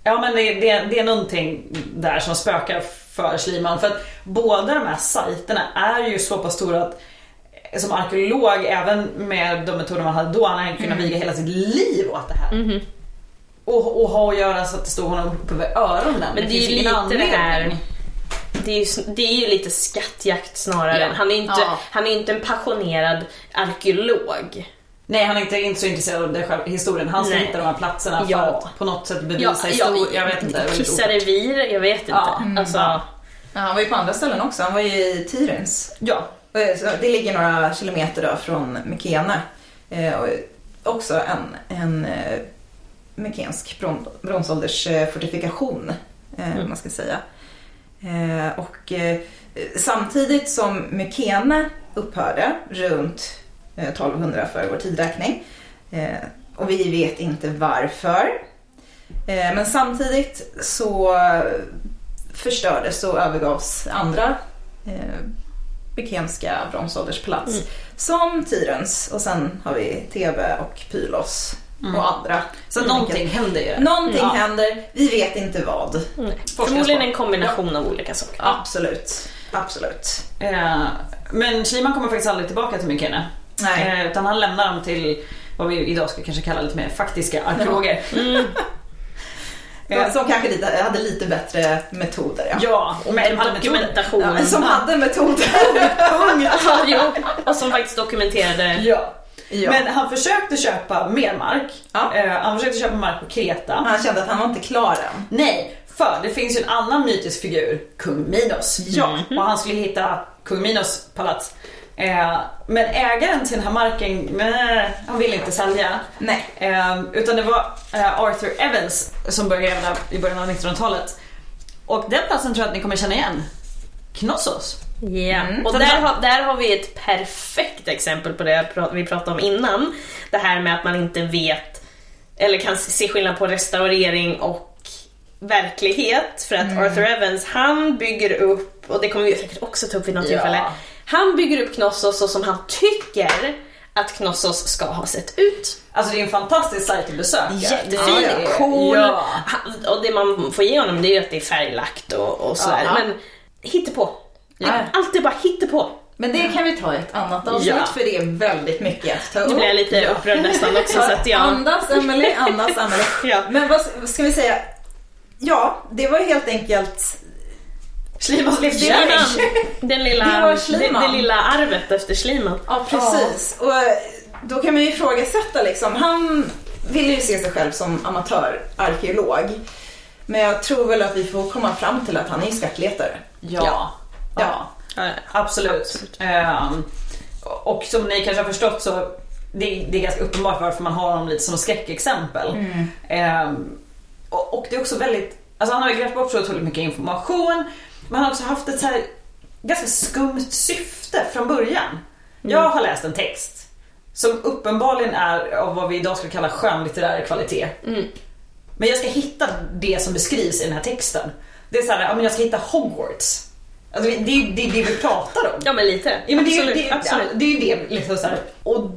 Ja men det, det, det är någonting där som spökar för Schliemann. För att båda de här sajterna är ju så pass stora att som arkeolog, även med de metoder man hade då, han hade kunnat viga hela sitt liv åt det här. Mhm. Och, och ha att göra så att det stod honom uppe vid öronen. Men det är finns ju lite det här... Det är, ju, det är ju lite skattjakt snarare. Ja. Han, är inte, Ja. han är inte en passionerad arkeolog. Nej han är inte, inte så intresserad av det själv, historien. Han ska Nej. hitta de här platserna för Ja. att på något sätt bevisa historien. jag vet inte. Kissa revir, jag vet inte. Ja. Alltså, Ja. Ja, han var ju på andra ställen också. Han var ju i Tirens. Ja. Eh, Det ligger några kilometer då från Mykene. Eh, och också en, en eh, mykensk bron, bronsåldersfortifikation, eh, Mm. man ska säga. Eh, och samtidigt som Mykene upphörde runt 1200 för vår tidräkning eh, och vi vet inte varför. Eh, men samtidigt så förstördes och övergavs andra eh, mykenska bronsålderspalats. Mm. Som Tirens och sen har vi Thebe och Pylos Mm. och andra. Så Helt någonting händer ju. Någonting Ja. händer, vi vet inte vad. Forskas Förmodligen en kombination av olika saker. Absolut, absolut. Eh, men Schliemann kommer faktiskt aldrig tillbaka till Mykene. Nej. Eh, utan han lämnar dem till vad vi idag ska kanske kalla lite mer faktiska arkeologer. Mm. Eh, Som kanske lite, hade lite bättre metoder. Ja. Ja, Och hade metoder. dokumentation. Ja, som hade metoder. Och som faktiskt dokumenterade. Ja. Ja. Men han försökte köpa mer mark. Ja. Eh, han försökte köpa mark på Kreta. Han kände att han var inte klar än. Nej, för det finns ju en annan mytisk figur, kung Minos. Ja. Och han skulle hitta kung Minos palats. Eh, men ägaren till den här marken, nej, han ville inte sälja. Nej. Eh, utan det var eh, Arthur Evans som började gräva där i början av 1900-talet. Och den platsen tror jag att ni kommer känna igen. Knossos. Ja. Mm. Och där det- har, där har vi ett perfekt exempel på det vi pratade om innan. Det här med att man inte vet eller kan se skillnad på restaurering och verklighet. För att Arthur Evans, han bygger upp, och det kommer vi säkert också ta upp vid något Ja. tillfälle. Han bygger upp Knossos så som han tycker att Knossos ska ha sett ut. Alltså det är en fantastisk sajt att besöka. Jättefin, Det är- cool. Ja. Han, och det man får ge honom det är ju att det är färglagt och, och sådär. Ja. Men hittepå. Ja. Allt är bara hittepå. Men det kan vi ta i ett annat avsnitt Ja. för det är väldigt mycket att ta upp. Nu blir jag lite upprörd nästan också så att jag... Andas Emelie, andas Emelie. Ja. Men vad ska vi säga? Ja, det var helt enkelt Schliemann, livsgärning. den lilla, Det var det, Schliemann. det lilla arvet efter Schliemann. Ja, precis. Och eh, då kan man ju ifrågasätta liksom. Han vill ju se sig själv som amatörarkeolog. Men jag tror väl att vi får komma fram till att han är skattletare. Ja. Ja. ja. Ja, Absolut. Absolut. Ehm, och som ni kanske har förstått så det, det är ganska uppenbart varför man har honom lite som skräckexempel. Ehm, och, och det är också väldigt, alltså han har ju grävt bort så otroligt mycket information men han har också haft ett så här ganska skumt syfte från början. Jag har läst en text som uppenbarligen är av vad vi idag skulle kalla skönlitterär kvalitet. Mm. Men jag ska hitta det som beskrivs i den här texten. Det är så här, ja, men jag ska hitta Hogwarts. Alltså, det, det, är- det det vi pratar om. ja men lite. Ja, men det, är, absolut. det, är- absolut. det är ju det liksom så här. Och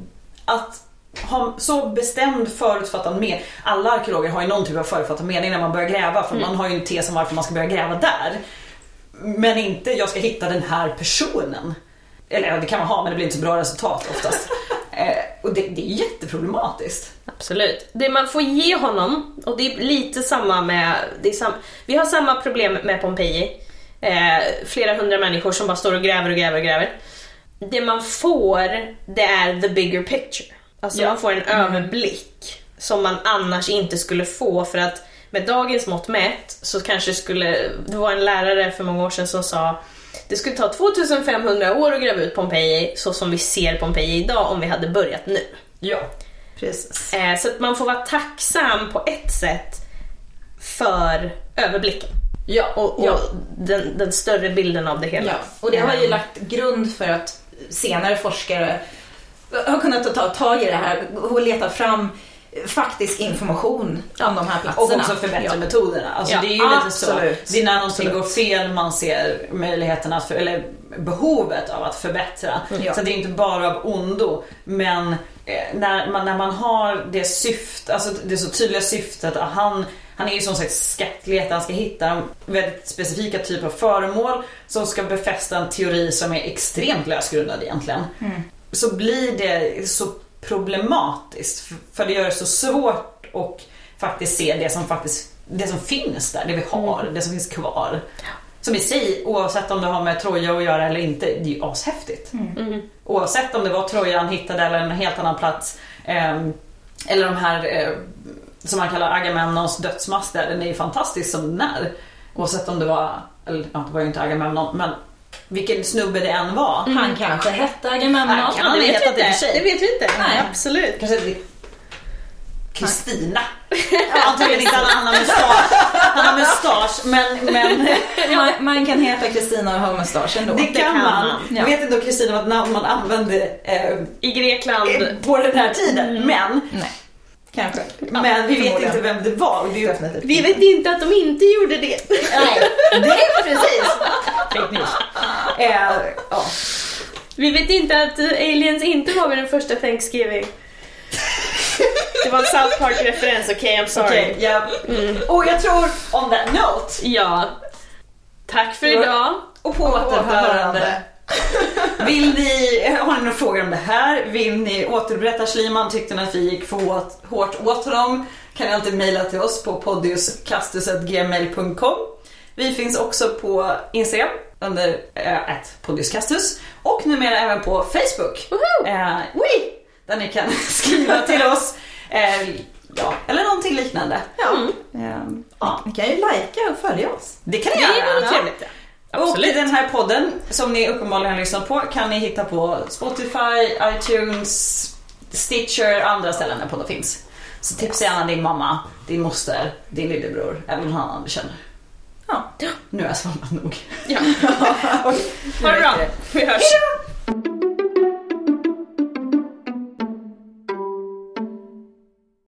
att ha så bestämd förutfattad med Alla arkeologer har ju någon typ av förutfattad mening när man börjar gräva för man har ju en tes om varför man ska börja gräva där. Men inte jag ska hitta den här personen. Eller ja, det kan man ha men det blir inte så bra resultat oftast. eh, och det, det är jätteproblematiskt. Absolut. Det man får ge honom, och det är lite samma med... Det är sam, vi har samma problem med Pompeji. Eh, flera hundra människor som bara står och gräver och gräver och gräver. Det man får, det är the bigger picture. Alltså Ja. man får en överblick som man annars inte skulle få för att med dagens mått mätt så kanske skulle... Det var en lärare för många år sedan som sa det skulle ta 2500 år att gräva ut Pompeji så som vi ser Pompeji idag om vi hade börjat nu. Ja. Precis. Eh, Så att man får vara tacksam på ett sätt för överblicken Ja. och, och Ja. den, den större bilden av det hela. Ja, och det har ju Ehm, lagt grund för att senare forskare har kunnat ta tag i det här och leta fram faktisk information om de här Och platserna. också förbättra Ja. metoderna. Alltså Ja, det är ju lite så. Det är när någonting Absolut. går fel man ser möjligheten att, för, eller behovet av att förbättra. Ja. Så det är inte bara av ondo. Men eh, när man, när man har det syfte, alltså det så tydliga syftet att han han är ju som sagt skattletare, han ska hitta väldigt specifika typer av föremål som ska befästa en teori som är extremt lösgrundad egentligen. Så blir det så problematiskt för- det gör det så svårt att faktiskt se det som faktiskt det som finns där, det vi har, det som finns kvar. Som i sig, oavsett om det har med Troja att göra eller inte, det är ju ashäftigt. Mm. Oavsett om det var Troja han hittade eller en helt annan plats. ehm, eller de här eh, som man kallar Agamemnons dödsmaster, den är ju fantastisk som den är. Oavsett om det var, eller ja, det var ju inte Agamemnon, men vilken snubbe det än var. Han kanske hette Agamemnon. Han kan Ja, det, det vet hetat inte. för sig. det vet vi inte. Nej. Absolut. Kanske det Kristina. Antagligen inte han har mustasch, han har mustasch men, men man, man kan heta Kristina och ha mustasch ändå. det kan kan man. man. Jag vet inte om Kristina var ett namn man använde eh, I Grekland. på den här tiden men, Nej, kanske. men vi vet inte vem det var. Det ju. Vi vet inte att de inte gjorde det. nej, det är precis. Fake news. Eh, ja. Vi vet inte att aliens inte var vid den första Thanksgiving. Det var en South Park-referens, okej I'm sorry. Okej, ja. Och jag tror, on that note, Ja. Tack för idag. och på återhörande. Vill ni, har ni några frågor om det här? Vill ni återberätta Schliemann? Tyckte ni att vi gick för hårt, hårt åt honom? Kan ni alltid mejla till oss på podiuskastus.gmail.com Vi finns också på Instagram under äh, podiuskastus och numera även på Facebook. Woho! Eh, oui, där ni kan skriva till oss. Eh, ja, eller någonting liknande. Ja. Eh, ja, Ni kan ju likea och följa oss. det kan ni Det göra. vore trevligt. Och Absolut. den här podden som ni uppenbarligen har lyssnat på kan ni hitta på Spotify, iTunes, Stitcher och andra ställen där poddar finns. Så tipsa gärna din mamma, din moster, din lillebror eller någon annan du känner. Ja. Nu har jag svamlat nog. Ja. Okej, Ha det bra. Vi hörs. Hejdå!